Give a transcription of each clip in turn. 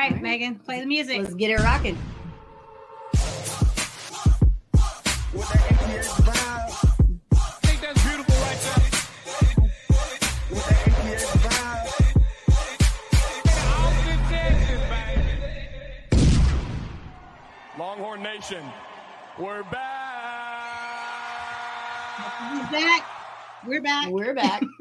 right, All right. Megan, play the music. Let's get it rocking. With that ATX vibe. think that's beautiful right there. With that ATX vibe. Austin, Texas, baby. Longhorn Nation, we're back. We're back. We're back. We're back.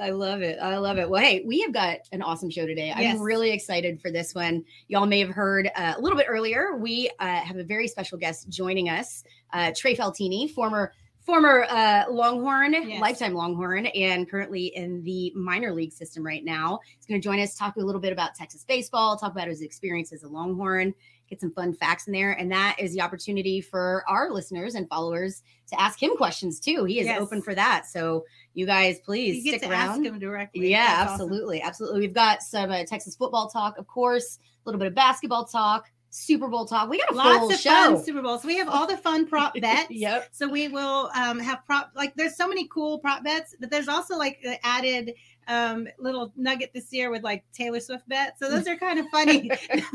I love it. I love it. Well, hey, we have got an awesome show today. Yes. I'm really excited for this one. Y'all may have heard uh, a little bit earlier. We uh, have a very special guest joining us, uh, Trey Faltine, former former uh, Longhorn, Yes. lifetime Longhorn, and currently in the minor league system right now. He's going to join us, talk a little bit about Texas baseball, talk about his experience as a Longhorn, get some fun facts in there, and that is the opportunity for our listeners and followers to ask him questions too. He is Yes. open for that. So you guys, please You get stick to around. ask him directly. Yeah, That's awesome. absolutely. Absolutely. We've got some uh, Texas football talk, of course, a little bit of basketball talk, Super Bowl talk. We got a full Lots of show. fun Super Bowls. We have all the fun prop bets. Yep. So we will um, have prop like there's so many cool prop bets, but there's also like the added um, little nugget this year with like Taylor Swift bets. So those are kind of funny.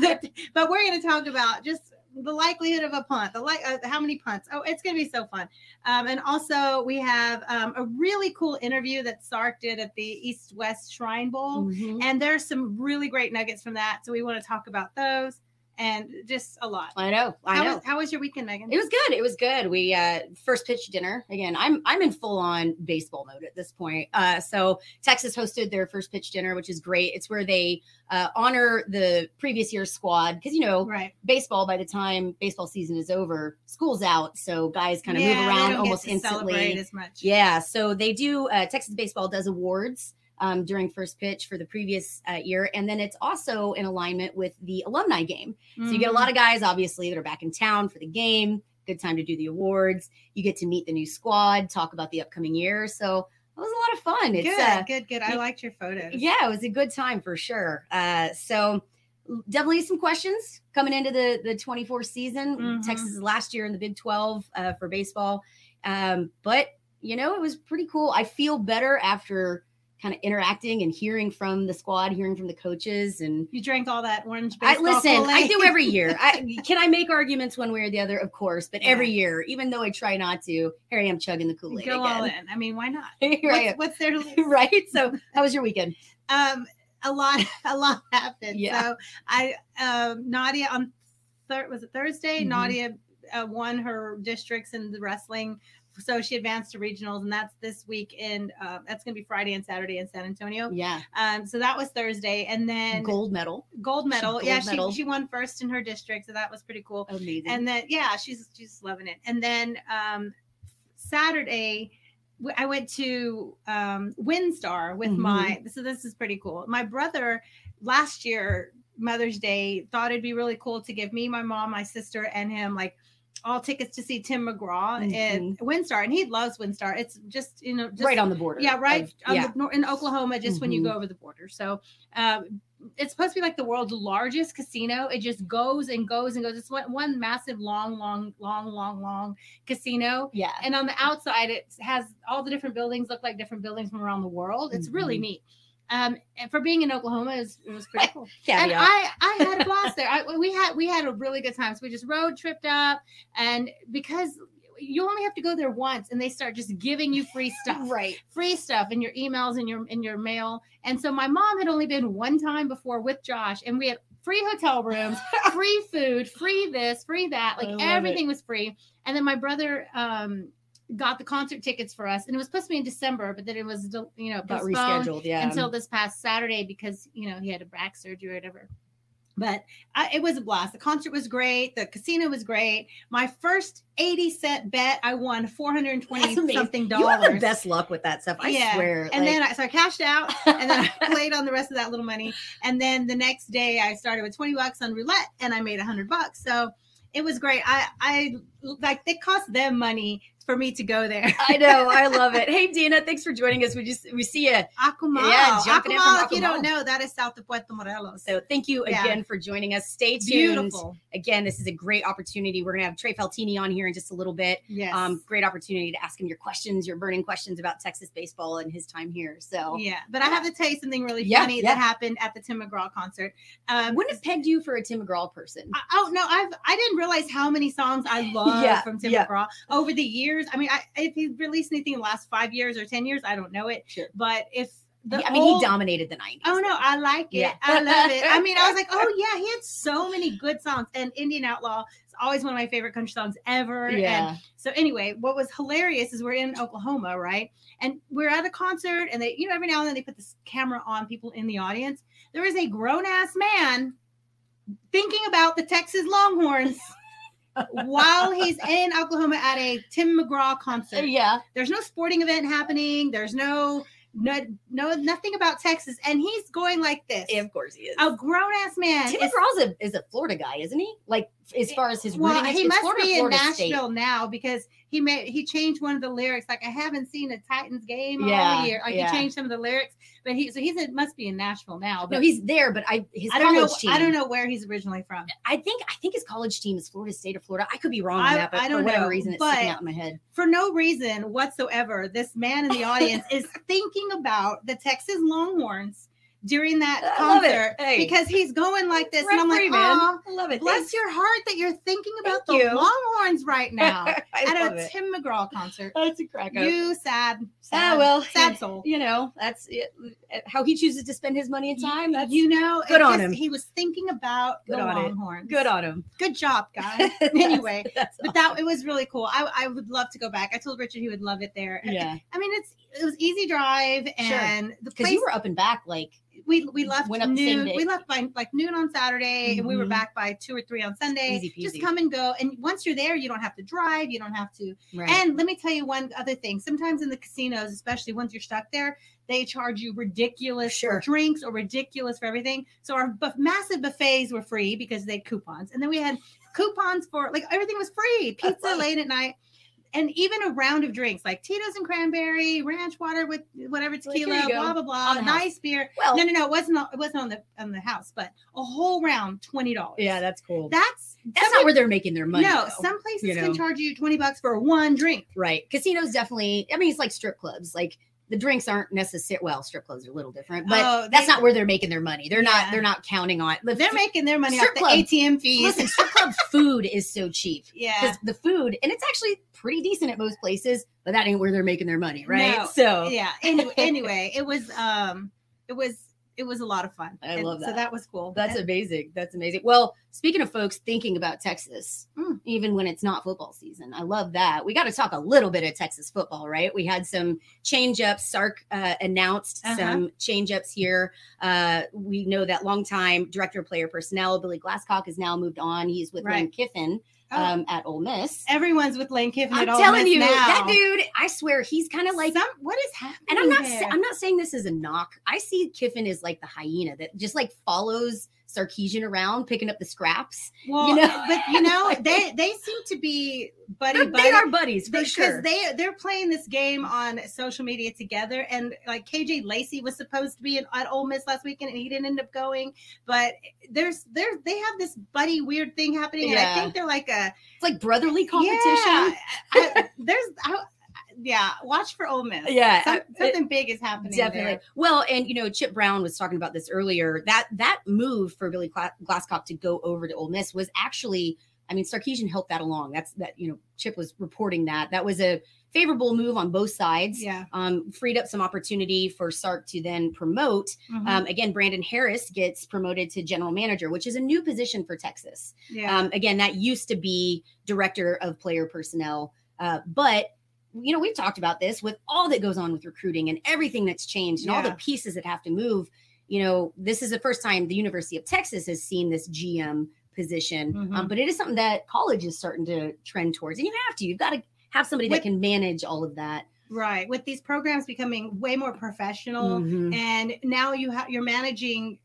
but we're going to talk about just the likelihood of a punt, the like uh, how many punts. Oh, it's going to be so fun. Um, and also we have um, a really cool interview that Sark did at the East West Shrine Bowl. Mhm. And there's some really great nuggets from that. So we want to talk about those and just a lot. I know. I how, know. Was, how was your weekend, Megan? It was good. It was good. We uh first pitch dinner. Again, I'm I'm in full on baseball mode at this point. Uh so Texas hosted their first pitch dinner, which is great. It's where they uh honor the previous year's squad because you know right. baseball by the time baseball season is over, school's out, so guys kind of Yeah, move around almost instantly. Celebrate as much. Yeah, so they do. Uh, Texas baseball does awards um, during first pitch for the previous uh, year, and then it's also in alignment with the alumni game. So you Mm-hmm. get a lot of guys, obviously, that are back in town for the game. Good time to do the awards. You get to meet the new squad, talk about the upcoming year. So it was a lot of fun. It's good, uh, good, good. I y- liked your photos. yeah, it was a good time for sure. Uh, so definitely some questions coming into the the 24 season. Mhm. Texas is last year in the Big 12 uh, for baseball, um, but you know it was pretty cool. I feel better after kind of interacting and hearing from the squad, hearing from the coaches, and You drank all that orange I listen. I do every year. I, can I make arguments one way or the other? Of course, but every year, even though I try not to, here I am chugging the Kool Aid Go all in. I mean, why not? What's, what's there to lose? right. So, how was your weekend? Um, a lot, a lot happened. Yeah. So I, um, Nadia on third was it Thursday? Mhm. Nadia uh, won her districts in the wrestling, so she advanced to regionals, and that's this week. And uh, that's going to be Friday and Saturday in San Antonio. Yeah, Um, so that was Thursday, and then gold medal. gold medal. gold yeah, medal. she she won first in her district, so that was pretty cool. Amazing. and then yeah she's she's loving it and then um saturday I went to um WinStar with Mhm. my so this is pretty cool my brother last year mother's day thought it'd be really cool to give me my mom my sister and him like all tickets to see tim mcgraw and WinStar and he loves WinStar it's just you know just, right on the border. yeah, right of- yeah. the, in Oklahoma, just when you Mhm. go over the border. So um, it's supposed to be like the world's largest casino. It just goes and goes and goes. It's one, one massive, long, long, long, long, long casino. yeah. And on the outside, it has all the different buildings look like different buildings from around the world. It's really Mhm. neat. Um, and for being in Oklahoma, it was, it was pretty cool. and. I, I had a blast there. I, we had we had a really good time. So we just road tripped up, and because you only have to go there once, and they start just giving you free stuff right. free stuff in your emails and your in your mail. And so my mom had only been one time before with Josh, and we had free hotel rooms, free food, free this, free that. Like everything was free. And then my brother um got the concert tickets for us, and it was supposed to be in December, but then it was you know Got rescheduled. Yeah. until this past Saturday because you know he had a back surgery or whatever. But I, it was a blast. The concert was great. The casino was great. My first 80 cent bet, I won 420 That's amazing. something you have the best luck with that stuff. I swear. And like- then I, so I cashed out and then I played on the rest of that little money. And then the next day I started with 20 bucks on roulette and I made a hundred bucks. So it was great. I, I like it cost them money for me to go there. I know, I love it. Hey, Dina, thanks for joining us. We just we see you. Akumal. Yeah, jumping in from Akumal, if you don't know, that is south of Puerto Morelos. So thank you Yeah. again for joining us. Stay tuned. Beautiful. Again, this is a great opportunity. We're gonna have Trey Faltine on here in just a little bit. Yes. Um, great opportunity to ask him your questions, your burning questions about Texas baseball and his time here. So, yeah, but I have to tell you something really Yeah, funny yeah. that happened at the Tim McGraw concert. Um, wouldn't have pegged you for a Tim McGraw person. I, oh no, I've I didn't realize how many songs I love Yeah, from Tim yeah. McGraw over the years. I mean, I, if he released anything in the last five years or ten years, I don't know it. Sure. But if the I mean, old- he dominated the 90s. Oh no, I like it. Yeah. I love it. I mean, I was like, oh yeah, he had so many good songs. And Indian Outlaw is always one of my favorite country songs ever. And Yeah. so anyway, what was hilarious is we're in Oklahoma, right? And we're at a concert, and they, you know, every now and then they put this camera on people in the audience. There is a grown ass man thinking about the Texas Longhorns while he's in Oklahoma at a Tim McGraw concert. Uh, yeah. There's no sporting event happening. There's no no no nothing about Texas, and he's going like this. Of course he is. a grown ass man. Tim McGraw's a, is a Florida guy, isn't he? Like as far as his well, rooting, he must Florida, be in Florida State. Nashville now because he made he changed one of the lyrics. Like I haven't seen a Titans game all Yeah, year. Like yeah. he changed some of the lyrics, but he so he's in, must be in Nashville now. But No, he's there, but I his I don't know. team. I don't know where he's originally from. I think I think his college team is Florida State or Florida. I could be wrong on I- that, but I don't for whatever know, reason, it's sticking out in my head. For no reason whatsoever, this man in the audience is thinking about the Texas Longhorns during that I concert Hey. because he's going like this, and I'm like, man. I love it. Bless Thanks. your heart that you're thinking about Thank the you. Longhorns right now at a it. Tim McGraw concert. That's a crack up. You sad, sad, Ah, well, sad soul. You know, that's it. how he chooses to spend his money and time. That's you know, good on just- him. He was thinking about Good the on it. Longhorns. good on him. Good job, guys. Anyway, that's but that it was really cool. I, I would love to go back. I told Richard he would love it there. yeah, I mean, it's it was easy drive, and the because place you were up and back like we we left went up noon. We left by like noon on Saturday, and we were Mhm. back by two or three on Sunday. Just come and go. And once you're there, you don't have to drive. You don't have to. right. And let me tell you one other thing. Sometimes in the casinos, especially once you're stuck there, they charge you ridiculous Sure. for drinks or ridiculous for everything. So our buff- massive buffets were free because they had coupons, and then we had coupons for like everything was free. Pizza late at night. And even a round of drinks like Tito's and cranberry, ranch water with whatever tequila, go. blah blah blah, the house. nice beer. well, No, no, no, it wasn't. on- It wasn't on the on the house, but a whole round, twenty dollars. yeah, that's cool. that's that's not where they're making their money. no, though. some places you know. can charge you twenty bucks for one drink. right. Casinos definitely. I mean, it's like strip clubs. Like the drinks aren't necessary. Well, strip clubs are a little different, but Oh, that's not where they're making their money. They're Yeah. not. They're not counting on. The They're making their money off the club. ATM fees. Listen, strip club food is so cheap. yeah. because the food and it's actually pretty decent at most places but that ain't where they're making their money right No, so Yeah. Anyway, anyway, it was um it was it was a lot of fun. I And love So that. that was cool. that's amazing that's amazing well speaking of folks thinking about texas Mm. even when it's not football season i love that we got to talk a little bit of texas football right we had some change ups sark uh, announced Uh-huh. some change ups here uh, we know that longtime director of player personnel billy glasscock has now moved on he's with Lane Right. Oh, um, at Ole Miss. everyone's with Lane Kiffin. I'm at Ole telling Miss you, now. that dude, I swear, he's kind of like Some, what is happening? And I'm not I'm not saying this as a knock. I see Kiffin as like the hyena that just like follows Sarkisian around picking up the scraps. well, you know? but you know they they seem to be buddy They're, buddy. they are buddies for because sure. they they're playing this game on social media together and like KJ Lacey was supposed to be at, at Ole Miss last weekend and he didn't end up going but there's there's they have this buddy weird thing happening and I think they're like a it's like brotherly competition. yeah, I, there's I, yeah watch for Ole Miss Yeah, Some- uh, something big is happening Definitely. there. Well, and you know, Chip Brown was talking about this earlier. That that move for Billy Glasscock to go over to Ole Miss was actually, I mean, Sarkisian helped that along. That's that you know, Chip was reporting that that was a favorable move on both sides. yeah Um, freed up some opportunity for Sark to then promote. mhm, Um, again, Brandon Harris gets promoted to general manager, which is a new position for Texas. yeah Um, again, that used to be director of player personnel. Uh, but, you know, we've talked about this with all that goes on with recruiting and everything that's changed and all the pieces that have to move. You know, this is the first time the University of Texas has seen this GM position, um, Mhm. but it is something that college is starting to trend towards. And you have to, you've got to have somebody With- that can manage all of that. right with these programs becoming way more professional Mhm. and now you have you're managing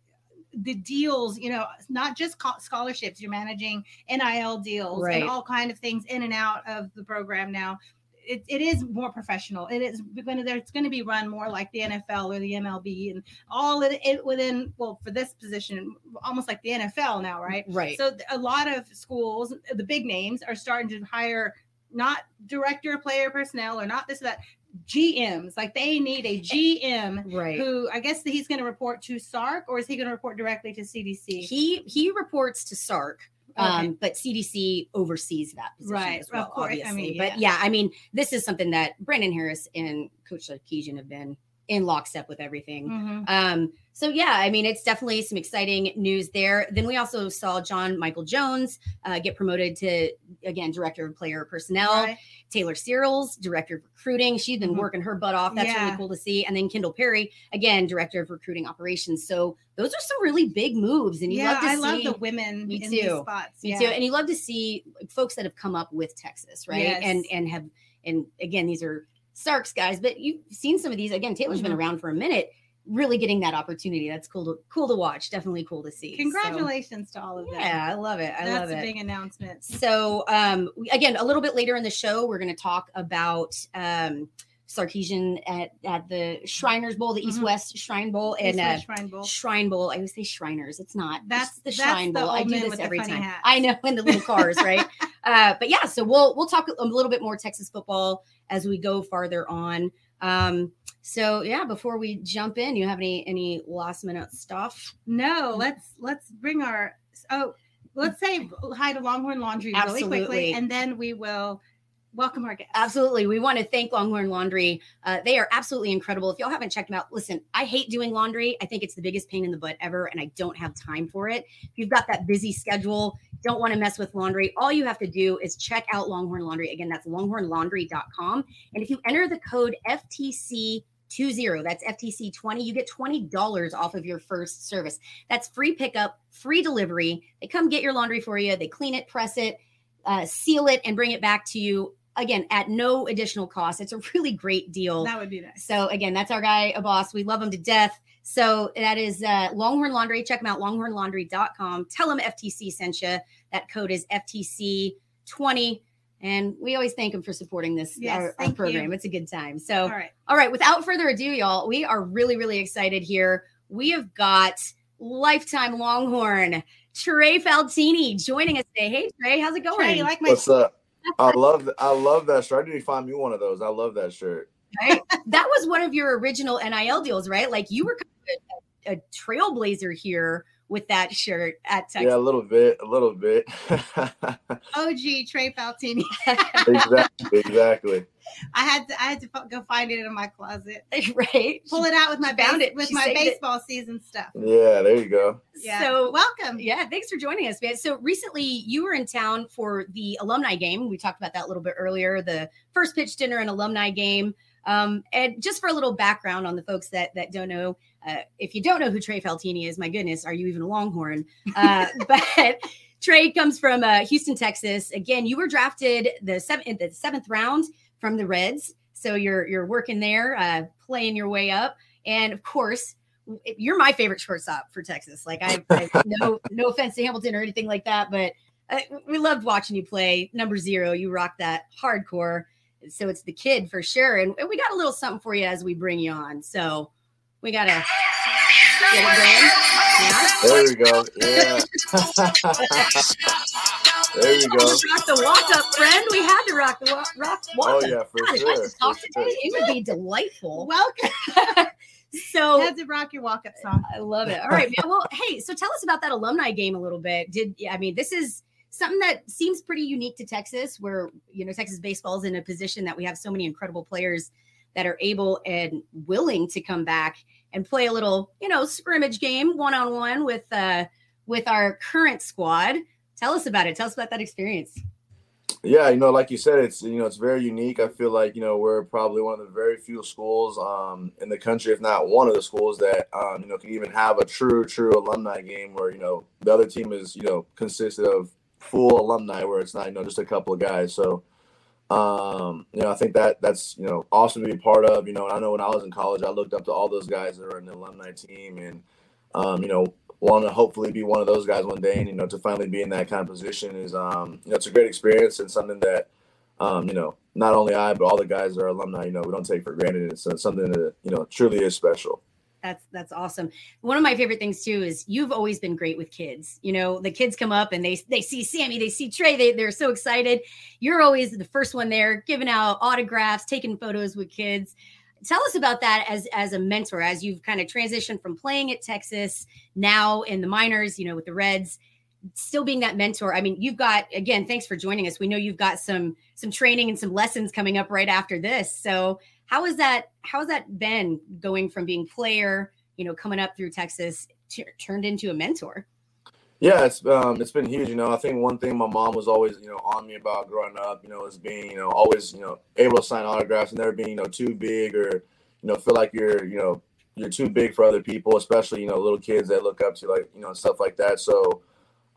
the deals you know not just scholarships you're managing nil deals Right. and all kind of things in and out of the program now it, it is more professional. It is going to there's going to be run more like the NFL or the MLB and all it, it within well for this position almost like the NFL now, right? Right. So a lot of schools, the big names, are starting to hire not director of player personnel or not this or that GMs. Like they need a GM right. who I guess he's going to report to Sark or is he going to report directly to CDC? He he reports to Sark. Okay. Um, but CDC oversees that position Right, as well, of course. I obviously. mean, But yeah, I mean, this is something that Brandon Harris and Coach Sarkisian have been in lockstep with everything. Mhm. Um, so yeah, I mean, it's definitely some exciting news there. Then we also saw John Michael Jones uh, get promoted to again director of player personnel. Right. Taylor Searles, director of recruiting. She's been Mhm. working her butt off. That's Yeah. really cool to see. And then Kendall Perry, again, director of recruiting operations. So those are some really big moves, and you yeah, love to I see. love the women Me in these too. spots. Me yeah. too. And you love to see folks that have come up with Texas, right? Yes. And and have and again, these are Sarks guys, but you've seen some of these. Again, Taylor's been Mhm. around for a minute, really getting that opportunity. That's cool to cool to watch. Definitely cool to see. So, Congratulations to all of them. yeah, I love it. I That's love a it. big announcement. So, um, we- again, a little bit later in the show, we're going to talk about um, Sarkisian at, at the Shriners Bowl, the East Mhm. West Shrine Bowl, and uh, Shrine Bowl. Shrine Bowl. I always say Shriners. It's not. That's- It's the that's Shrine the Bowl. I do this with every time. hats. I know in the little cars, right? uh, but yeah, so we'll we'll talk a little bit more Texas football as we go farther on. Um, so yeah, before we jump in, you have any any last minute stuff? No, let's let's bring our oh let's say hi to Longhorn Laundry really Absolutely. quickly, and then we will welcome guests. Absolutely. We want to thank Longhorn Laundry. Uh, they are absolutely incredible. If y'all haven't checked them out, listen, I hate doing laundry. I think it's the biggest pain in the butt ever, and I don't have time for it. If you've got that busy schedule, don't want to mess with laundry, all you have to do is check out Longhorn Laundry. Again, that's longhornlaundry.com. And if you enter the code FTC, 20 that's ftc 20 you get $20 off of your first service that's free pickup free delivery they come get your laundry for you they clean it press it uh, seal it and bring it back to you again at no additional cost it's a really great deal That would be nice. so again that's our guy a boss we love him to death so that is uh, longhorn laundry check them out longhornlaundry.com tell them ftc sent you that code is ftc 20 and we always thank them for supporting this Yes, our, our thank you. program it's a good time so All right. all right, without further ado, y'all, we are really, really excited here. We have got lifetime Longhorn Trey Faltine joining us today. Hey, Trey, how's it going? Trey, you like my What's up? I love I love that shirt. I need to find me one of those. I love that shirt. Right? that was one of your original NIL deals, right? Like you were kind of a, a trailblazer here with that shirt at Texas. Yeah, a little bit, a little bit. OG Trey Faltine? exactly, exactly. I had to I had to go find it in my closet. right? Pull it out with my She found base- it. with She my saved it. baseball season stuff. Yeah, there you go. Yeah. So welcome. Yeah, thanks for joining us, man. So recently you were in town for the alumni game. We talked about that a little bit earlier, the first pitch dinner and alumni game. Um, and just for a little background on the folks that that don't know, uh, if you don't know who Trey Faltine is, my goodness, are you even a Longhorn? Uh, but Trey comes from uh, Houston, Texas. Again, you were drafted the seventh the seventh round from the Reds, so you're you're working there, uh, playing your way up, and of course you're my favorite shortstop for Texas. Like I, I no no offense to Hamilton or anything like that, but uh, we loved watching you play. Number zero, you rock that hardcore. So it's the kid for sure, and, and we got a little something for you as we bring you on. So we gotta get it going. Yeah. There we go. Yeah. there you go. Rock the walk up, friend. We had to rock the walk. Rock walk Oh yeah, for God, if I sure. could talk for today, sure. it would be delightful. Welcome. So Had to rock your walk up song. I love it. All right, man. Well, hey, so tell us about that alumni game a little bit. Did I mean this is something that seems pretty unique to Texas, where you know Texas baseball is in a position that we have so many incredible players that are able and willing to come back and play a little, you know, scrimmage game one on one with uh with our current squad. Tell us about it. Tell us about that experience. Yeah, you know, like you said, it's you know, it's very unique. I feel like you know we're probably one of the very few schools um, in the country, if not one of the schools that um, you know can even have a true, true alumni game where you know the other team is you know consisted of full alumni, where it's not you know just a couple of guys. So, um, you know, I think that that's you know awesome to be part of. You know, I know when I was in college, I looked up to all those guys that are in the alumni team, and um, you know, want to hopefully be one of those guys one day and you know to finally be in that kind of position is um you know it's a great experience and something that um, you know, not only I but all the guys that are alumni, you know, we don't take for granted. It's uh, something that you know truly is special. That's that's awesome. One of my favorite things too is you've always been great with kids. You know, the kids come up and they they see Sammy, they see Trey, they they're so excited. You're always the first one there, giving out autographs, taking photos with kids. Tell us about that as as a mentor, as you've kind of transitioned from playing at Texas now in the minors, you know, with the Reds, still being that mentor. I mean, you've got again, thanks for joining us. We know you've got some some training and some lessons coming up right after this. So how is that how has that been going from being player you know coming up through texas t- turned into a mentor Yeah, it's um, it's been huge. You know, I think one thing my mom was always you know on me about growing up, you know, is being you know always you know able to sign autographs and never being you know too big or you know feel like you're you know you're too big for other people, especially you know little kids that look up to like you know stuff like that. So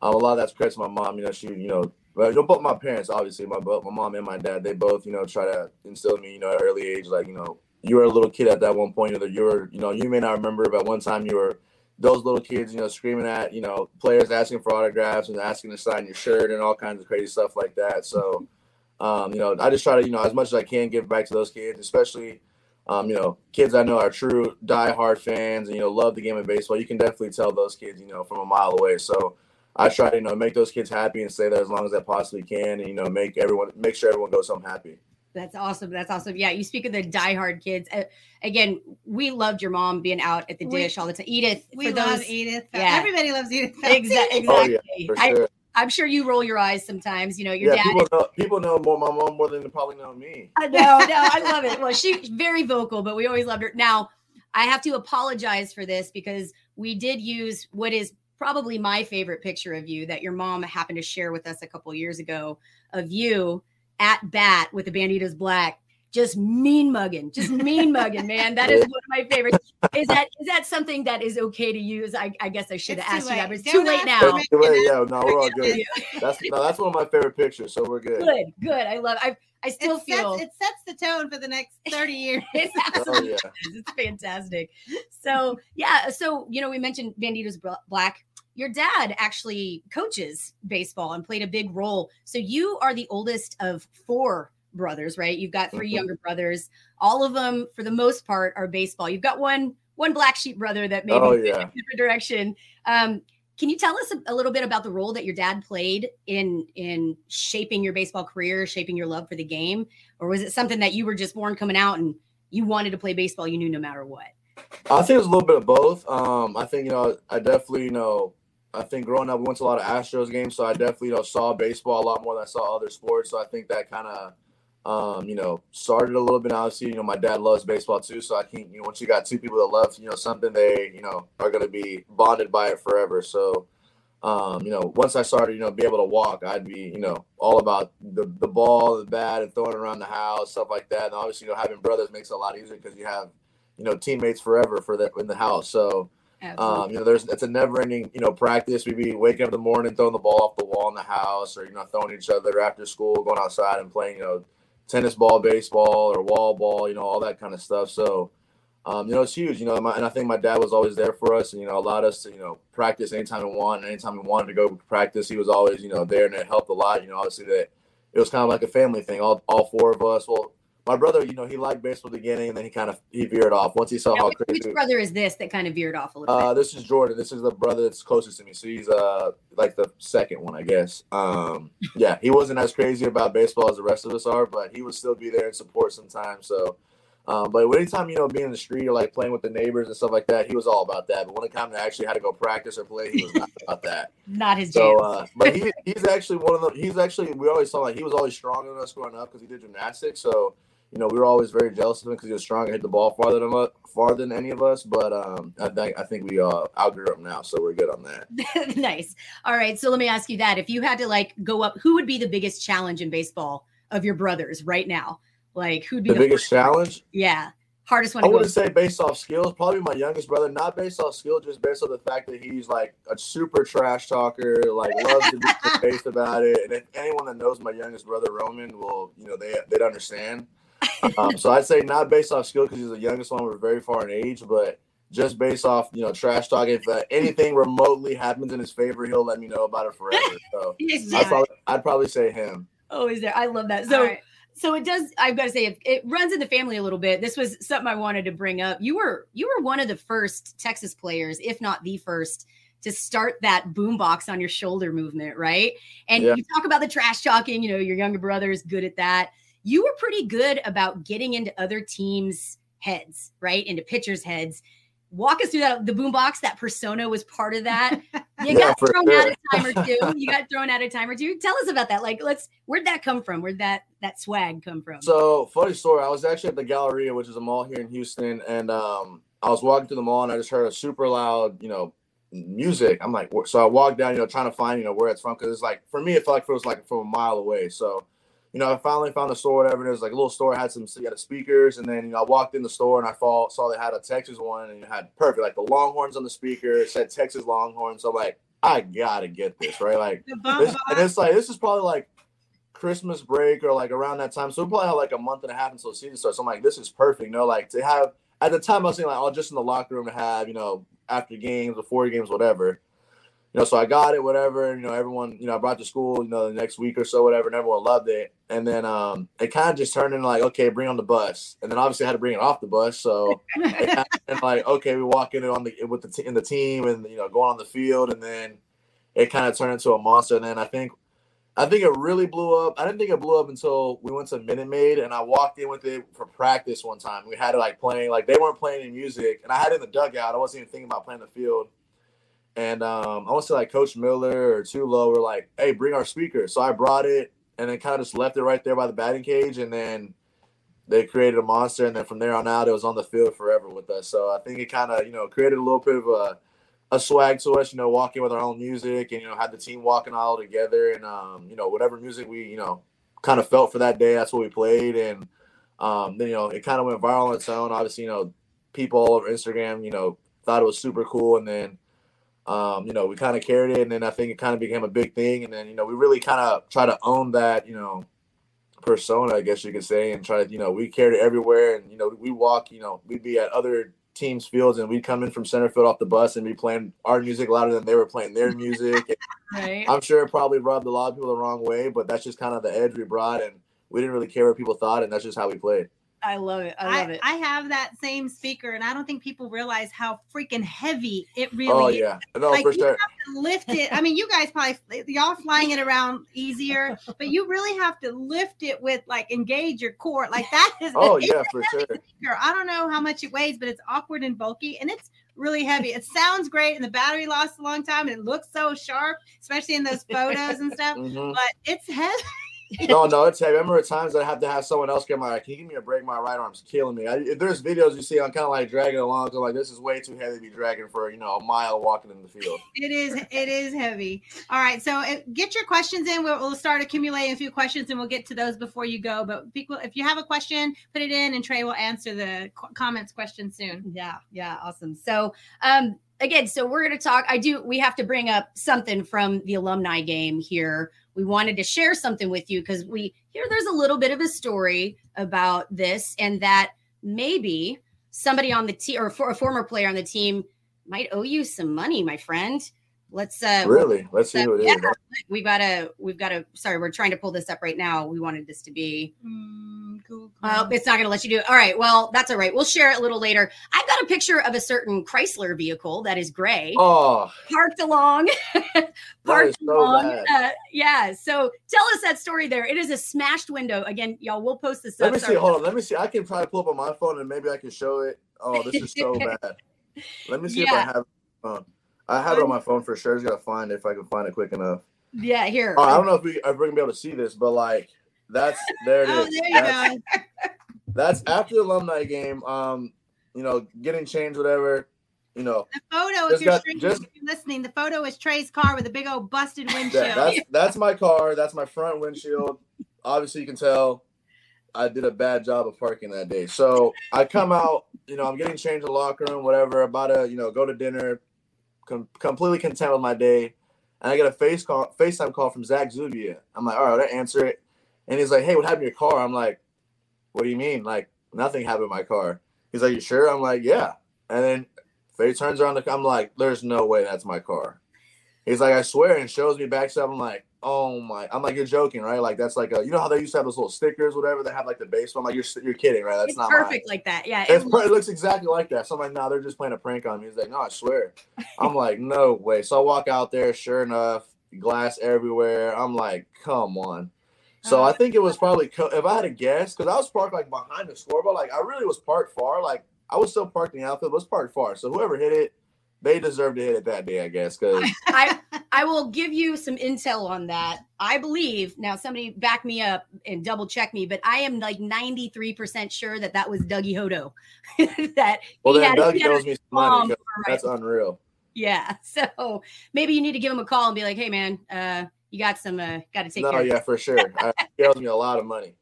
um, a lot of that's credit to my mom. You know, she you know well, you know, both my parents obviously my my mom and my dad they both you know try to instill in me you know at an early age like you know you were a little kid at that one point or you were you know you may not remember but one time you were those little kids you know screaming at you know players asking for autographs and asking to sign your shirt and all kinds of crazy stuff like that. So um, you know i just try to you know as much as i can give back to those kids especially um, you know kids i know are true die-hard fans and you know love the game of baseball. You can definitely tell those kids you know from a mile away. So I try to you know make those kids happy and stay there as long as I possibly can, and you know make everyone make sure everyone goes home happy. That's awesome that's awesome yeah you speak of the diehard kids uh, again we loved your mom being out at the We- dish all the time edith We for love Edith. yeah. Everybody loves Edith. exactly Oh yeah, exactly for I, sure. i'm sure you roll your eyes sometimes you know your yeah, dad people know people know more my mom more than they probably know me. I know, no, I love it. Well, she's very vocal, but we always loved her. Now, I have to apologize for this because we did use what is probably my favorite picture of you that your mom happened to share with us a couple years ago of you at bat with the Banditos Black. Just mean mugging, just mean mugging, man. That is one of my favorites. Is that is that something that is okay to use? I, I guess I should have asked you that, but it's too Don't late now. for That's the yeah, no, we're all good. That's no, that's one of my favorite pictures, so we're good. Good, good. I love. I I still it feel sets, it sets the tone for the next 30 years. it's Oh absolutely yeah, it's fantastic. So yeah, so you know we mentioned Banditos Black. Your dad actually coaches baseball and played a big role. So you are the oldest of four brothers, right? You've got 3 Mhm. younger brothers. All of them, for the most part, are baseball. You've got one one black sheep brother that maybe Oh, yeah. in a different direction. Um, can you tell us a, a little bit about the role that your dad played in in shaping your baseball career, shaping your love for the game, or was it something that you were just born coming out and you wanted to play baseball, you knew no matter what? I think it's a little bit of both. Um, I think you know, I definitely you know, I think growing up, we went to a lot of Astros games, so I definitely you know saw baseball a lot more than I saw other sports. So I think that kind of um, you know, started a little bit. Obviously, you know, my dad loves baseball too, so I think you know, once you got two people that love, you know, something, they you know are going to be bonded by it forever. So, um, you know, once I started, you know, be able to walk, I'd be you know all about the the ball, the bat, and throwing around the house, stuff like that. And obviously, you know, having brothers makes it a lot easier because you have you know teammates forever for that in the house. So. Um, you know, there's it's a never ending, you know, practice. We'd be waking up in the morning, throwing the ball off the wall in the house, or you know, throwing each other after school, going outside and playing, you know, tennis ball, baseball, or wall ball, you know, all that kind of stuff. So, um, you know, it's huge, you know, my, and I think my dad was always there for us, and you know, allowed us to, you know, practice anytime we want, anytime we wanted to go practice, he was always, you know, there, and it helped a lot. You know, obviously that it was kind of like a family thing. All all four of us. Well, my brother, you know, he liked baseball at the beginning, and then he kind of he veered off once he saw Now, how which, crazy. which brother is this that kind of veered off a little Uh, bit? this is Jordan. This is the brother that's closest to me. So he's uh like the second one, I guess. Um, yeah, he wasn't as crazy about baseball as the rest of us are, but he would still be there and support sometimes. So, um, but anytime you know being in the street or like playing with the neighbors and stuff like that, he was all about that. But when it came to actually had to go practice or play, he was not about that. Not his So, uh, but he, he's actually one of the. He's actually we always saw like he was always stronger than us growing up because he did gymnastics. So you know we were always very jealous of him because he was strong and hit the ball farther than us- farther than any of us. But um, I think I think we uh, outgrew him now, so we're good on that. nice. All right. So let me ask you that. If you had to like go up, who would be the biggest challenge in baseball of your brothers right now? Like who'd be The the, biggest challenge. Yeah. Hardest one I wouldn't say based off skills. Probably my youngest brother, not based off skill, just based on the fact that he's like a super trash talker, like loves to be based about it. And if anyone that knows my youngest brother Roman will, you know, they they'd understand. Um, so I'd say not based off skill because he's the youngest one. We're very far in age, but just based off, you know, trash talk. If uh, anything remotely happens in his favor, he'll let me know about it forever. So Yes, I'd probably, I'd probably say him. Oh, is there? I love that. So All right. so it does i've got to say it, it runs in the family a little bit this was something i wanted to bring up you were you were one of the first texas players if not the first to start that boombox on your shoulder movement right and Yeah. you talk about the trash talking you know your younger brother is good at that you were pretty good about getting into other teams heads right into pitchers heads walk us through that the boombox that persona was part of that you Yeah, got for thrown out sure. a time or two you got thrown out a time or two tell us about that like let's where'd that come from where'd that that swag come from So funny story. I was actually at the Galleria, which is a mall here in Houston, and um, I was walking through the mall and I just heard a super loud, you know, music. I'm like, so I walked down, you know, trying to find, you know, where it's from because it's like for me, it felt like it was like from a mile away. So, you know, I finally found the store, whatever it is, like a little store had some had speakers, and then you know, I walked in the store and I saw saw they had a Texas one and it had perfect like the Longhorns on the speaker. It said Texas Longhorns. So I'm like, I gotta get this right, like. This, and it's like this is probably like Christmas break or like around that time. So we probably have like a month and a half until the season starts. So I'm like, this is perfect. You know, like to have at the time I was thinking like, oh, just in the locker room to have, you know, after games, before games, whatever. You know, so I got it, whatever. You know, everyone, you know, I brought to school, you know, the next week or so, whatever, and everyone loved it. And then um it kind of just turned into like, okay, bring on the bus. And then obviously I had to bring it off the bus. So and like okay, we walk in it on the with the t- in the team and you know going on the field, and then it kind of turned into a monster. And then I think I think it really blew up. I didn't think it blew up until we went to Minute Maid, and I walked in with it for practice one time. We had it like playing like they weren't playing any music, and I had it in the dugout. I wasn't even thinking about playing the field. And um, I want to say like Coach Miller or Tulo were like, "Hey, bring our speaker." So I brought it, and then kind of just left it right there by the batting cage, and then they created a monster, and then from there on out, it was on the field forever with us. So I think it kind of you know created a little bit of a a swag to us, you know, walking with our own music, and you know had the team walking all together, and um, you know whatever music we you know kind of felt for that day, that's what we played, and um, then you know it kind of went viral on its own. Obviously, you know people all over Instagram, you know, thought it was super cool, and then um, you know, we kind of carried it, and then I think it kind of became a big thing, and then you know, we really kind of try to own that, you know, persona, I guess you could say, and try to, you know, we carried it everywhere, and you know, we walk, you know, we'd be at other teams' fields, and we'd come in from center field off the bus and be playing our music louder than they were playing their music. right I'm sure it probably rubbed a lot of people the wrong way, but that's just kind of the edge we brought, and we didn't really care what people thought, and that's just how we played. I love it i love I, it I have that same speaker, and I don't think people realize how freaking heavy it really oh is. yeah, no, Like, for you sure. to lift it. I mean, you guys probably y'all flying it around easier, but you really have to lift it with like engage your core. Like that is Oh yeah, for sure. speaker. I don't know how much it weighs, but it's awkward and bulky, and it's really heavy. It sounds great, and the battery lasts a long time, and it looks so sharp, especially in those photos and stuff. Mhm. But it's heavy. No, no, it's heavy. I remember times that I have to have someone else get my. Can you give me a break? My right arm's killing me. I, if there's videos you see, I'm kind of like dragging along. So like, this is way too heavy to be dragging for you know a mile walking in the field. It is. It is heavy. All right. So uh, get your questions in. We'll, we'll start accumulating a few questions, and we'll get to those before you go. But people, if you have a question, put it in, and Trey will answer the co- comments question soon. Yeah, yeah, awesome. So, um, again, so we're going to talk. I do. We have to bring up something from the alumni game here. We wanted to share something with you because we here there's a little bit of a story about this, and that maybe somebody on the team or for a former player on the team might owe you some money, my friend. Let's uh, Really? Let's see who it is. yeah, we gotta, we've got to. Sorry, we're trying to pull this up right now. We wanted this to be Mm, cool, well, it's not going to let you do it. All right. Well, that's all right. We'll share it a little later. I've got a picture of a certain Chrysler vehicle that is gray, Oh, parked along. parked is so along. bad. Uh, yeah. So tell us that story there. It is a smashed window. Again, y'all, we'll post this Let up. me see. Hold on. Let me see. I can try to pull up on my phone and maybe I can show it. Oh, this is so bad. Let me see if I have it on my phone. I have it on my phone for sure. I just gotta find it if I can find it quick enough. Yeah. Here. Oh, I don't know if we if we're gonna be able to see this, but like that's there it is. Oh, there you That's- go. That's after the alumni game. Um, you know, getting changed, whatever. You know, The photo, if Just you're, got- streaming, just- if you're listening, the photo is Trey's car with a big old busted windshield. that, that's that's my car. That's my front windshield. Obviously, you can tell I did a bad job of parking that day. So I come out. You know, I'm getting changed in the locker room, whatever. About to you know go to dinner. Com- completely content with my day, and I get a face call, FaceTime call from Zach Zubia. I'm like, all right, I answer it, and he's like, hey, what happened to your car? I'm like, what do you mean? Like nothing happened to my car. He's like, you sure? I'm like, yeah. And then Faye turns around. I'm like, there's no way that's my car. He's like, I swear, and shows me back up. I'm like, oh my, I'm like, you're joking, right? Like that's like a, you know how they used to have those little stickers, whatever. They have like the baseball. I'm like, you're you're kidding, right? That's it's not perfect like that. Yeah. Mine. It's, it it looks exactly like that. So I'm like, no, they're just playing a prank on me. He's like, no, I swear. I'm like, no way. So I walk out there. Sure enough, glass everywhere. I'm like, come on. So Uh, I think it was probably co- if I had to guess, because I was parked like behind the scoreboard, like I really was parked far. Like I was still parked in the outfield, but was parked far. So whoever hit it, they deserved to hit it that day, I guess. Because I I will give you some intel on that. I believe now somebody back me up and double check me, but I am like 93% sure that that was Dougie Hodo. that well, he then had- Doug he had a owes me some money. bomb 'cause for That's unreal. Yeah. So maybe you need to give him a call and be like, "Hey, man, uh, you got some, uh, got to take No, care." yeah, for sure. I, he owes me a lot of money.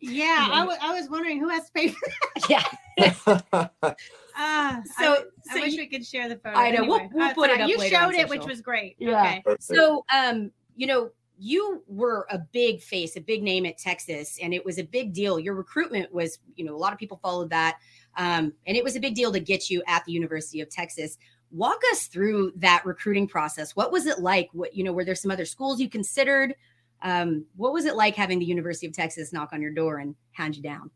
Yeah, I was wondering who has to pay. For- yeah. Ah, So- I, I wish you- we could share the photo. I know, we'll- we'll that's put it up You later on showed it, which was great. Yeah. Okay. So, um, you know, you were a big face, a big name at Texas, and it was a big deal. Your recruitment was, you know, a lot of people followed that, um, and it was a big deal to get you at the University of Texas. Walk us through that recruiting process. What was it like? What you know, were there some other schools you considered? Um, what was it like having the University of Texas knock on your door and hand you down?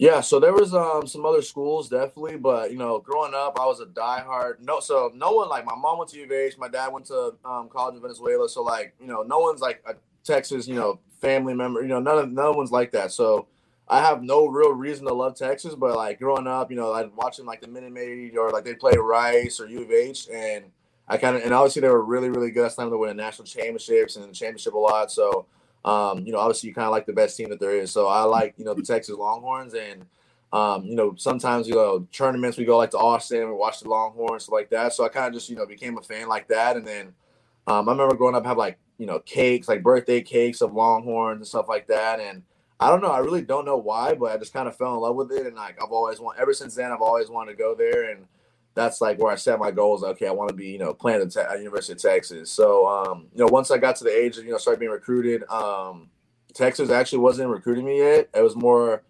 Yeah, so there was um some other schools definitely, but you know, growing up, I was a diehard. No, so no one like my mom went to U of H, my dad went to um, college in Venezuela, so like you know, no one's like a Texas, you know, family member. You know, none of no one's like that. So I have no real reason to love Texas, but like growing up, you know, I'd watching like the Minute Maid or like they play Rice or U of H, and I kind of and obviously they were really really good. Last time they won the national championships and the championship a lot, so. Um, you know, obviously you kind of like the best team that there is. So I like, you know, the Texas Longhorns and um, you know, sometimes you know tournaments we go like to Austin, we watch the Longhorns, stuff like that. So I kind of just, you know, became a fan like that. And then um, I remember growing up have like, you know, cakes, like birthday cakes of Longhorns and stuff like that. And I don't know, I really don't know why, but I just kind of fell in love with it. And like I've always want ever since then I've always wanted to go there and that's like where I set my goals. Okay, I want to be, you know, playing at the University of Texas. So, um, you know, once I got to the age of, you know, started being recruited, um, Texas actually wasn't recruiting me yet. It was more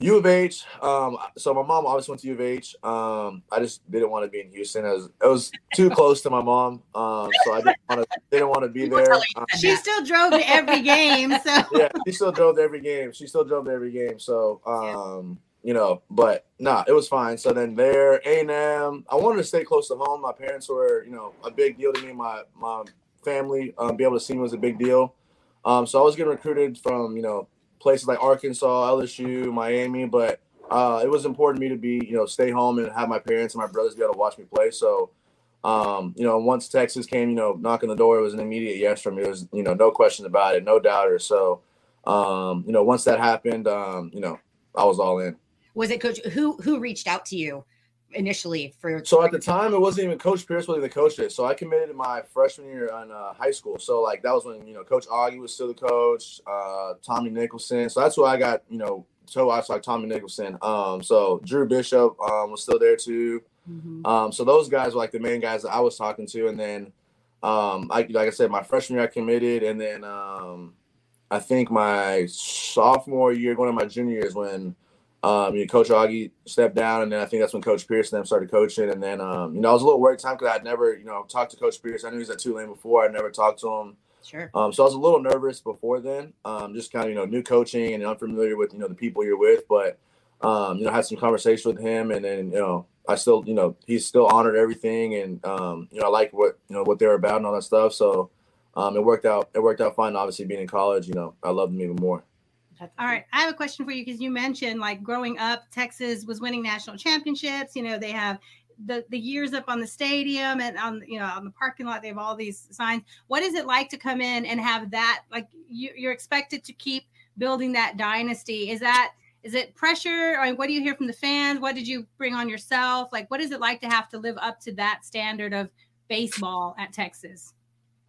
U of H. Um, so my mom obviously went to U of H. Um, I just didn't want to be in Houston. It was, it was too close to my mom. Um, so I didn't want to didn't want to be there. Um. She still drove to every game, so yeah, she still drove to every game. She still drove to every game. So, um, you know, but nah, it was fine. So then there, A and M. I wanted to stay close to home. My parents were, you know, a big deal to me. My my family, um, be able to see me was a big deal. Um, so I was getting recruited from, you know, places like Arkansas, LSU, Miami, but uh, it was important to me to be, you know, stay home and have my parents and my brothers be able to watch me play. So, um, you know, once Texas came, you know, knocking the door, it was an immediate yes for me. It was, you know, no question about it, no doubter. So, um, you know, once that happened, um, you know, I was all in. Was it coach who who reached out to you initially for So at the time, it wasn't even Coach Pierce was the coach it. So I committed my freshman year in uh, high school. So like that was when you know Coach Augie was still the coach, uh, Tommy Nicholson. So that's why I got you know to watch like Tommy Nicholson. Um, so Drew Bishop um, was still there too. Mhm. Um, so those guys were like the main guys that I was talking to, and then, um, I, like I said, my freshman year I committed, and then um, I think my sophomore year, going to my junior year, is when um, you know, Coach Augie stepped down, and then I think that's when Coach Pierce and them started coaching, and then um, you know I was a little worried time because I'd never you know talked to Coach Pierce. I knew he was at Tulane before. I'd never talked to him. Sure. Um, so I was a little nervous before then, um, just kind of you know new coaching and unfamiliar with you know the people you're with, but um, you know had some conversation with him, and then you know I still you know he's still honored everything, and um, you know I like what you know what they're about and all that stuff. So um, it worked out. It worked out fine. Obviously being in college, you know I loved them even more. All right, I have a question for you because you mentioned like growing up, Texas was winning national championships. You know, they have the the years up on the stadium and on you know on the parking lot. They have all these signs. What is it like to come in and have that? Like you, you're expected to keep building that dynasty. Is that is it pressure? Or what do you hear from the fans? What did you bring on yourself? Like, what is it like to have to live up to that standard of baseball at Texas?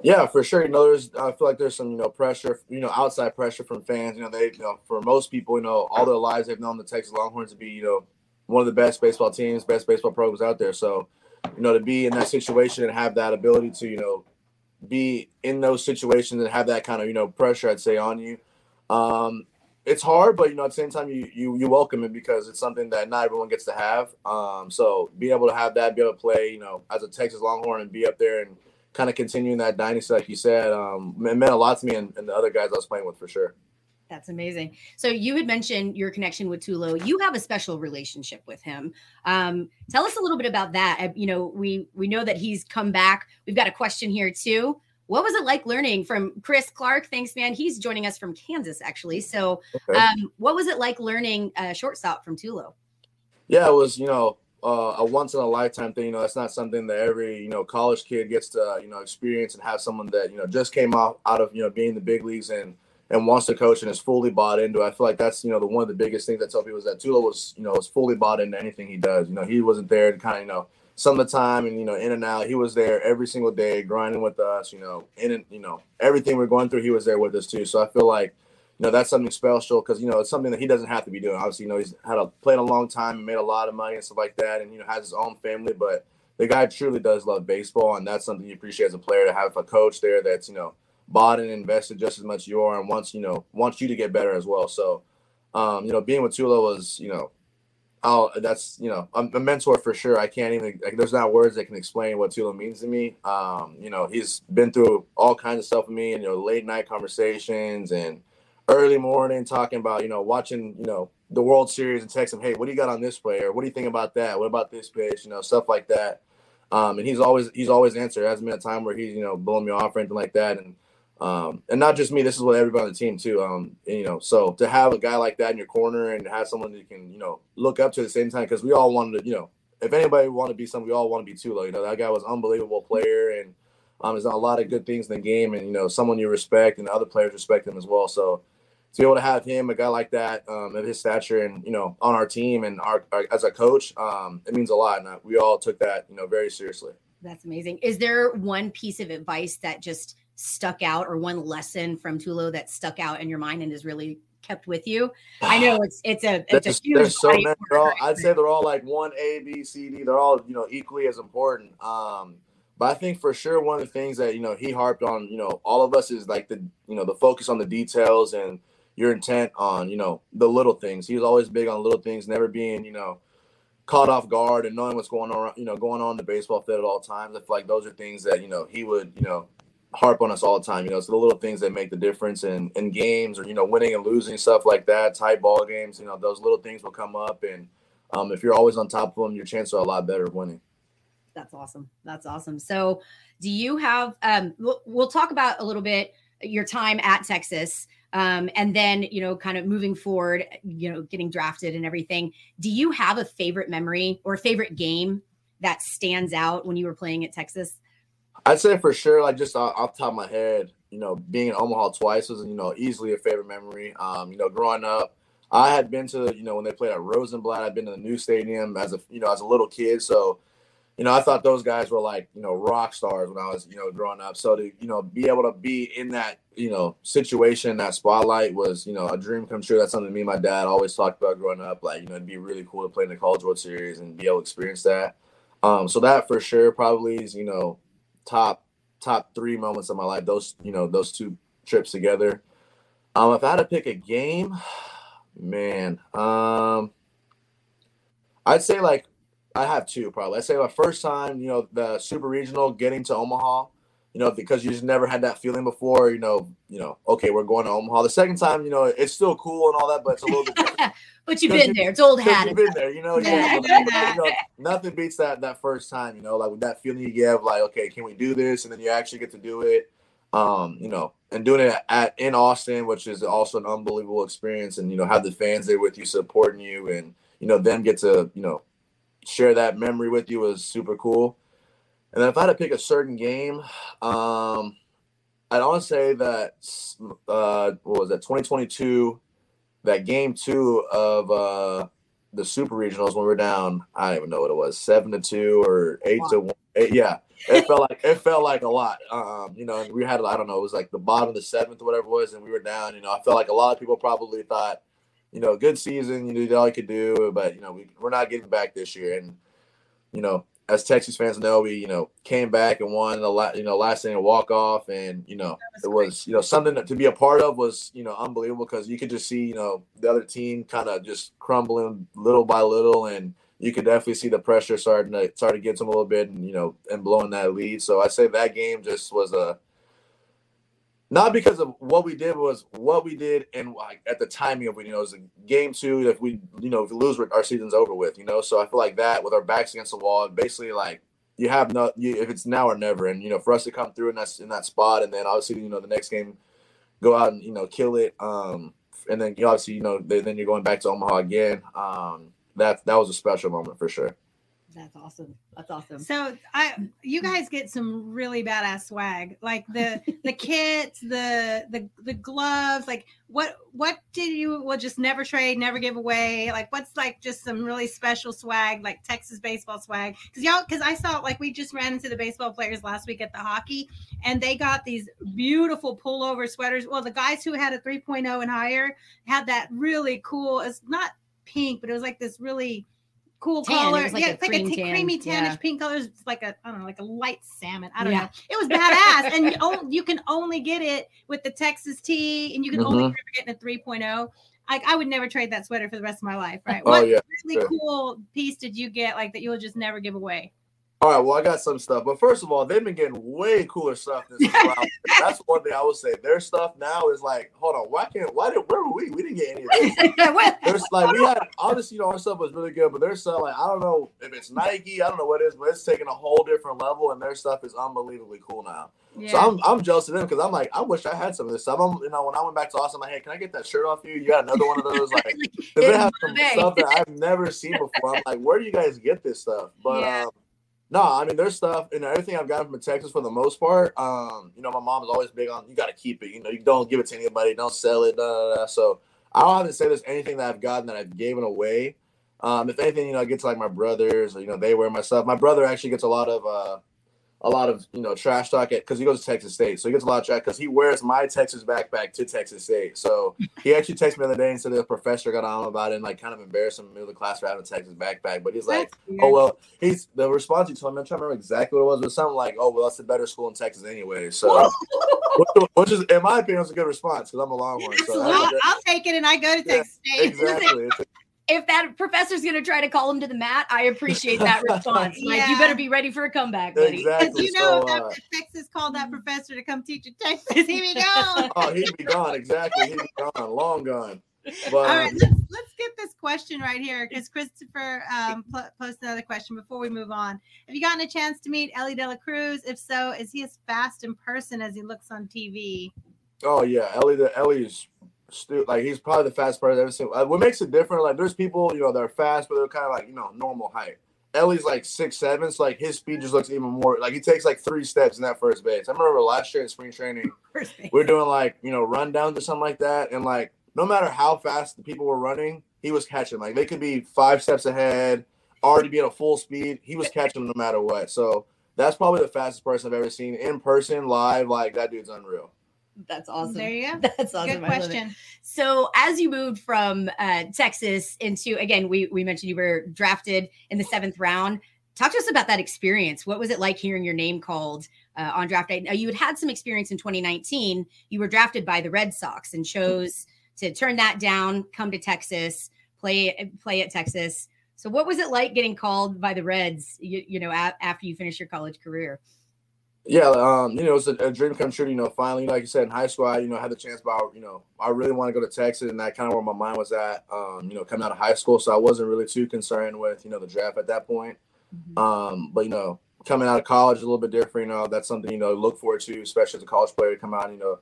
Yeah, for sure. You know, there's I feel like there's some you know pressure, you know, outside pressure from fans. You know, they you know for most people, you know, all their lives they've known the Texas Longhorns to be you know one of the best baseball teams, best baseball programs out there. So, you know, to be in that situation and have that ability to you know be in those situations and have that kind of you know pressure, I'd say, on you. Um, it's hard, but you know, at the same time, you you you welcome it because it's something that not everyone gets to have. Um, so being able to have that, be able to play, you know, as a Texas Longhorn and be up there and kind of continuing that dynasty, like you said, um, it meant a lot to me and, and the other guys I was playing with for sure. That's amazing. So you had mentioned your connection with Tulo. You have a special relationship with him. Um, tell us a little bit about that. You know, we we know that he's come back. We've got a question here too. What was it like learning from Chris Clark? Thanks, man. He's joining us from Kansas, actually. So, Okay. um, what was it like learning uh, shortstop from Tulo? yeah, it was, you know, uh, a once in a lifetime thing. You know, that's not something that every, you know, college kid gets to, you know, experience and have someone that, you know, just came out, out of, you know, being the big leagues and, and wants to coach and is fully bought into. I feel like that's, you know, the one of the biggest things I tell people is that Tulo was, you know, was fully bought into anything he does. You know, he wasn't there to kind of, you know, some of the time and, you know, in and out. He was there every single day grinding with us, you know, in and, you know, everything we're going through, he was there with us too. So I feel like, you know that's something special because you know it's something that he doesn't have to be doing. Obviously, you know he's had a played a long time and made a lot of money and stuff like that, and you know has his own family. But the guy truly does love baseball, and that's something you appreciate as a player to have a coach there that's you know bought and invested just as much as you are, and wants you know wants you to get better as well. So, um, you know, being with Tulo was you know. Oh, that's you know a, a mentor for sure. I can't even like, there's not words that can explain what Tulo means to me. Um, you know, he's been through all kinds of stuff with me, and you know, late night conversations and early morning talking about you know watching you know the World Series and text him, hey, what do you got on this player? What do you think about that? What about this pitch? You know, stuff like that. Um, and he's always he's always answered. There hasn't been a time where he's you know blowing me off or anything like that. And um, and not just me. This is what everybody on the team too. Um, and, you know, so to have a guy like that in your corner and have someone you can you know look up to at the same time because we all wanted to you know if anybody want to be something, we all want to be Tulo. You know, that guy was unbelievable player and um, done a lot of good things in the game, and you know, someone you respect and other players respect him as well. So to be able to have him, a guy like that, um, of his stature, and you know, on our team and our, our as a coach, um, it means a lot, and uh, we all took that you know very seriously. That's amazing. Is there one piece of advice that just stuck out, or one lesson from Tulo that stuck out in your mind and has really kept with you? I know it's it's a it's a huge. There's so many. All, I'd say they're all like one A, B, C, D. They're all you know equally as important. Um, but I think for sure one of the things that you know he harped on, you know, all of us is like the you know the focus on the details and your intent on you know the little things. He was always big on little things, never being you know caught off guard and knowing what's going on you know going on in the baseball field at all times. I feel like those are things that you know he would you know harp on us all the time. You know, it's the little things that make the difference in in games or you know winning and losing stuff like that, tight ball games. You know, those little things will come up, and um, if you're always on top of them, your chances are a lot better of winning. That's awesome. That's awesome. So, do you have? Um, we'll, we'll talk about a little bit your time at Texas, um, and then you know, kind of moving forward. You know, getting drafted and everything. Do you have a favorite memory or favorite game that stands out when you were playing at Texas? I'd say for sure, like just off, top of my head, you know, being in Omaha twice was, you know, easily a favorite memory. Um, you know, growing up, I had been to, you know, when they played at Rosenblatt, I'd been to the new stadium as a, you know, as a little kid. So, you know, I thought those guys were like, you know, rock stars when I was, you know, growing up. So to, you know, be able to be in that, you know, situation, that spotlight was, you know, a dream come true. That's something me and my dad always talked about growing up. Like, you know, it'd be really cool to play in the College World Series and be able to experience that. Um, so that for sure probably is, you know, top top three moments of my life. Those you know those two trips together. Um, if I had to pick a game, man, um, I'd say like I have two probably. I'd say my first time, you know, the super regional getting to Omaha. You know, because you just never had that feeling before. You know, you know, okay, we're going to Omaha. The second time, you know, it's still cool and all that, but it's a little bit different. but you've been you- there. It's old hat. you've been there, you know. Yeah, Yeah, I've done that. you know, nothing beats that that first time, you know, like with that feeling you get like, okay, can we do this? And then you actually get to do it. Um, you know, and doing it at in Austin, which is also an unbelievable experience, and you know, have the fans there with you supporting you, and you know, them get to you know share that memory with you was super cool. And then if I had to pick a certain game, um, I'd honestly say that uh, what was that 2022, that game two of uh, the Super Regionals when we are down. I don't even know what it was, seven to two or eight to one. Eight, yeah, it felt like it felt like a lot. Um, you know, we had I don't know, it was like the bottom of the seventh or whatever it was, and we were down. You know, I felt like a lot of people probably thought, you know, good season, you did all you could do, but you know, we, we're not getting back this year, and you know, as Texas fans know, we you know came back and won the la- you know last inning walk off, and you know it was you know something to be a part of was you know unbelievable because you could just see you know the other team kind of just crumbling little by little, and you could definitely see the pressure starting to start to get to him a little bit, and you know, and blowing that lead. So I say that game just was a not because of what we did was what we did and like at the timing of it, you know, it was a game two. If we, you know, if we lose, our season's over with, you know. So I feel like that with our backs against the wall, basically like you have no, you, if it's now or never, and you know, for us to come through in that in that spot, and then obviously, you know, the next game, go out and you know, kill it, um, and then you obviously, you know, then you're going back to Omaha again. Um, that that was a special moment for sure. That's awesome. That's awesome. So I you guys get some really badass swag. Like the the kits, the the the gloves, like what what did you will just never trade, never give away? Like what's like just some really special swag, like Texas baseball swag? Cause y'all cause I saw like we just ran into the baseball players last week at the hockey and they got these beautiful pullover sweaters. Well, the guys who had a 3.0 and higher had that really cool, it's not pink, but it was like this really cool Tan. It color. was like yeah, a it's like a cream t- tan. creamy tannish Yeah. pink color. It's like a I don't know, like a light salmon. I don't Yeah. know. It was badass, and you, on- you can only get it with the Texas T, and you can only Mhm. ever get in a 3.0. Like I would never trade that sweater for the rest of my life. Right? Oh, what yeah, really sure. cool piece did you get like that you'll just never give away? All right, well, I got some stuff, but first of all, they've been getting way cooler stuff this. That's one thing I would say. Their stuff now is like, hold on, why can't? Why did? Where were we? We didn't get any of this. There's like we had obviously, you know, our stuff was really good, but their stuff, like I don't know if it's Nike, I don't know what it is, but it's taking a whole different level, and their stuff is unbelievably cool now. Yeah. So I'm I'm jealous of them because I'm like, I wish I had some of this stuff. I'm, you know, when I went back to Austin, I'm like, hey, can I get that shirt off you? You got another one of those, like, 'cause they have some stuff that I've never seen before. I'm like, where do you guys get this stuff? But Yeah. um, no, I mean, there's stuff and everything I've gotten from Texas for the most part. Um, you know, my mom is always big on you got to keep it. You know, you don't give it to anybody, don't sell it. So I don't have to say there's anything that I've gotten that I've given away. Um, if anything, you know, I get to like my brothers, or you know, they wear my stuff. My brother actually gets a lot of uh, a lot of you know trash talk at because he goes to Texas State, so he gets a lot of trash because he wears my Texas backpack to Texas State. So he actually texted me the other day and said the professor got on about it and like kind of embarrassed him in the middle of the class for having a Texas backpack. But he's like, oh well, he's the response he told me. I'm trying to remember exactly what it was, but something like, oh well, that's a better school in Texas anyway. So which, which is in my opinion was a good response because I'm a Longhorn. So I'll, I'll take it, and I go to Yeah, Texas State. exactly. It's- If that professor's going to try to call him to the mat, I appreciate that response. Like, you better be ready for a comeback, buddy. exactly. Because you know, so, if uh, if Texas called that professor to come teach at Texas, here be gone. oh, he'd be gone. Exactly. He'd be gone. Long gone. But All um, let's let's get this question right here because Christopher um, pl- posted another question before we move on. Have you gotten a chance to meet Elly De La Cruz? If so, is he as fast in person as he looks on TV? Oh yeah, Elly. The Elly's stu- like he's probably the fastest person I've ever seen. Uh, what makes it different? Like there's people you know that are fast, but they're kind of like you know normal height. Elly's like six seven, so like his speed just looks even more. Like he takes like three steps in that first base. I remember last year in spring training, we're doing like you know rundowns or something like that, and like no matter how fast the people were running, he was catching. Like they could be five steps ahead, already be at a full speed. He was catching them no matter what. So that's probably the fastest person I've ever seen in person, live. Like that dude's unreal. That's awesome. There you go. That's awesome. Good I love it. question. So, as you moved from uh, Texas into again, we we mentioned you were drafted in the seventh round. Talk to us about that experience. What was it like hearing your name called uh, on draft day? Now, you had had some experience in 2019. You were drafted by the Red Sox and chose to turn that down, come to Texas, play play at Texas. So, what was it like getting called by the Reds? You, you know, a- after you finished your college career. Yeah, um, you know, it's a, a dream come true. You know, finally, like you said, in high school, I, you know, had the chance. About, you know, I really want to go to Texas, and that kind of where my mind was at. Um, you know, coming out of high school, so I wasn't really too concerned with, you know, the draft at that point. Um, but you know, coming out of college a little bit different. You know, that's something you know look forward to, especially as a college player, to come out, you know,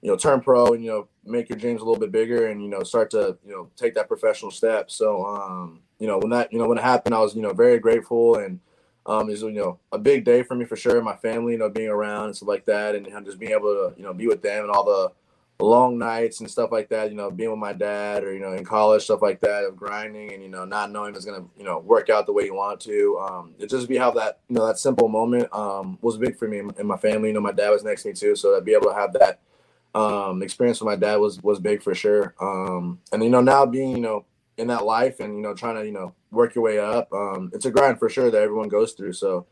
you know, turn pro and you know make your dreams a little bit bigger, and you know, start to you know take that professional step. So, um, you know, when that you know when it happened, I was you know very grateful and. Um, is you know a big day for me for sure. My family, you know, being around and stuff like that, and just being able to you know be with them and all the long nights and stuff like that. You know, being with my dad or you know in college stuff like that of grinding and you know not knowing it's gonna you know work out the way you want to. Um, it just be how that you know that simple moment um was big for me and my family. You know, my dad was next to me too, so to be able to have that um experience with my dad was was big for sure. Um, and you know now being you know in that life and you know trying to you know work your way up um it's a grind for sure that everyone goes through so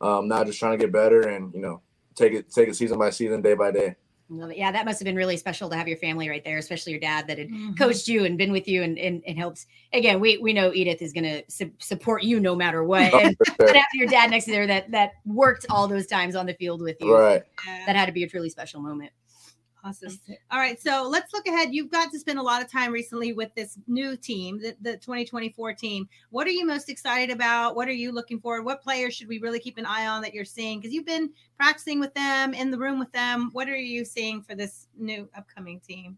um now just trying to get better and you know take it take it season by season day by day Love it. Yeah, that must have been really special to have your family right there, especially your dad that had Mhm. coached you and been with you and and, and helped. Again, we we know Edith is going to su- support you no matter what. Oh, And for sure. having your dad next to there that that worked all those times on the field with you, Right. That had to be a truly special moment. Awesome. All right, so let's look ahead. You've got to spend a lot of time recently with this new team, the, the 2024 team. What are you most excited about? What are you looking for? What players should we really keep an eye on that you're seeing? Because you've been practicing with them, in the room with them. What are you seeing for this new upcoming team?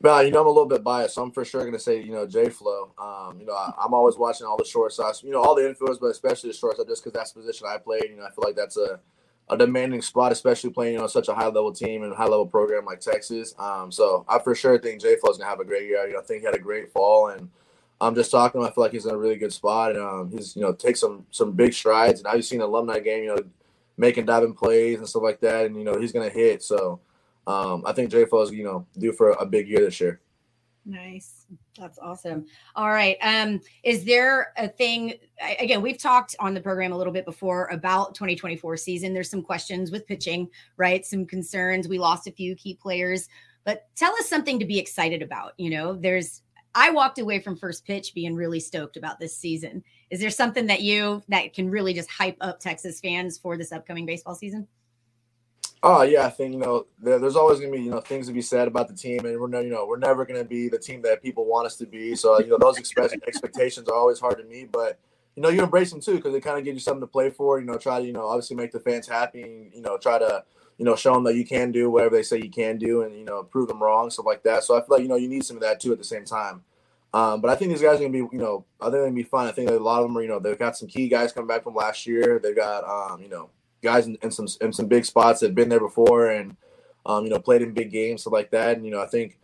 Well, you know, I'm a little bit biased, so I'm for sure going to say, you know, J Flow. Um, you know, I, I'm always watching all the short sides, you know, all the infielders, but especially the short side, just because that's the position I played. You know, I feel like that's a, a demanding spot, especially playing, you know, such a high level team and high level program like Texas. Um, so I for sure think J Flow's going to have a great year. You know, I think he had a great fall, and I'm just talking. I feel like he's in a really good spot, and um, he's, you know, take some some big strides. And I've seen alumni game, you know, making diving plays and stuff like that, and you know, he's to hit. So. Um, I think J Flow's, you know, due for a big year this year. Nice. That's awesome. All right. Um, is there a thing again, we've talked on the program a little bit before about 2024 season. There's some questions with pitching, right? Some concerns. We lost a few key players, but tell us something to be excited about. You know, there's I walked away from first pitch being really stoked about this season. Is there something that you that can really just hype up Texas fans for this upcoming baseball season? Oh yeah, I think you know there, there's always gonna be you know things to be said about the team, and we're no, you know we're never gonna be the team that people want us to be. So you know those expect- expectations are always hard to meet, but you know you embrace them too because they kind of give you something to play for. You know, try to you know obviously make the fans happy. And, you know, try to you know show them that you can do whatever they say you can do, and you know prove them wrong, stuff like that. So I feel like you know you need some of that too at the same time. Um, but I think these guys are gonna be, you know, I think they're gonna be fun. I think that a lot of them are, you know, they've got some key guys coming back from last year. They've got, um, you know, guys in, in some in some big spots that have been there before and, um, you know, played in big games, stuff like that. And you know, I think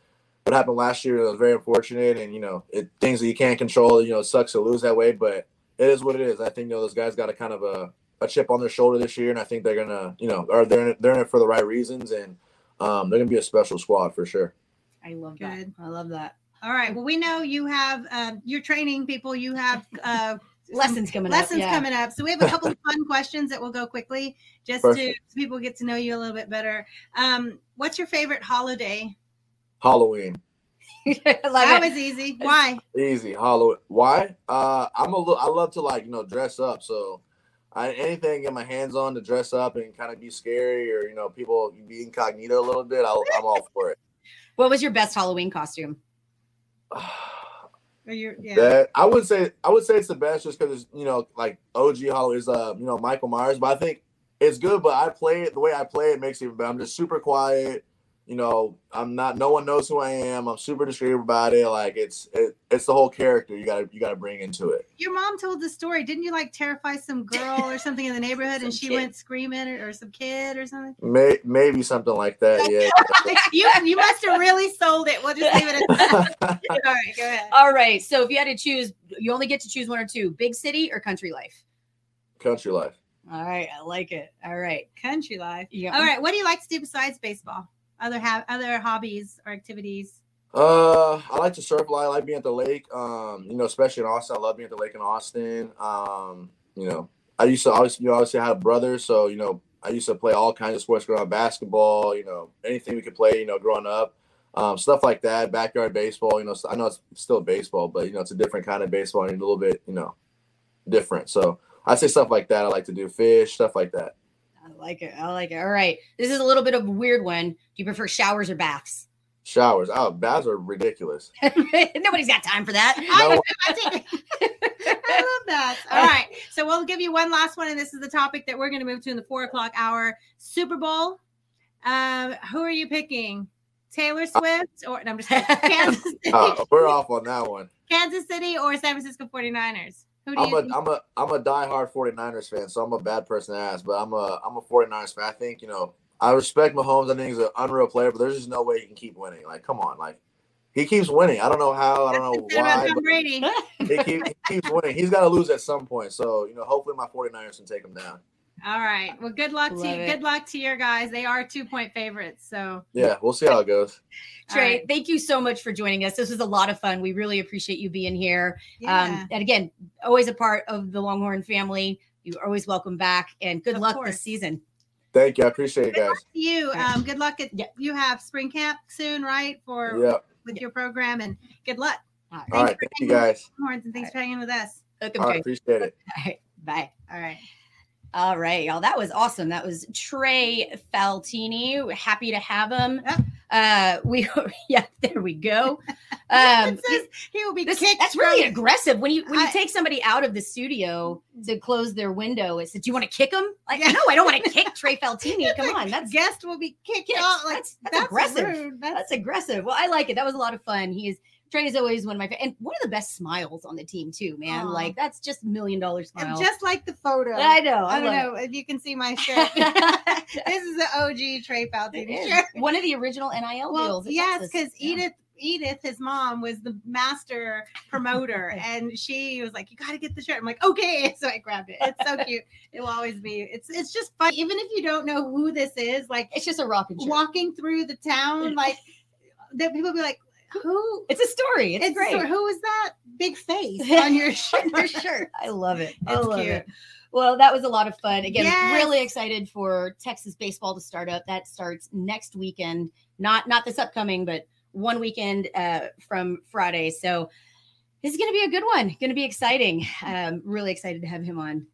what happened last year was very unfortunate, and you know, it things that you can't control. You know, it sucks to lose that way, but it is what it is. I think you know those guys got a kind of a, a chip on their shoulder this year, and I think they're gonna, you know, are they're in it, they're in it for the right reasons, and um, they're gonna be a special squad for sure. I love Good. that. I love that. All right. Well, we know you have um, you're training people. You have uh, Lessons coming up. lessons yeah. coming up. So we have a couple of fun questions that will go quickly, just to so people get to know you a little bit better. Um, what's your favorite holiday? Halloween. I love That it. was easy. Why? Easy Halloween. Why? Uh, I'm a little. I love to like you know dress up. So, I anything get my hands on to dress up and kind of be scary or you know people be incognito a little bit. I'll, I'm all for it. What was your best Halloween costume? Yeah. That I would say I would say it's the best just because it's you know like OG Halloween is uh you know Michael Myers, but I think it's good. But I play it the way I play it makes it even better. I'm just super quiet. You know, I'm not. No one knows who I am. I'm super discreet about it. Like it's it, it's the whole character you gotta you gotta bring into it. Your mom told the story. Didn't you like terrify some girl or something in the neighborhood and she kid. went screaming or, or some kid or something? May, maybe something like that. Yeah. you you must have really sold it. We'll just leave it at that. All right, go ahead. All right. So if you had to choose, you only get to choose one or two: big city or country life. Country life. All right, I like it. All right. Country life. Yeah. All right. What do you like to do besides baseball? Other have other hobbies or activities? Uh, I like to surf a lot. I like being at the lake. Um, you know, especially in Austin. I love being at the lake in Austin. Um, you know, I used to obviously, you know, obviously I had a brother, so you know, I used to play all kinds of sports growing up, basketball. You know, anything we could play. You know, growing up, um, stuff like that. Backyard baseball. You know, I know it's still baseball, but you know, it's a different kind of baseball and a little bit, you know, different. So I say stuff like that. I like to do fish, stuff like that. Like it. I like it. All right. This is a little bit of a weird one. Do you prefer showers or baths? Showers. Oh, baths are ridiculous. Nobody's got time for that. I, No. I, love that. All right. So we'll give you one last one, and this is the topic that we're going to move to in the four o'clock hour. Super Bowl. Um, who are you picking? Taylor Swift or no, I'm just kidding. Kansas City, Uh, we're off on that one. Kansas City or San Francisco 49ers? I'm a? I'm a I'm a diehard 49ers fan, so I'm a bad person to ask, but I'm a I'm a 49ers fan. I think, you know, I respect Mahomes. I think he's an unreal player, but there's just no way he can keep winning. Like, come on, like he keeps winning. I don't know how, I don't know why, he, keep, he keeps winning. He's got to lose at some point. So, you know, hopefully my 49ers can take him down. All right. Well, good luck to you. it. Good luck to your guys. They are two point favorites. So Yeah, we'll see how it goes. Trey, All right. thank you so much for joining us. This was a lot of fun. We really appreciate you being here. yeah. Um, and again, always a part of the Longhorn family. You're always welcome back and good Of luck course. this season. Thank you. I appreciate it, guys. You, um, good luck at Yeah. you have spring camp soon, right? For Yeah. with your program, and good luck. All right. All right. Thank you, guys. Horns, and thanks for hanging with us. Welcome, All right. Appreciate it. All right. Bye. All right. All right, y'all. That was awesome. That was Trey Faltine. We're happy to have him. Yep. Uh, we yeah, there we go. Um, says he will be this- kicked. that's really aggressive when you when you I- take somebody out of the studio to close their window. Said, "Do you want to kick them?" Like, Yeah. no, I don't want to kick Trey Faltine. Come on, that's guest will be kicked Kicked. Like That's- that's aggressive. That's, that's aggressive. Well, I like it. That was a lot of fun. He is Trey is always one of my fa- and one of the best smiles on the team too, man. Aw. Like that's just million dollar smile. just like the photo. I know. I don't love know if you can see my shirt. this is the OG Trey It shirt. One of the original NIL Well, deals. yes, because Yeah. Edith, Edith, his mom, was the master promoter, and she was like, "You got to get the shirt." I'm like, "Okay," so I grabbed it. It's so cute. It will always be. It's it's just fun, even if you don't know who this is. Like It's just a rocking walking through the town, like that people be like, "Who?" It's a story. It's, It's great. so- who is that big face on your your shirt. I love it. I It's love cute. it. Well, that was a lot of fun. Again, Yes. really excited for Texas baseball to start up. That starts next weekend. Not not this upcoming, but one weekend uh, from Friday. So this is going to be a good one. Going to be exciting. Um, really excited to have him on.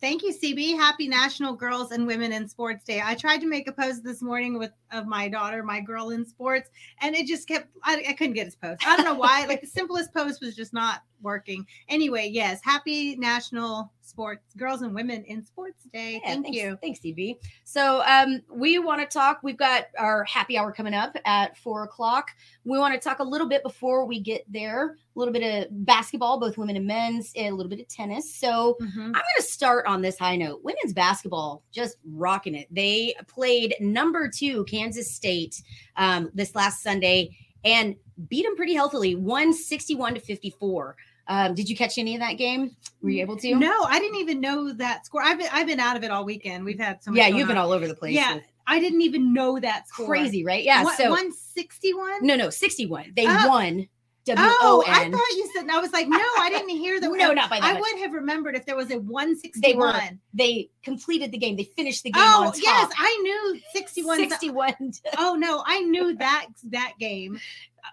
Thank you, CB. Happy National Girls and Women in Sports Day. I tried to make a post this morning with of my daughter, my girl in sports, and it just kept. I, I couldn't get his post. I don't know why. like the simplest post was just not working. Anyway, yes, Happy National Sports Girls and Women in Sports Day. Yeah, Thank thanks, you. Thanks, DB. So um, we want to talk. We've got our happy hour coming up at four o'clock. We want to talk a little bit before we get there. A little bit of basketball, both women and men's, and a little bit of tennis. So Mhm. I'm going to start on this high note. Women's basketball just rocking it. They played number two Kansas State um, this last Sunday and beat them pretty healthily, 161 to 54. Um, did you catch any of that game? Were you able to? No, I didn't even know that score. I've been I've been out of it all weekend. We've had so much. Yeah, you've been on. all over the place. Yeah, with- I didn't even know that score. crazy, right? Yeah. What, so 161. no, no, 61. They Oh. won. W Oh, I thought you said. I was like, no, I didn't hear that. No, not by that I much. would have remembered if there was a They 161. were They completed the game. They finished the game Oh, yes, I knew 61. 61. Oh no, I knew that that game.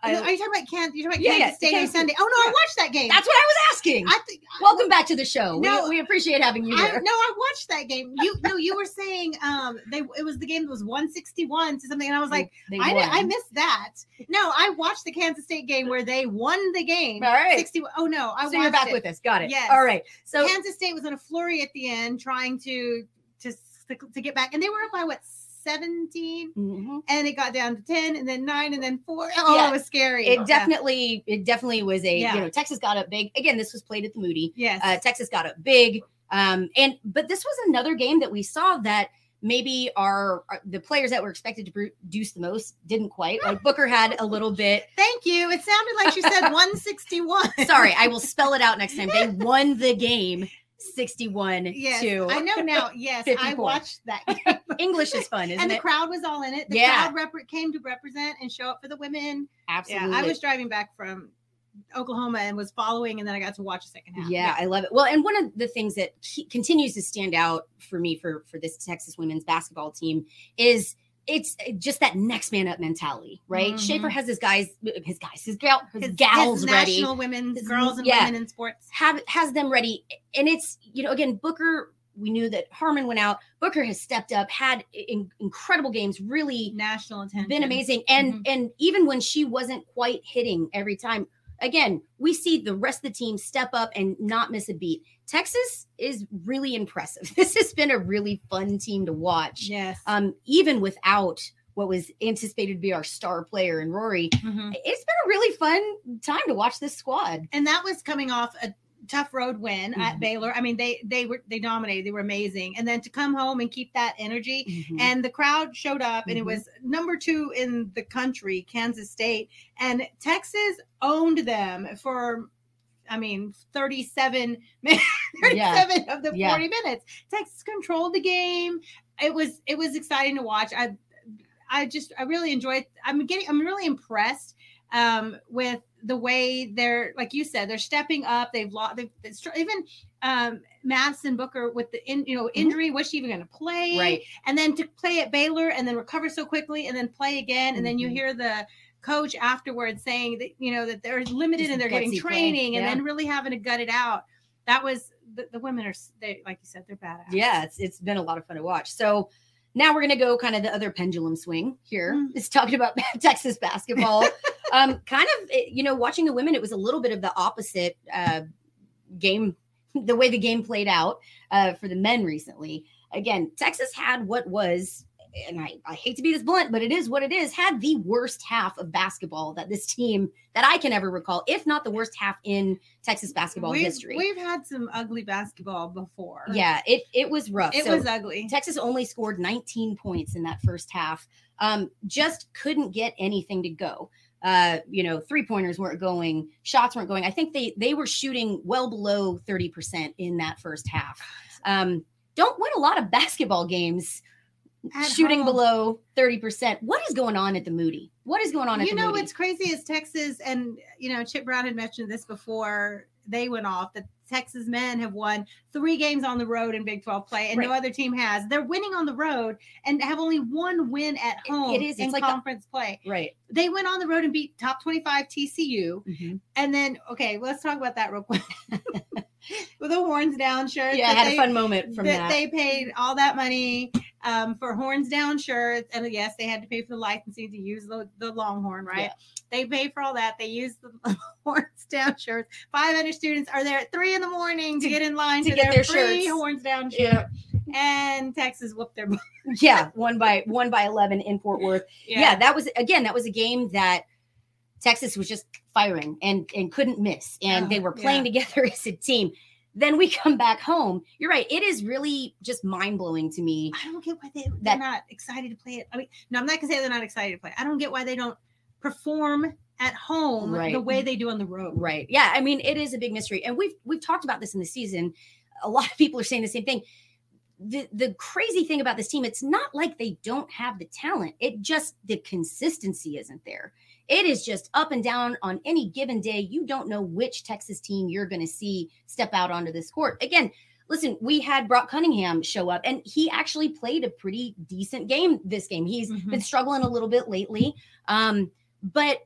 I- Are you talking about Kansas? You're talking about yeah, Kansas State Kansas- Sunday? Oh no, yeah. I watched that game. That's what I was asking. I think. Welcome back to the show. No. we, we appreciate having you I, here. no, I watched that game. You no, you were saying um they it was the game that was 161 to something, and I was like, They I, won. I missed that. No, I watched the Kansas State game where they won the game. All right. 61. Oh no, I so you're back it. with us. Got it. Yes. All right. So Kansas State was in a flurry at the end, trying to to to get back, and they were up by what 17, Mhm. and it got down to 10, and then nine, and then four. Oh, Yeah. it was scary. it Yeah. definitely, it definitely was a, Yeah. you know, Texas got up big. Again, this was played at the Moody. Yes. Uh, Texas got up big. Um, and but this was another game that we saw that maybe our, our the players that were expected to produce the most didn't quite. Like Booker had a little bit. Thank you. It sounded like you said 161. Sorry, I will spell it out next time. They won the game 61 Yes, to I know now. Yes, I watched that. English is fun, isn't and the crowd was all in it. The Yeah. crowd rep- came to represent and show up for the women. Absolutely. Yeah, I was driving back from Oklahoma and was following, and then I got to watch the second half. Yeah, I love it. Well, and one of the things that ke- continues to stand out for me for for this Texas women's basketball team is it's just that next man up mentality, right? Mhm. Schaefer has his guys, his guys, his gal, his, His, gals his ready, national women's His- girls and yeah. women in sports. have has them ready, and it's you know again Booker. We knew that Harmon went out. Booker has stepped up, had in, incredible games, really National attention. been amazing and Mhm. and even when she wasn't quite hitting every time again we see the rest of the team step up and not miss a beat texas is really impressive this has been a really fun team to watch Yes. um even without what was anticipated to be our star player in Rori Mhm. it's been a really fun time to watch this squad and that was coming off a tough road win at Mhm. Baylor. I mean, they they were they dominated. They were amazing. And then to come home and keep that energy, Mhm. and the crowd showed up and it Mhm. was number two in the country kansas state and texas owned them for i mean 37 min- 37 of the 40 Yeah. minutes texas controlled the game it was it was exciting to watch i i just i really enjoyed i'm getting i'm really impressed um, with the way they're, like you said, they're stepping up. They've lost, they've, they've even um, Madison Booker with the in, you know injury. Was she even going to play? Mm-hmm. Right. And then to play at Baylor and then recover so quickly and then play again, and then you Mhm. hear the coach afterwards saying that you know that they're limited Just and they're getting training and then really having to gut it out. That was the, the women are they like you said they're badass. Yeah, it's it's been a lot of fun to watch. So now we're gonna go kind of the other pendulum swing here. Mm. It's talking about Texas basketball. um, kind of you know, watching the women, it was a little bit of the opposite uh game, the way the game played out uh for the men recently. Again, Texas had what was and I, I hate to be this blunt, but it is what it is, had the worst half of basketball that this team that I can ever recall, if not the worst half in Texas basketball we've, history. We've had some ugly basketball before. yeah, it it was rough. it So- was ugly. Texas only scored 19 points in that first half. Um, just couldn't get anything to go. Uh, you know, three pointers weren't going, shots weren't going. I think they they were shooting well below 30% in that first half. Um, don't win a lot of basketball games At shooting home. below 30%. What is going on at the Moody? What is going on at You know Moody? what's crazy is Texas, and you know Chip Brown had mentioned this before they went off. That Texas men have won three games on the road in Big 12 play, and no other team has. They're winning on the road and have only one win at It- home it is. in It's like a- conference play. right. They went on the road and beat top 25 TCU. Mhm. And then, okay, let's talk about that real quick. With the horns down shirts. Yeah, I had they- a fun moment from that that. they paid all that money um, for horns down shirts, and yes, they had to pay for the licensing to use the, the Longhorn, right? Yeah. They paid for all that. They used the horns down shirts. Five hundred students are there at three in the morning to, To- get in line to to, get their, their free shirts. horns down shirt. Yeah. And Texas whooped their butt. yeah, one by one by 11 in Fort Worth. yeah. that was again that was a game that texas was just firing and and couldn't miss. And Oh, they were playing together as a team. Then we come back home. You're right. It is really just mind-blowing to me I don't get why they, they're not excited to play it. I mean, no, I'm not gonna say they're not excited to play. I don't get why they don't perform at home Right. the way they do on the road. right. Yeah i mean it is a big mystery. And we've we've talked about this in the season. A lot of people are saying the same thing. The the crazy thing about this team it's not like they don't have the talent. It just the consistency isn't there it is just up and down on any given day you don't know which texas team you're going to see step out onto this court again listen we had brock cunningham show up and he actually played a pretty decent game this game He's Mhm. been struggling a little bit lately um but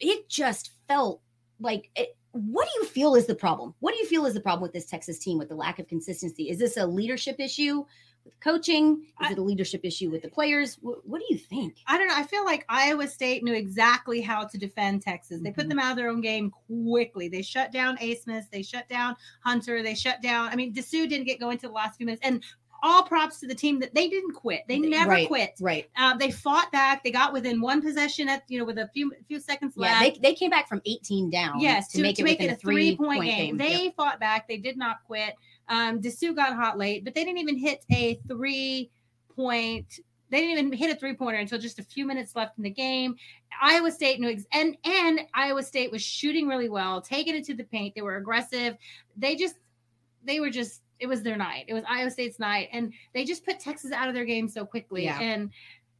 it just felt like it, what do you feel is the problem? What do you feel is the problem with this Texas team with the lack of consistency? Is this a leadership issue with coaching? Is I- it a leadership issue with the players? What, what do you think? I don't know. I feel like Iowa State knew exactly how to defend Texas. They put Mhm. them out of their own game quickly. They shut down Abmas. They shut down Hunter. They shut down. I mean, Disu didn't get going to the last few minutes. And all props to the team that they didn't quit. They never right, quit. Right. Uh, they fought back. They got within one possession at you know with a few few seconds Yeah, left. they, they came back from 18 down. yes, to, make it within a three point game. They Yep. fought back. They did not quit. Um, Disu got hot late, but they didn't even hit a three point. They didn't even hit a three pointer until just a few minutes left in the game. Iowa State knew, ex- and and Iowa State was shooting really well, taking it to the paint. They were aggressive. They just, they were just. It was their night. It was Iowa State's night, and they just put Texas out of their game so quickly. Yeah. And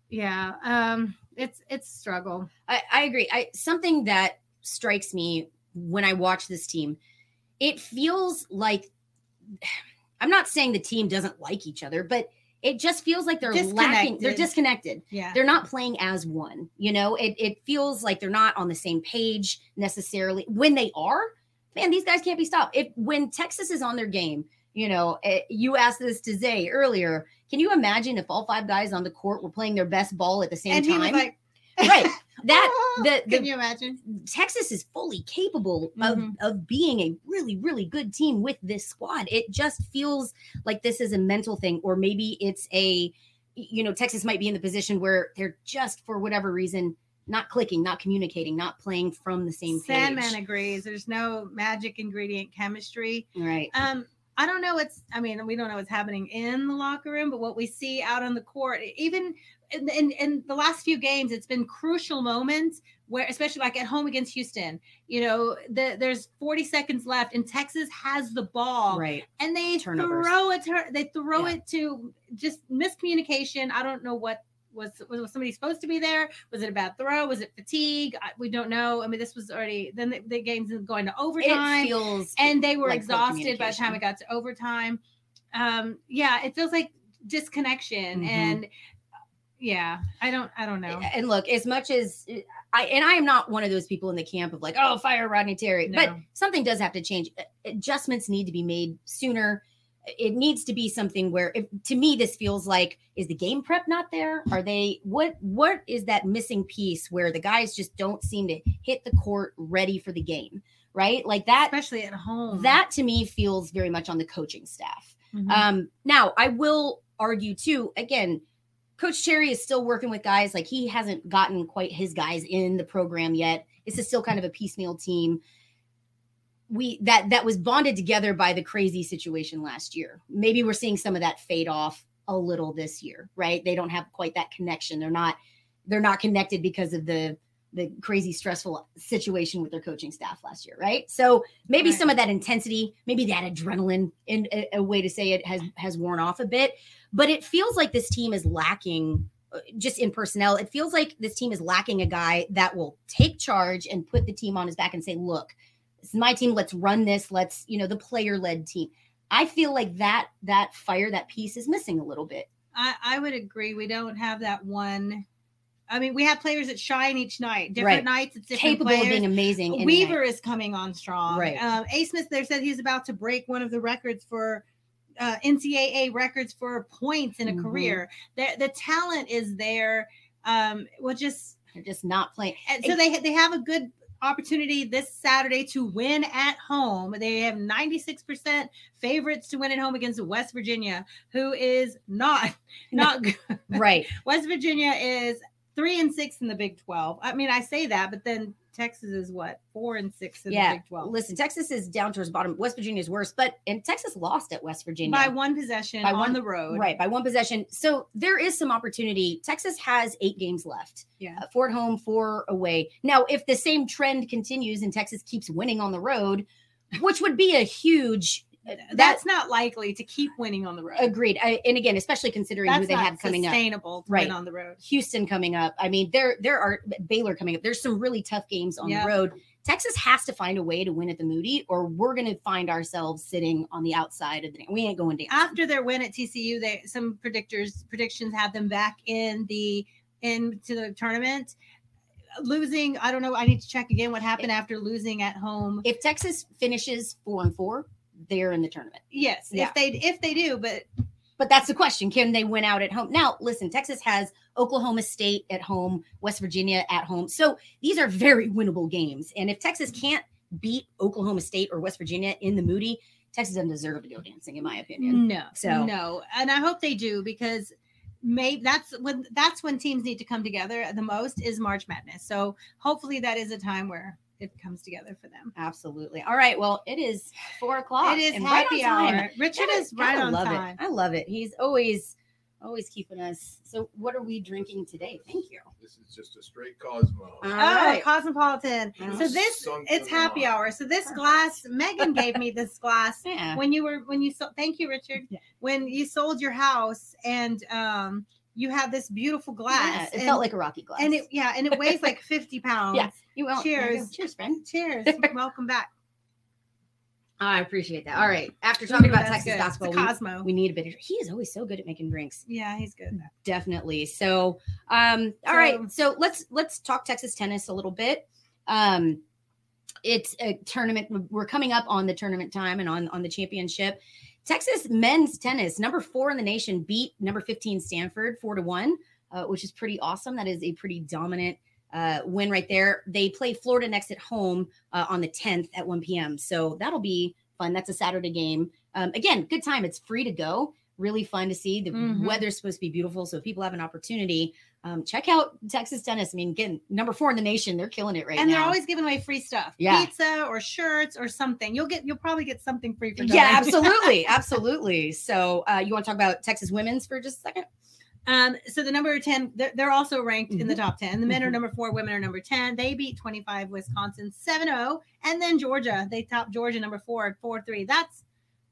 yeah, um, it's it's a struggle. I, I agree. I something that strikes me when I watch this team, it feels like I'm not saying the team doesn't like each other, but it just feels like they're lacking. They're Disconnected. Yeah. They're not playing as one. You know, it it feels like they're not on the same page necessarily. When they are, man, these guys can't be stopped. If when Texas is on their game, you know, eh, you asked this to Zay earlier. Can you imagine if all five guys on the court were playing their best ball at the same and time? he was like, right. That the, the Can you imagine? Texas is fully capable Mhm. of, of being a really, really good team with this squad. It just feels like this is a mental thing, or maybe it's a, you know, Texas might be in the position where they're just for whatever reason not clicking, not communicating, not playing from the same page. Sandman agrees. There's no magic ingredient chemistry. Right. Um, I don't know what's. I mean, we don't know what's happening in the locker room, but what we see out on the court, even in, in, in the last few games, it's been crucial moments where, especially like at home against Houston, you know, the, there's 40 seconds left, and Texas has the ball, Right. and they Turnovers. throw it. To, they throw Yeah. it to just miscommunication. I don't know what was was somebody supposed to be there? Was it a bad throw? Was it fatigue? I, we don't know. I mean, this was already then the, the game's going to overtime, It feels and they were like exhausted by the time it got to overtime. Um, yeah, it feels like disconnection, Mhm. and yeah, I don't, I don't know. And look, as much as I and I am not one of those people in the camp of like, oh, fire Rodney Terry, but something does have to change. Adjustments need to be made sooner. It needs to be something where, if, to me, this feels like is the game prep not there? Are they what? What is that missing piece where the guys just don't seem to hit the court ready for the game? Right, like that. especially at home. That to me feels very much on the coaching staff. Mhm. Um, now I will argue too. Again, Coach Terry is still working with guys. Like he hasn't gotten quite his guys in the program yet. This is still kind of a piecemeal team. We that that was bonded together by the crazy situation last year. Maybe we're seeing some of that fade off a little this year, right? They don't have quite that connection. They're not they're not connected because of the the crazy stressful situation with their coaching staff last year, right? So maybe Right. some of that intensity, maybe that adrenaline, in a, a way to say it, has has worn off a bit. But it feels like this team is lacking, uh, just in personnel. It feels like this team is lacking a guy that will take charge and put the team on his back and say, "Look, this is my team. Let's run this. Let's, you know, the player led team." I feel like that that fire, that piece is missing a little bit. I, I would agree. We don't have that one. I mean, we have players that shine each night. Different Right. nights, it's different Capable players. of being amazing. Weaver is coming on strong. Right. Um, Abmas there said he's about to break one of the records for uh, NCAA records for points in a Mhm. career. The, the talent is there. Um, well, just They're just not playing. and so they they have a good opportunity this Saturday to win at home. They have 96% favorites to win at home against West Virginia, who is not not good. Right. West Virginia is three and six in the Big 12. I mean, I say that, but then Texas is what four and six in Yeah. the Big 12 Listen, Texas is down towards the bottom. West Virginia is worse, but and Texas lost at West Virginia by one possession By on one- the road. Right, by one possession. So there is some opportunity. Texas has eight games left. Yeah. Uh, four at home, four away. Now, if the same trend continues and Texas keeps winning on the road, which would be a huge That's not likely to keep winning on the road. agreed. I, and again, especially considering That's who they have coming up. sustainable Right. on the road. Houston coming up. I mean, there there are Baylor coming up. There's some really tough games on Yeah. the road. Texas has to find a way to win at the Moody, or we're going to find ourselves sitting on the outside of the. We ain't going down. After their win at TCU, they some predictors predictions have them back in the into the tournament. Losing, I don't know. I need to check again what happened after losing at home. If Texas finishes four and four, they're in the tournament. Yes, Yeah. if they if they do, but But that's the question. Can they win out at home? Now, listen, Texas has Oklahoma State at home, West Virginia at home. So these are very winnable games. And if Texas can't beat Oklahoma State or West Virginia in the Moody, Texas doesn't deserve to go dancing, in my opinion. No, So- no, and I hope they do because maybe that's when that's when teams need to come together the most is March Madness. So hopefully that is a time where it comes together for them. Absolutely. All right. Well, it is four o'clock. It is and right happy on time. hour. Richard Gotta- is right gotta on love time. It. I love it. He's always, always keeping us. So, what are we drinking today? Thank you. This is just a straight Cosmo. All Oh, right. Cosmopolitan. Oh. So this Sunk it's happy the hour. So this glass, Megan gave me this glass Yeah. when you were when you sold. Thank you, Richard. Yeah. When you sold your house and um you have this beautiful Yeah, glass. it and, felt like a rocky glass. and it yeah, and it weighs like fifty pounds. Yeah. you well, there you go. Cheers. Cheers, friend. Cheers. Welcome back. I appreciate that. All right. After talking about Texas good. basketball, we, Cosmo. we need a bit of. He is always so good at making drinks. yeah, he's good. Definitely. So, um, all right. So- So let's let's talk Texas tennis a little bit. Um, it's a tournament. We're coming up on the tournament time and on on the championship. Texas men's tennis, number four in the nation, beat number fifteen Stanford four to one, uh, which is pretty awesome. That is a pretty dominant uh, win right there. They play Florida next at home uh, on the tenth at one p.m. So that'll be fun. That's a Saturday game. Um, again, good time. It's free to go. Really fun to see. The Mhm. weather's supposed to be beautiful, so if people have an opportunity, um, check out Texas tennis. I mean, again, number four in the nation. They're killing it right and now. And they're always giving away free stuff. Yeah. Pizza or shirts or something. You'll get you'll probably get something free for them. yeah, absolutely, absolutely. So, uh, you want to talk about Texas women's for just a second? Um, so the number 10, they're, they're also ranked in the Mhm. top 10. The men are Mhm. number four, women are number 10. They beat 25 Wisconsin 7-0. And then Georgia, they top Georgia number four at 4-3. That's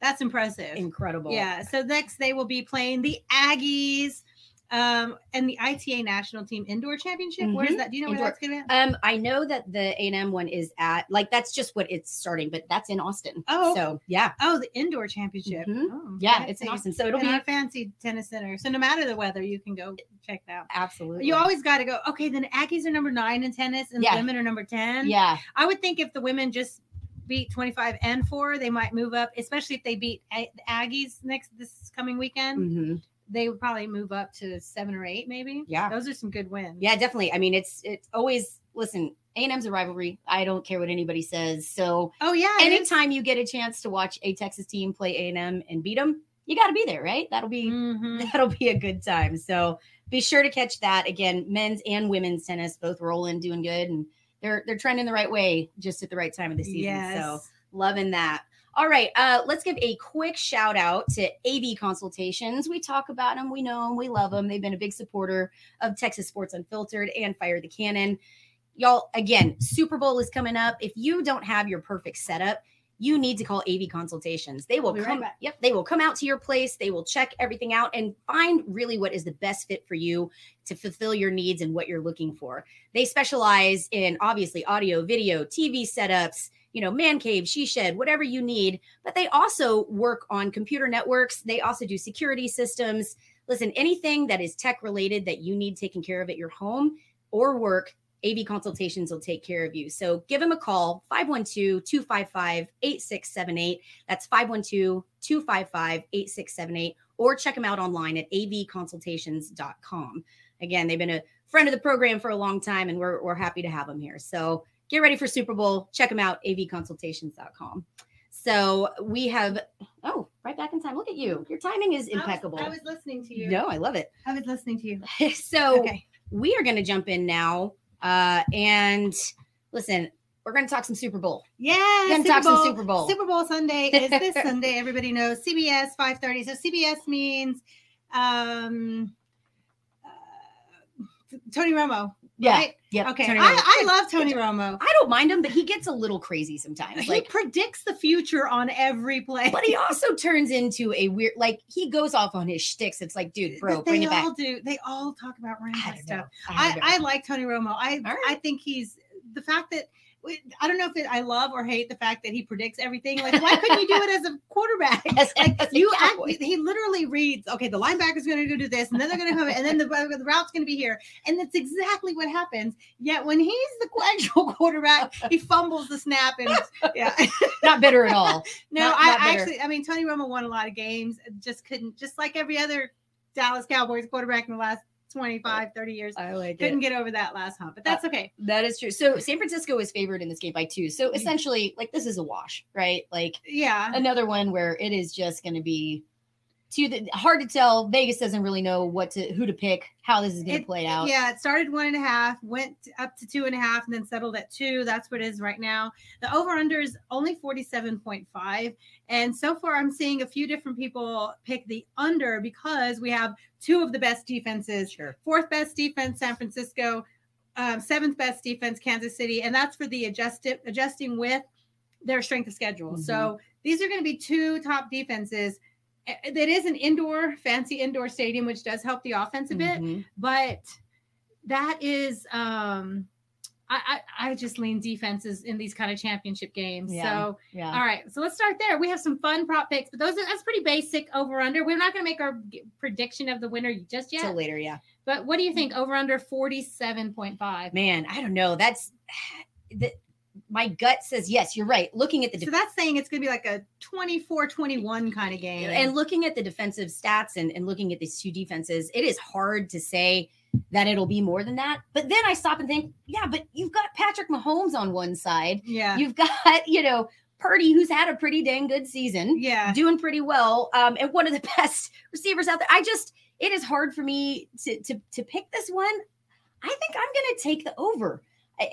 that's impressive. Incredible. Yeah. So next they will be playing the Aggies. Um, and the ITA national team indoor championship. Where is Mhm. that? Do you know where that's gonna be? Um, I know that the A and M one is at like that's just what it's starting, but that's in Austin. Oh. so yeah, Oh, the indoor championship. Mhm. Oh, yeah, it's in So Austin. So it'll in be our fancy tennis center. So no matter the weather, you can go check it out. absolutely. You always got to go. Okay, then Aggies are number nine in tennis, and Yeah. the women are number ten. yeah, I would think if the women just beat 25 and 4 they might move up especially if they beat A- the aggies next this coming weekend mhm. They would probably move up to seven or eight maybe Yeah. those are some good wins yeah, definitely. I mean, it's it's always listen. A and M's a rivalry. I don't care what anybody says. So oh yeah anytime you get a chance to watch a Texas team play A and M and beat them, you got to be there, right? That'll be Mhm. that'll be a good time. So be sure to catch that again. Men's and women's tennis both rolling, doing good, and they're they're trending the right way just at the right time of the season. So loving that. All right, uh, let's give a quick shout out to AV Consultations. We talk about them, we know them, we love them. They've been a big supporter of Texas Sports Unfiltered and Fire the Cannon. Y'all, again, Super Bowl is coming up. If you don't have your perfect setup, you need to call AV Consultations. They will be right come. yep, they will come out to your place. They will check everything out and find really what is the best fit for you to fulfill your needs and what you're looking for. They specialize in obviously audio, video, TV setups, you know, man cave, she shed, whatever you need. But they also work on computer networks. They also do security systems. Listen, anything that is tech related that you need taken care of at your home or work, AV Consultations will take care of you. So give them a call, 512 255 8678. That's 512 255 8678. Or check them out online at avconsultations.com. Again, they've been a friend of the program for a long time, and we're, we're happy to have them here. So get ready for Super Bowl. Check them out, avconsultations.com. So we have, oh, right back in time. Look at you. Your timing is I was- impeccable. I was, listening to you no, I love it. i was listening to you so okay we are going to jump in now. Uh, and listen, we're going to talk some Super Bowl. yeah We're going to Super talk some Bowl. Super Bowl. Super Bowl Sunday is this Sunday. Everybody knows CBS 5:30. So CBS means um, uh, Tony Romo. Yeah. right? Yep. Okay. Tony I, I love Tony Romo. I don't mind him, but he gets a little crazy sometimes. He Like, predicts the future on every play. but he also turns into a weird, like, he goes off on his shticks. It's like, dude, bro, But bring it back. They all do. They all talk about I random don't stuff. I, I. I like Tony Romo. I right. I think he's the fact that I don't know if it, I love or hate the fact that he predicts everything. Like, why couldn't you do it as a quarterback? As- Like as you act, he literally reads, okay, the linebacker's going to go do this, and then they're going to come, and then the, uh, the route's going to be here, and that's exactly what happens. Yet when he's the actual quarterback, he fumbles the snap, and yeah, not bitter at all. no, Not- I not bitter. actually, I mean, Tony Romo won a lot of games, just couldn't, just like every other Dallas Cowboys quarterback in the last 25, 30 years, I like couldn't get over that last hump, but that's uh, okay. That is true. So San Francisco is favored in this game by two. So mm-hmm. essentially, like this is a wash, right? Like Yeah. another one where it is just going to be too the, hard to tell. Vegas doesn't really know what to who to pick, how this is going to play out. Yeah, it started one and a half, went up to two and a half, and then settled at two. That's what it is right now. The over under is only 47.5. And so far, I'm seeing a few different people pick the under because we have two of the best defenses. Sure. Fourth best defense, San Francisco. Um, seventh best defense, Kansas City. And that's for the adjusted adjusting with their strength of schedule. So these are going to be two top defenses. That is an indoor, fancy indoor stadium, which does help the offense a bit Mhm. but that is um I, I I just lean defenses in these kind of championship games. Yeah. So Yeah. all right, so let's start there. We have some fun prop picks, but those are that's pretty basic over under. We're not going to make our prediction of the winner just yet. Till later, yeah. But what do you think? Over under forty seven point five. Man, I don't know. That's the, my gut says yes. You're right. Looking at the So that's saying it's going to be like a 24-21 kind of game. and looking at the defensive stats and, and looking at these two defenses, it is hard to say that it'll be more than that. But then I stop and think, yeah, but you've got Patrick Mahomes on one side. yeah, You've got, you know, Purdy, who's had a pretty dang good season, yeah. doing pretty well, um, and one of the best receivers out there. I just, it is hard for me to to to pick this one. I think I'm going to take the over.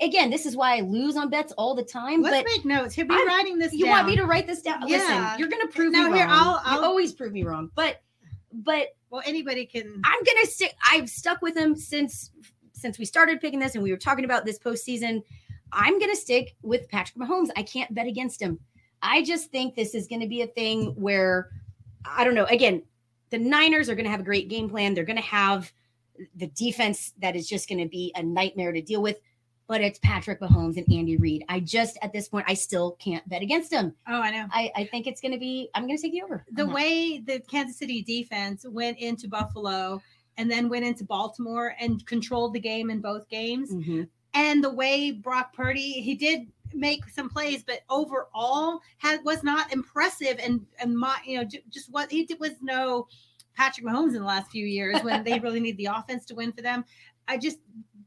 Again, this is why I lose on bets all the time. Let's but make notes. He'll be I'm- writing this. you down. want me to write this down? Yeah. Listen, you're going to prove me here, wrong. I'll- you I'll- always prove me wrong. But but Well, anybody can. I'm gonna stick. I've stuck with him since since we started picking this, and we were talking about this postseason. I'm gonna stick with Patrick Mahomes. I can't bet against him. I just think this is gonna be a thing where I don't know. Again, the Niners are gonna have a great game plan. They're gonna have the defense that is just going to be a nightmare to deal with. But it's Patrick Mahomes and Andy Reid. I just at this point I still can't bet against them. Oh, I know. I, I think it's going to be. I'm going to take the over. The that. way the Kansas City defense went into Buffalo and then went into Baltimore and controlled the game in both games, Mhm. and the way Brock Purdy, he did make some plays, but overall had was not impressive. And and my, you know, just what he did was no Patrick Mahomes in the last few years when they really need the offense to win for them. I just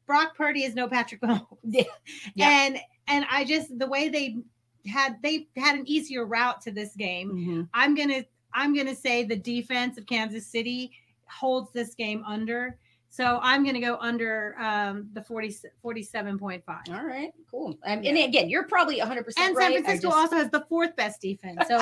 Brock Purdy is no Patrick Mahomes. Yeah. Yeah. And and I just the way they had they had an easier route to this game. Mhm. I'm gonna I'm gonna say the defense of Kansas City holds this game under. So I'm gonna go under um, the 40, 47.5. All right, cool. Um, And again, you're probably 100 percent And right. San Francisco just- also has the fourth best defense. So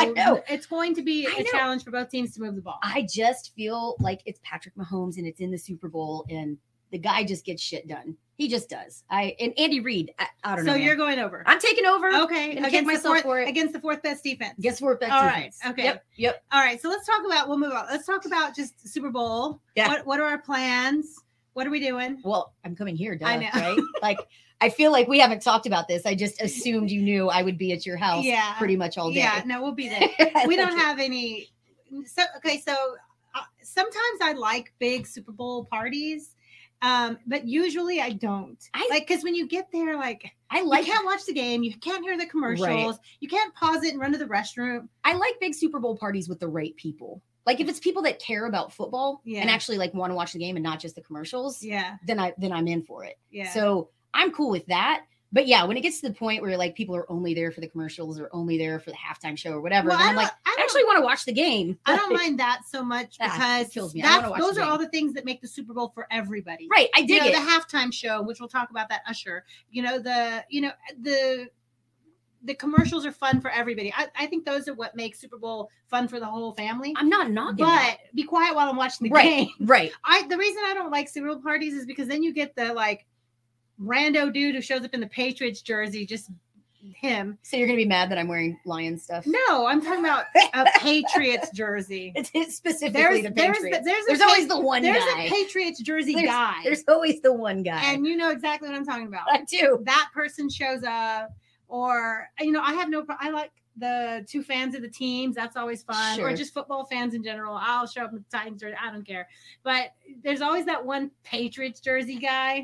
it's going to be I a know. challenge for both teams to move the ball. I just feel like it's Patrick Mahomes and it's in the Super Bowl and the guy just gets shit done. He just does. I and Andy Reid. I, I don't so know. man. you're going over. I'm taking over. okay against the, fourth, for it. against the fourth best defense. Guess what? Best All right, defense. okay. Yep. Yep. All right, so let's talk about. We'll move on. Let's talk about just Super Bowl. Yeah. What What are our plans? What are we doing? Well, I'm coming here, duh, I know. right? Like, I feel like we haven't talked about this. I just assumed you knew I would be at your house Yeah. pretty much all day. Yeah, no, we'll be there. we don't have any. So okay, so uh, sometimes I like big Super Bowl parties, um, but usually I don't. I- like because when you get there, like I like you can't watch the game, you can't hear the commercials, you can't pause it and run to the restroom. I like big Super Bowl parties with the right people. Like if it's people that care about football Yeah. and actually like want to watch the game and not just the commercials, Yeah, then I then I'm in for it. yeah. So I'm cool with that. But yeah, when it gets to the point where like people are only there for the commercials or only there for the halftime show or whatever, Well, I'm like, I I actually want to watch the game. I don't mind that so much because kills me. Those are all the things that make the Super Bowl for everybody. Right. I you dig know, it. the halftime show, which we'll talk about that Usher. You know, the you know the the commercials are fun for everybody. I, I think those are what make Super Bowl fun for the whole family. I'm not knocking But that. be quiet while I'm watching the Right. game. Right. I the reason I don't like Super Bowl parties is because then you get the like rando dude who shows up in the Patriots jersey, just him. So you're gonna be mad that I'm wearing lion stuff. No, I'm talking about a Patriots jersey. It's, it's specifically There's the there's Patriots. the, there's, There's a always the one there's guy. a Patriots jersey There's- guy, There's always the one guy. and you know exactly what I'm talking about. I do. that person shows up or you know i have no i like the two fans of the teams that's always fun or just football fans in general i'll show up with the titans jersey i don't care but there's always that one patriots jersey guy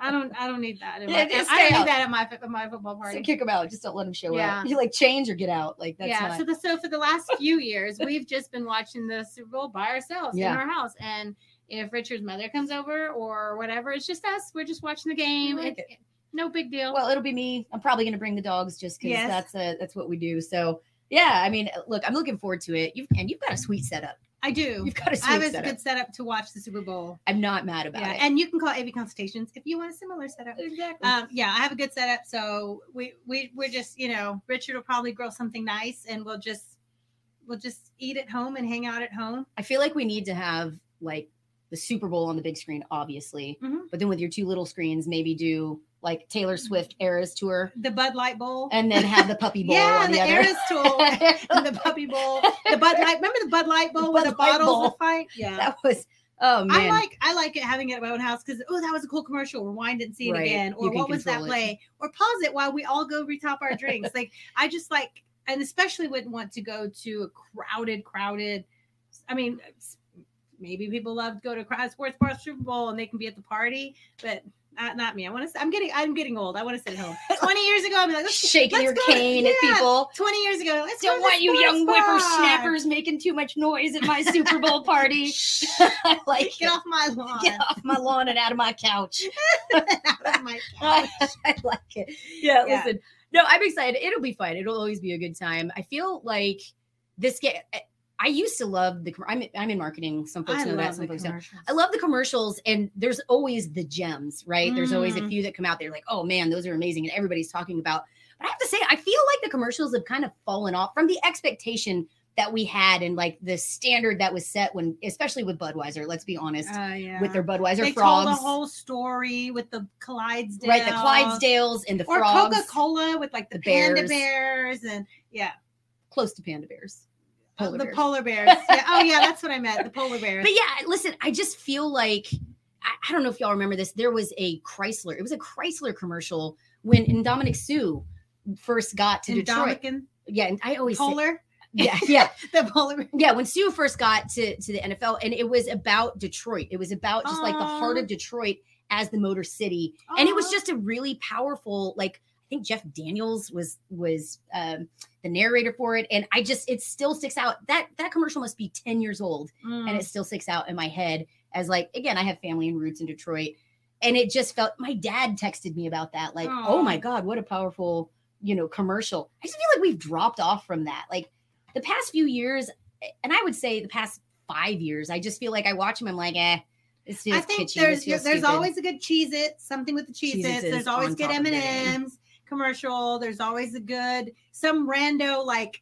i don't i don't need that my, Yeah, i don't out. need that at my at my football So party kick him out. Just don't let him show Yeah. out. You like change or get out. Like that's yeah not. so the so for the last few years we've just been watching the super bowl by ourselves Yeah. in our house and if richard's mother comes over or whatever it's just us we're just watching the game like It- no big deal well, it'll be me. I'm probably gonna bring the dogs just because Yes. that's a, that's what we do. So yeah, I mean, look, I'm looking forward to it. You've and you've got a sweet setup. i do You've got a I sweet have a setup. good setup to watch the Super Bowl. I'm not mad about Yeah, it. and you can call AV Consultations if you want a similar setup. exactly. Um, yeah, I have a good setup, so we we we're just you know Richard will probably grow something nice, and we'll just we'll just eat at home and hang out at home. I feel like we need to have like the Super Bowl on the big screen, obviously, Mhm. but then with your two little screens, maybe do like Taylor Swift Eras tour, The Bud Light Bowl, and then have the Puppy Bowl yeah, the, the. Eras Tour and the Puppy Bowl, the Bud Light. Remember the Bud Light Bowl The where the Bud bottles fight? Yeah. that was oh man. I like I like it having it at my own house because oh that was a cool commercial. Rewind and see it Right. again. Or what was that it. play? Or pause it while we all go retop our drinks. like I just like and especially wouldn't want to go to a crowded, crowded. I mean, maybe people love to go to a sports bar Super Bowl and they can be at the party, but not, not me. I want to. I'm getting. I'm getting old. I want to sit at home. Twenty years ago, I'm like let's, shaking your cane at people. Twenty years ago, let's Don't want you young bar. whippersnappers making too much noise at my Super Bowl party. Like Get off my lawn. Get off my lawn and out of my couch. out of my I, couch. I like it. Yeah, Yeah. listen. No, I'm excited. It'll be fun. It'll always be a good time. I feel like this game. Eh, I used to love the. I'm I'm in marketing. Some folks I know that. Some folks don't. I love the commercials, and there's always the gems, right? There's always a Mm. few that come out They're like, oh man, those are amazing, and everybody's talking about. But I have to say, I feel like the commercials have kind of fallen off from the expectation that we had and like the standard that was set when, especially with Budweiser. Let's be honest, Uh, yeah. with their Budweiser they frogs, told the whole story with the Clydesdale, right? The Clydesdales and the or frogs, Coca Cola with like the, the panda bears. bears and yeah, close to panda bears. Uh, Polar the bears. polar bears. yeah. Oh yeah, that's what I meant. The polar bears. But yeah, listen, I just feel like I, I don't know if y'all remember this. There was a Chrysler. It was a Chrysler commercial when and Ndamukong Suh first got to And Detroit. Yeah, and I always say, Polar. yeah, yeah, the polar. yeah. When Suh first got to to the NFL, and it was about Detroit. It was about just like the heart of Detroit as the Motor City, and it was just a really powerful like. I think Jeff Daniels was was um, the narrator for it, and I just it still sticks out. That that commercial must be ten years old, Mm. and it still sticks out in my head as like again i have family and roots in detroit and it just felt my dad texted me about that like oh my god what a powerful you know commercial i just feel like we've dropped off from that like the past few years and i would say the past five years i just feel like i watch them i'm like eh I think kitschy, there's there's stupid. always a good cheese it something with the cheese is there's always good M it. and M's commercial there's always a good some rando like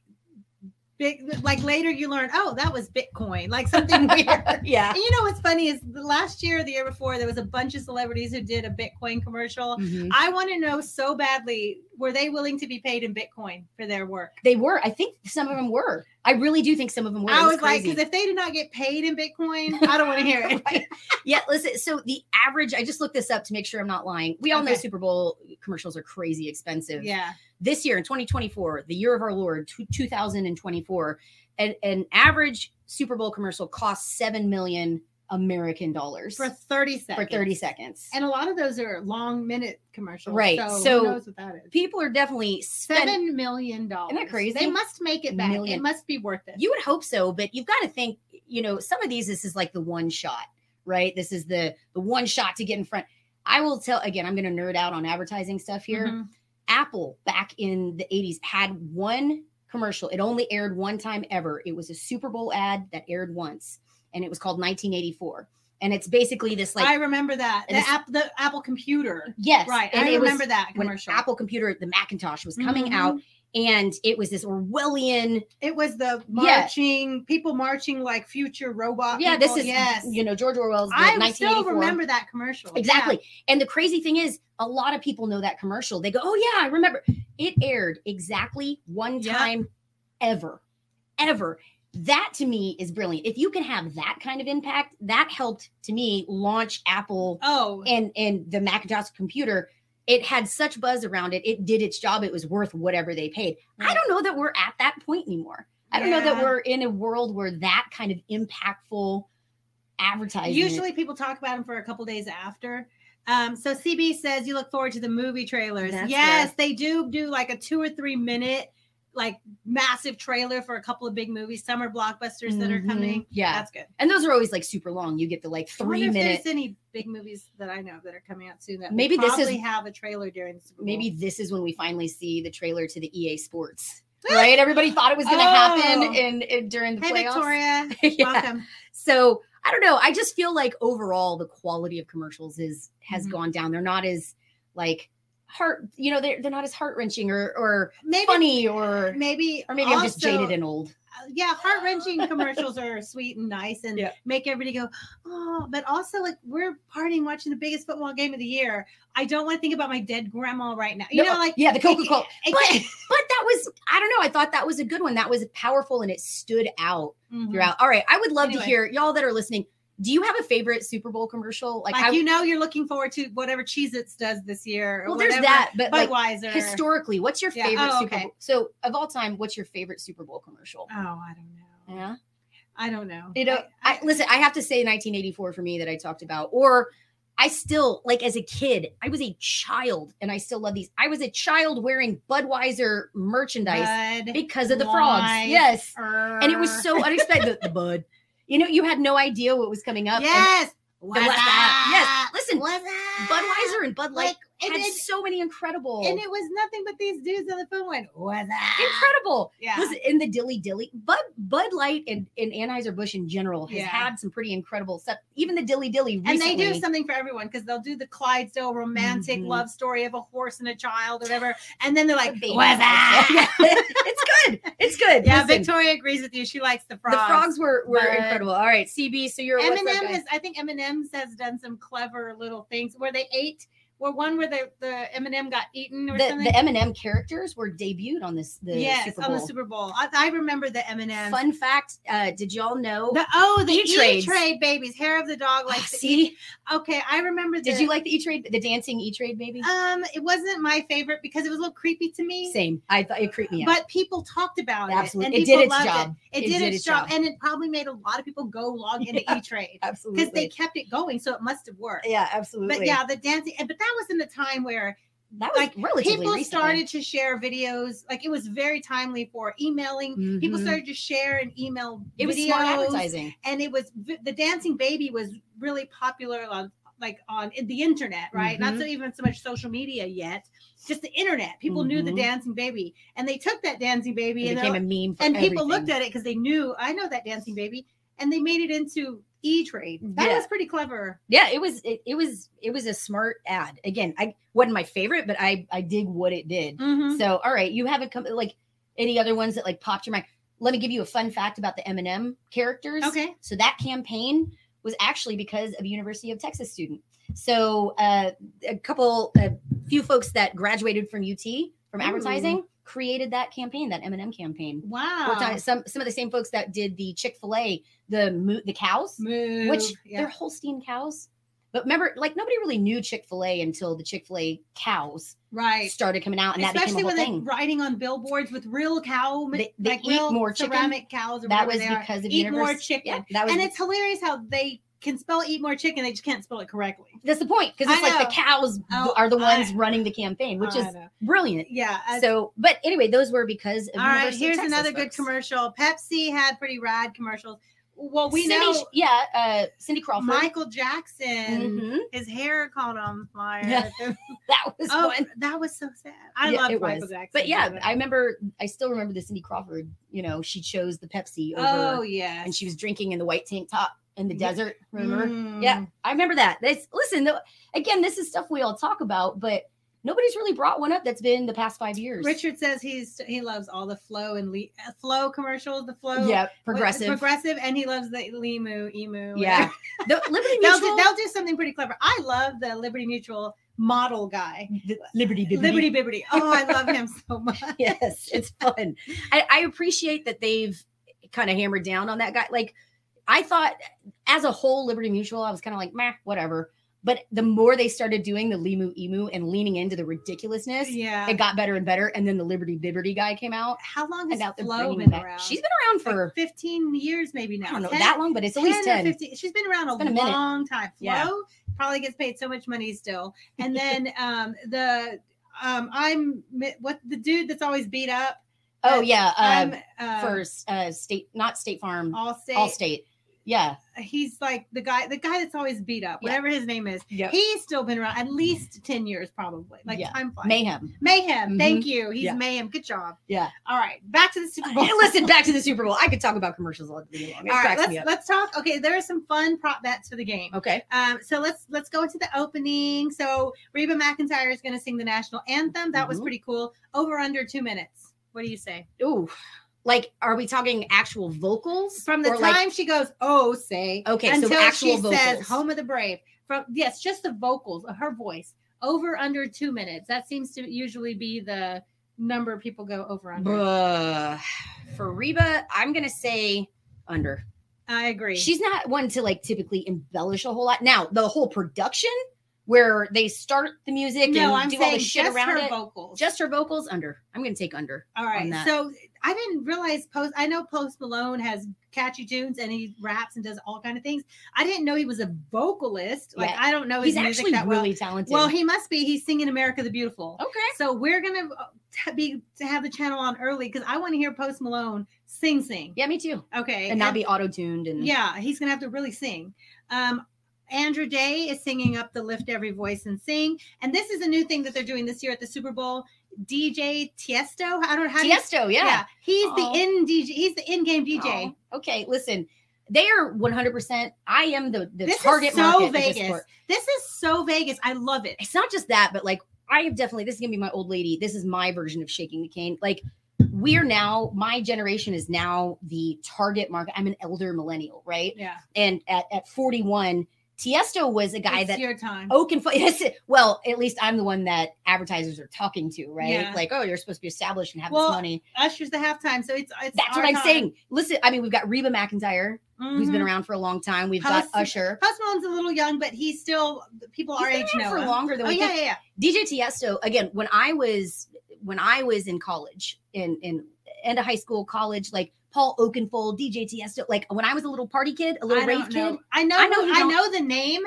big like later you learn oh that was Bitcoin like something weird. yeah And you know what's funny is the last year, the year before, there was a bunch of celebrities who did a Bitcoin commercial. Mhm. I want to know so badly, were they willing to be paid in Bitcoin for their work? they were i think some of them were i really do think some of them were I was like, because if they did not get paid in Bitcoin, I don't want to hear it. Right. Yeah, listen. So the average, I just looked this up to make sure I'm not lying. We all know Super Bowl commercials are crazy expensive. Yeah. This year in 2024, the year of our Lord, 2024, an, an average Super Bowl commercial costs seven million American dollars For 30 seconds. for 30 seconds. And a lot of those are long minute commercials. Right, So, so- who knows what that is? People are definitely spending. Seven million dollars. Isn't that crazy? They must make it back. Million. It must be worth it. You would hope so, but you've got to think. You know, some of these, this is like the one shot, right? This is the the one shot to get in front. I will tell again. I'm going to nerd out on advertising stuff here. Mhm. Apple back in the 80s had one commercial. It only aired one time ever. It was a Super Bowl ad that aired once, and it was called 1984. And it's basically this like I remember that. The, app, the Apple computer. yes, Right. And I remember that when commercial. Apple computer, the Macintosh was coming Mhm. out, and it was this Orwellian. It was the Yeah. marching, people marching like future robot. Yeah, this is yes. you know George Orwell's I still remember that commercial. Yeah. Exactly. And the crazy thing is, a lot of people know that commercial. They go, "Oh yeah, I remember." It aired exactly one Yep. time ever, ever. That to me is brilliant. If you can have that kind of impact, that helped to me launch Apple Oh, and and the Macintosh computer. It had such buzz around it. It did its job. It was worth whatever they paid. I don't know that we're at that point anymore. I don't know that we're in a world where that kind of impactful advertising. usually people talk about them for a couple days after. Um, so CB says you look forward to the movie trailers. That's yes, they do do like a two or three minute, like massive trailer for a couple of big movies, summer blockbusters that are Mhm. coming. Yeah. That's good. And those are always like super long. You get the like three if minute. Any big movies that I know that are coming out soon that Maybe this is- have a trailer during the Super Bowl. Maybe this is when we finally see the trailer to the EA Sports. Right? Everybody thought it was going to happen Oh. in, in during the Hey playoffs. Victoria, Yeah. welcome. So I don't know. I just feel like overall the quality of commercials is has Mhm. gone down. They're not as like heart, you know, they're they're not as heart wrenching or or Maybe funny or maybe or maybe I'm just jaded and old. uh, yeah, heart wrenching commercials are sweet and nice and Yeah. make everybody go, oh, but also like we're partying watching the biggest football game of the year. I don't want to think about my dead grandma right now. You No, know, like yeah, the Coca Cola. it- But it- but that was I don't know. I thought that was a good one. That was powerful and it stood out Mhm. throughout. All right, I would love to hear y'all that are listening. Do you have a favorite Super Bowl commercial? Like, I, you know, you're looking forward to whatever Cheez Its does this year. Or well, there's whatever that, but like Budweiser. historically, what's your Yeah, favorite oh, Super okay. Bowl? So of all time, what's your favorite Super Bowl commercial? oh, I don't know. Yeah. I don't know. You know, I, listen, I have to say 1984 for me that I talked about, or I still like as a kid, I was a child and I still love these. I was a child wearing Budweiser merchandise Bud, because of the frogs. Yes. And it was so unexpected. the bud. You know, you had no idea what was coming up. yes. What's What's That? Yes. Listen, What's? Budweiser and Bud Light Like, had it- so many incredible, and it was nothing but these dudes on the phone went, "What's that?" incredible. Yeah. Was in the dilly dilly. Bud Bud Light and, and Anheuser Busch in general has Yeah. had some pretty incredible stuff. Even the dilly dilly. and they do something for everyone because they'll do the Clydesdale romantic Mhm. love story of a horse and a child, or whatever, and then they're like, "What's that?" It's good. It's good. Yeah, Listen, Victoria agrees with you. She likes the frogs. the frogs were were incredible. All right, CB. So you're a what's up M&M has, I think M&M has done some clever little things where they ate or one where the the M&M got eaten or The, something? the M&M characters were debuted on this the yes, Super on Bowl. the Super Bowl. I, I remember the M&M. Fun fact: uh, Did y'all know? The oh the E E-Trades. Trade babies, hair of the dog. Like Ah, the see, E- okay, I remember. The, did you like the E Trade, the dancing E Trade baby? Um, it wasn't my favorite because it was a little creepy to me. Same. I thought it creeped me out. But people talked about Absolutely. it. It did its job. It, It did, did its job. job. And it probably made a lot of people go log into Yeah. E Trade absolutely. because they kept it going. So it must have worked. yeah, absolutely. But yeah, the dancing, but that was in the time where that was like, relatively people recently. started to share videos. Like it was very timely for emailing. People Mhm. started to share and email It was smart advertising. and it was the dancing baby was really popular on like on the internet right not Mhm. so even so much social media yet just the internet people knew the Mhm. dancing baby and they took that dancing baby It and, became a meme. For and people looked at it because they knew i know that dancing baby and they made it into e-trade that Yeah. was pretty clever Yeah, it was. It, it was. It was a smart ad. Again, I wasn't my favorite, but I I dig what it did. Mhm. So, all right, you haven't come like any other ones that like popped your mind. Let me give you a fun fact about the M&M characters. okay So that campaign was actually because of a University of Texas student. So uh, a couple, a few folks that graduated from UT from Ooh. advertising created that campaign, that M&M campaign. wow on some some of the same folks that did the Chick Fil A, the mo- the cows, Move. which yeah. they're Holstein cows. But remember, like nobody really knew Chick Fil A until the Chick Fil A cows right started coming out, and that especially became a when they're riding on billboards with real cow They- they like eat more chicken. ceramic cows or That was because of eat more chicken Yeah, that was and it's hilarious how they can spell eat more chicken they just can't spell it correctly that's the point because it's I like the cows Oh, are the I- ones running the campaign, which I is brilliant. yeah I- So, but anyway, those were because of all right here's Texas another good commercial pepsi had pretty rad commercials well we Cindy, know yeah, uh, Cindy Crawford. michael jackson Mhm. his hair caught on fire Yeah. That was oh one. that was so sad i Yeah, love michael was. jackson But yeah, I remember. I still remember the Cindy Crawford. You know, she chose the Pepsi over, oh yeah and she was drinking in the white tank top in the desert. Remember? Mm. Yeah, I remember that. That's listen. though, Again, this is stuff we all talk about, but nobody's really brought one up that's been the past five years. Richard says he's he loves all the Flo and le- uh, Flo commercials, the Flo yeah, progressive. progressive, and he loves the Limu, Emu. Yeah, the Liberty they'll Mutual. do, they'll do something pretty clever. I love the Liberty Mutual model guy, Liberty, Biberty. Liberty Biberty. Oh, I love him so much. yes, it's fun. I, I appreciate that they've kind of hammered down on that guy. Like, I thought as a whole, Liberty Mutual, I was kind of like, meh, whatever. But the more they started doing the Limu Emu and leaning into the ridiculousness, Yeah. it got better and better. And then the Liberty Liberty guy came out. How long has Flo been back. around? She's been around Like for, 15 years, maybe now. I don't know, 10 that long, but it's at least 10 15. She's been around a, been a minute. long time. Flo Yeah. probably gets paid so much money still. And then um the um I'm what the dude that's always beat up. Oh, yeah. Uh, uh, for uh, state, not State Farm, all state, Allstate. Allstate. Yeah. He's like the guy, the guy that's always beat up, whatever his name is. Yep. He's still been around at least 10 years, probably. Like Yeah. time flies. Mayhem. Mayhem. Mhm. Thank you. He's Yeah. mayhem. Good job. Yeah. All right. Back to the Super Bowl. Listen, back to the Super Bowl. I could talk about commercials all day long. It All right, let's let's talk. Okay, there are some fun prop bets for the game. Okay. Um, so let's let's go into the opening. So Reba McEntire is going to sing the national anthem. That was Mhm. pretty cool. Over under two minutes. What do you say? Ooh. Like, are we talking actual vocals? From the time like, she goes, oh, say Okay, so until actual she says vocals. "Home of the Brave." From yes, just the vocals, uh, her voice. Over under two minutes. That seems to usually be the number people go over under. Bruh. for Reba, I'm gonna say under. I agree. She's not one to like typically embellish a whole lot. Now, the whole production where they start the music no, and I'm do all saying the shit just around her it. vocals. Just her vocals under. I'm gonna take under. All right. So I didn't realize Post. I know Post Malone has catchy tunes and he raps and does all kind of things. I didn't know he was a vocalist. Like Yeah. I don't know his He's music actually that really well. talented. Well, he must be. He's singing "America the Beautiful." okay. So we're gonna uh, be to have the channel on early because I want to hear Post Malone sing, sing. Yeah, me too. Okay. And not be auto tuned and Yeah, he's gonna have to really sing. Um, Andra Day is singing up the lift every voice and sing, and this is a new thing that they're doing this year at the Super Bowl. DJ Tiesto, I don't know how do you- Tiesto, yeah. he's the oh. in DJ. He's the in-game DJ. Oh, okay, listen. They are 100%. I am the, the This target is so market. of this Vegas. This is so Vegas. I love it. It's not just that, but like I have definitely this is gonna be my old lady. This is my version of shaking the cane. Like we're now, my generation is now the target market. I'm an elder millennial, right? Yeah. And at, at 41, Tiesto was a guy it's that your time. Oakenfold. Yes, well, at least I'm the one that advertisers are talking to, right? Yeah. Like, oh, you're supposed to be established and have Well, this money. Usher's the halftime, so it's it's. That's what I'm time. saying. Listen, I mean, we've got Reba McEntire, who's been Mhm. around for a long time. We've got Usher. Post Malone's a little young, but he's still people He's our age know for him. longer than Oh we yeah, yeah, yeah. DJ Tiesto again when I was when I was in college in in end of high school college like Paul Oakenfold DJ Tiesto like when I was a little party kid a little rave know. kid I know. I know. I know the name,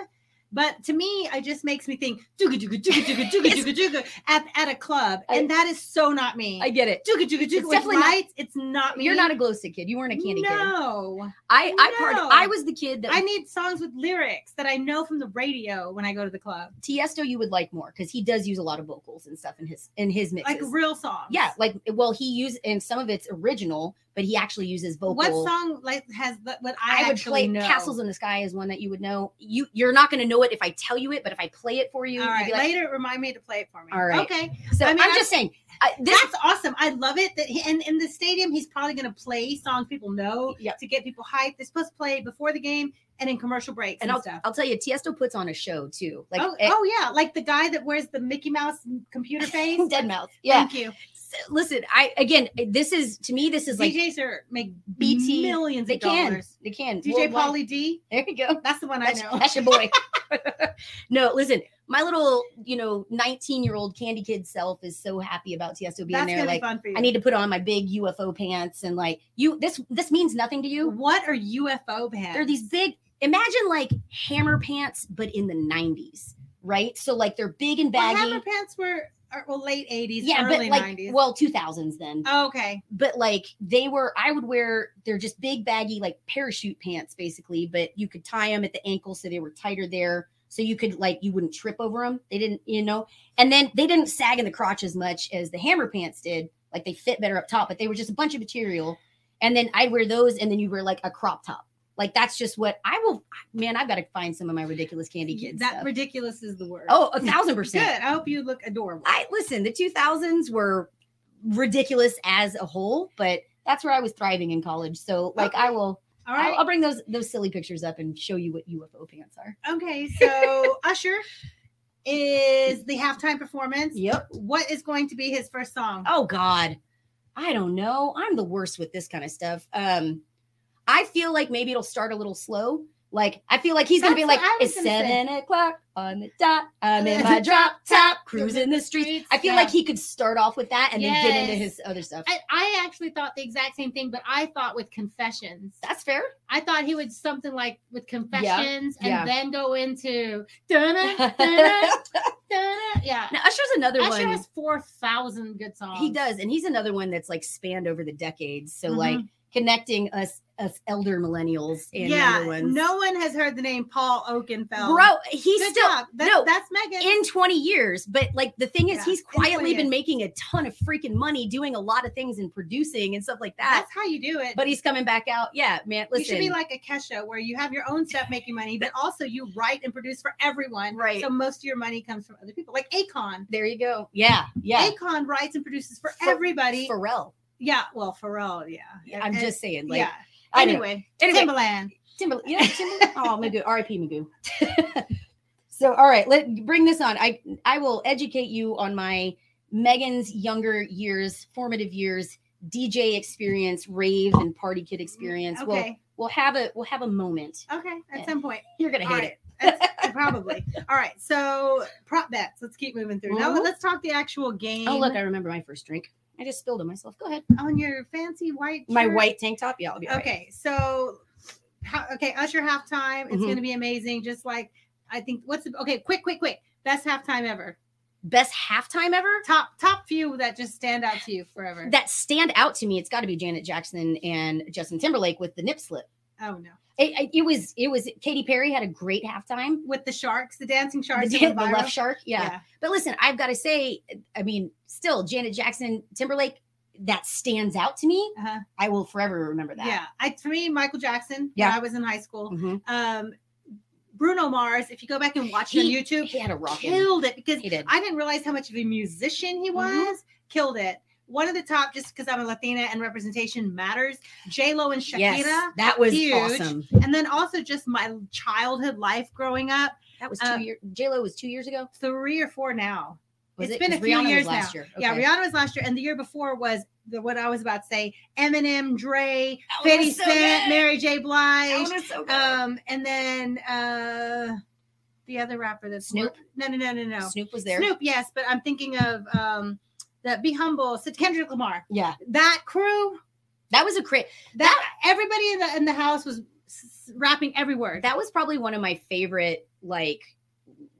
but to me, it just makes me think "Dooga, dooga, dooga, dooga, dooga, dooga, dooga," at at a club, I- and that is so not me. I get it Dooga, dooga, dooga, It's definitely not- It's not me. you're not a glow stick kid you weren't a candy kid no. I I part I was the kid that I need songs with lyrics that I know from the radio when I go to the club, Tiesto you would like more because he does use a lot of vocals and stuff in his in his mixes like real songs. yeah like well he used and some of it's original but he actually uses vocal What song like has the, what I, I, would play know? Castles in the Sky is one that you would know. You you're not going to know it if I tell you it, but if I play it for you, All be like, later remind me to play it for me. All right. Okay. so I mean, I'm I- just saying, I, this That's awesome. I love it that he, and in the stadium he's probably going to play songs people know Yep. to get people hyped. They're supposed to play before the game and in commercial breaks and and, I'll, stuff. I'll tell you, Tiesto puts on a show too. Like oh, eh, oh yeah, like the guy that wears the Mickey Mouse computer face. Deadmau5. Yeah. Thank you. Listen, I again, this is to me, this is like DJs are make BT millions they of can, dollars. they can. DJ. Pauly D. There you go. That's the one That's, I know. that's your boy. no, listen, my little, you know, 19 year old candy kid self is so happy about Tiesto being That's there. Like, be fun for you. I need to put on my big UFO pants and like you. This this means nothing to you. what are UFO pants? They're these big. Imagine like hammer pants, but in the 90s, right? So like they're big and well, baggy. hammer pants were are, well late 80s, yeah, early but like 90s. well, 2000s then. Oh, okay. but like they were i would wear they're just big baggy like parachute pants basically but you could tie them at the ankle so they were tighter there so you could like you wouldn't trip over them they didn't you know and then they didn't sag in the crotch as much as the hammer pants did like they fit better up top but they were just a bunch of material and then i'd wear those and then you wear like a crop top like that's just what i will man i've got to find some of my ridiculous candy kids That stuff. ridiculous is the word. oh a thousand percent. good. I hope you look adorable. I listen, the 2000s were ridiculous as a whole, but that's where I was thriving in college. So, like, I will, All right. I'll. I'll bring those those silly pictures up and show you what UFO pants are. Okay, so Usher is the halftime performance. Yep. What is going to be his first song? Oh God, I don't know. I'm the worst with this kind of stuff. Um, I feel like maybe it'll start a little slow. Like I feel like he's gonna be like, what I was it's gonna say. seven o'clock on the dot. I'm in my drop top, cruising the streets. I feel Yeah. like he could start off with that and then get into his other stuff. I, I actually thought the exact same thing, but I thought with confessions. That's fair. I thought he would something like with confessions and yeah. then go into yeah. Now Usher's another Usher one. Usher has four thousand good songs. He does, and he's another one that's like spanned over the decades. So Mhm. like connecting us us elder millennials and yeah. ones. No one has heard the name Paul Oakenfold. bro, he's Good still job. That's, no, that's Megan. in 20 years. But like the thing is, Yeah, he's quietly been making a ton of freaking money, doing a lot of things and producing and stuff like that. that's how you do it. But he's coming back out. Yeah, man. Listen, you should be like a Kesha, where you have your own stuff making money, but also you write and produce for everyone. Right. So most of your money comes from other people, like Akon. there you go. Yeah, yeah. Akon writes and produces for For- everybody. Pharrell. Yeah. Well, Pharrell. Yeah. I'm And- just saying. Like, yeah. Know. Anyway, Anyway. Timbaland. Timberlake. Yeah, Timberlake. oh, Magoo. R.I.P. Magoo. so, all right, let bring this on. I I will educate you on my Megan's younger years, formative years, DJ experience, rave and party kid experience. We'll Okay. we'll have a we'll have a moment. Okay. At some point. You're gonna hate right. it. Probably. All right. So prop bets. Let's keep moving through. Now Mhm. let's talk the actual game. Oh, look, I remember my first drink. I just spilled on myself. Go ahead. on your fancy white. My white tank top. Yeah, I'll be all right. Okay, so how, okay, Usher halftime. It's Mhm. going to be amazing. Just like I think. What's the okay? Quick, quick, quick. Best halftime ever. Best halftime ever. Top top few that just stand out to you forever. That stand out to me. It's got to be Janet Jackson and Justin Timberlake with the nip slip. oh no, It, it- was it was Katy Perry had a great halftime. with the sharks, the dancing sharks, the viral. left shark, yeah. But listen, I've got to say, I mean, still Janet Jackson, Timberlake, that stands out to me. Uh-huh. I will forever remember that. Yeah, I for me, Michael Jackson. Yeah. when I was in high school. Mhm. Um, Bruno Mars. If you go back and watch it He- on YouTube, He had a rocket. killed it because He did. I didn't realize how much of a musician he Mhm. was. Killed it. One of the top, just because I'm a Latina and representation matters. J Lo and Shakira, Yes, that was huge. awesome. and then also just my childhood life growing up. That was two Uh, years. J Lo was two years ago. Three or four now. Was It's it? been a few Rihanna was years last now. year. Yeah, Rihanna was last year, and the year before was the what I was about to say: Eminem, Dre, 50 so Cent, good. Mary J. Blige, so um, and then uh, the other rapper that's Snoop? No, no, no, no, no. Snoop was there. Snoop, yes, but I'm thinking of um, the Be Humble, Kendrick Lamar. Yeah, That crew, that was a cra- that everybody in the in the house was rapping every word. that was probably one of my favorite like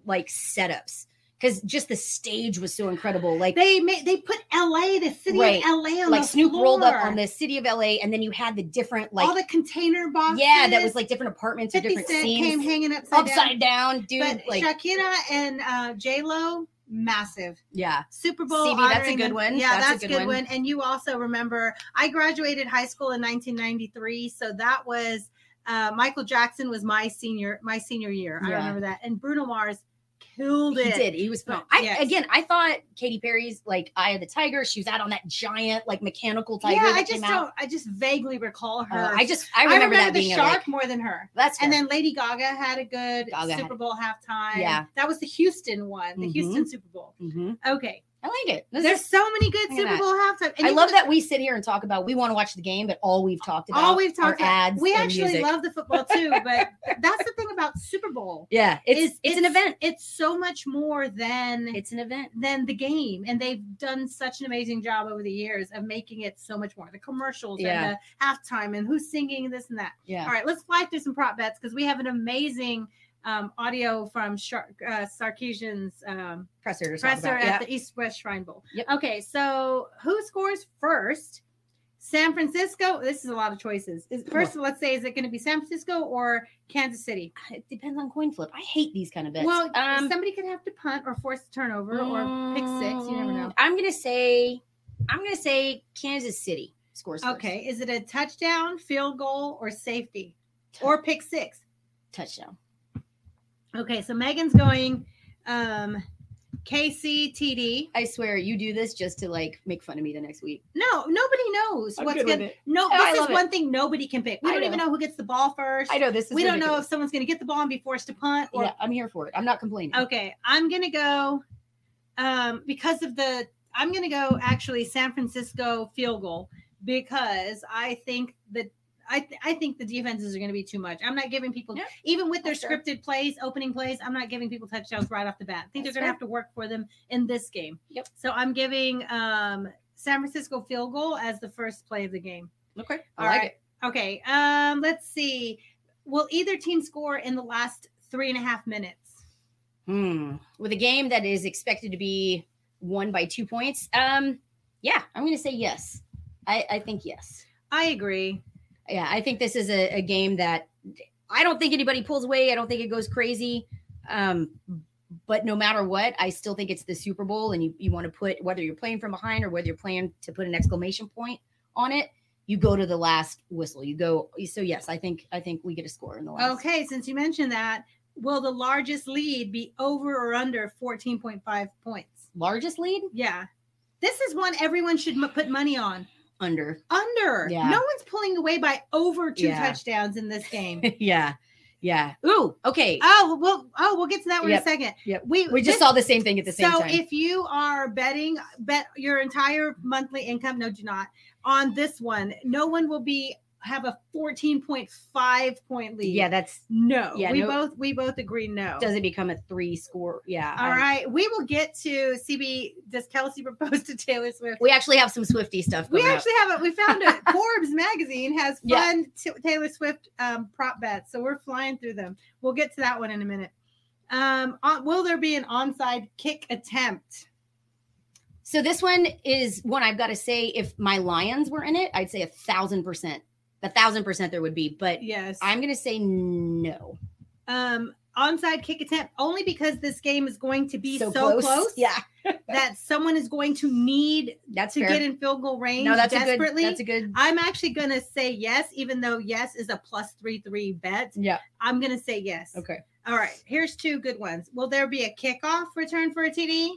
like setups because just the stage was so incredible. Like they made they put L.A. the city Right. of L.A. on like Snoop rolled up on the city of LA, and then you had the different like all the container boxes. yeah, that was like different apartments or different Cent scenes. came hanging upside, upside down. down, dude. But like Shakira and uh, J Lo, massive. yeah, Super Bowl. CB, that's a good one. Yeah, That's a that's, a good good one. one. And you also remember, I graduated high school in 1993, so that was uh, Michael Jackson was my senior my senior year. I remember that, and Bruno Mars killed he it. did. He was fun. But, I yes. again, I thought Katy Perry's like Eye of the Tiger. She was out on that giant like mechanical tiger. Yeah, I just don't. I just vaguely recall her. Uh, I just I remember, that the being a, shark like, more than her. that's And then Lady Gaga had a good Gaga Super Bowl halftime. Yeah. that was the Houston one, the Mhm. Houston Super Bowl. Mhm. Okay, I like it. This there's is- so many good Super. Bowl halftime. And I love that we sit here and talk about we want to watch the game, but all we've talked about all we've talked about. ads. We actually music. love the football too, but that's the thing about Super Bowl. Yeah, it's is it's, an event. It's so much more than It's an event. than the game, and they've done such an amazing job over the years of making it so much more. The commercials Yeah. and the halftime and who's singing this and that. Yeah. All right, let's fly through some prop bets because we have an amazing um, audio from Shar- uh, Sarkisian's um, Presser. to presser at Yeah. the East West Shrine Bowl. Yep. Okay, so who scores first? San Francisco. This is a lot of choices. Is first, let's say, is it going to be San Francisco or Kansas City? It depends on coin flip. I hate these kind of bets. Well, um, somebody could have to punt or force a turnover or pick six. You never know. mm, I'm gonna say, I'm gonna say Kansas City scores. first. Okay, is it a touchdown, field goal, or safety, or pick six? touchdown. Okay, so Megan's going um, KC TD. I swear, you do this just to like make fun of me the next week. No, nobody knows I'm what's good with good. it. No, Oh, this is it. one thing nobody can pick. We I don't even know. know who gets the ball first. I know this is. we don't know if someone's going to get the ball and be forced to punt. Or yeah, I'm here for it. I'm not complaining. okay, I'm going to go um, because of the. I'm going to go actually San Francisco field goal because I think that. I, th- I think the defenses are going to be too much. I'm not giving people, Yeah, even with their fair. scripted plays, opening plays, I'm not giving people touchdowns right off the bat. I think That's they're going to have to work for them in this game. Yep. So I'm giving um, San Francisco field goal as the first play of the game. Okay, I All like right. it. Okay. Um, let's see. Will either team score in the last three and a half minutes? Hmm. With a game that is expected to be won by two points, um, yeah, I'm going to say yes. I, I think yes. I agree. Yeah, I think this is a, a game that I don't think anybody pulls away. I don't think it goes crazy. Um, but no matter what, I still think it's the Super Bowl, and you, you want to put whether you're playing from behind or whether you're playing to put an exclamation point on it, you go to the last whistle. You go. So yes, I think I think we get a score in the last. Okay. Since you mentioned that, will the largest lead be over or under 14.5 points? Largest lead Yeah. This is one everyone should m- put money on. Under. Under. Yeah. No one's pulling away by over two Yeah. touchdowns in this game. yeah, yeah. Ooh, okay. oh, well, oh, we'll get to that one Yep. in a second. Yep. We we just this- saw the same thing at the same so time. So if you are betting bet your entire monthly income no do not on this one no one will be have a 14.5 point lead yeah, that's no yeah, we no- both we both agree no does it become a three score? Yeah. all I- right we will get to cb does kelce propose to taylor swift We actually have some Swifty stuff. we up. actually have it we found it forbes magazine has Yeah. fun t- taylor swift um, prop bets so we're flying through them we'll get to that one in a minute um on, will there be an onside kick attempt So this one is one I've got to say. If my Lions were in it, I'd say a thousand percent, a thousand percent there would be. But yes I'm gonna say no. um onside kick attempt only because this game is going to be so, close, Yeah, that someone is going to need that's to fair. get in field goal range no, that's a good. That's a good. I'm actually going to say yes, even though yes is a plus three three bet. Yeah. I'm going to say yes. Okay. All right. Here's two good ones. Will there be a kickoff return for a TD?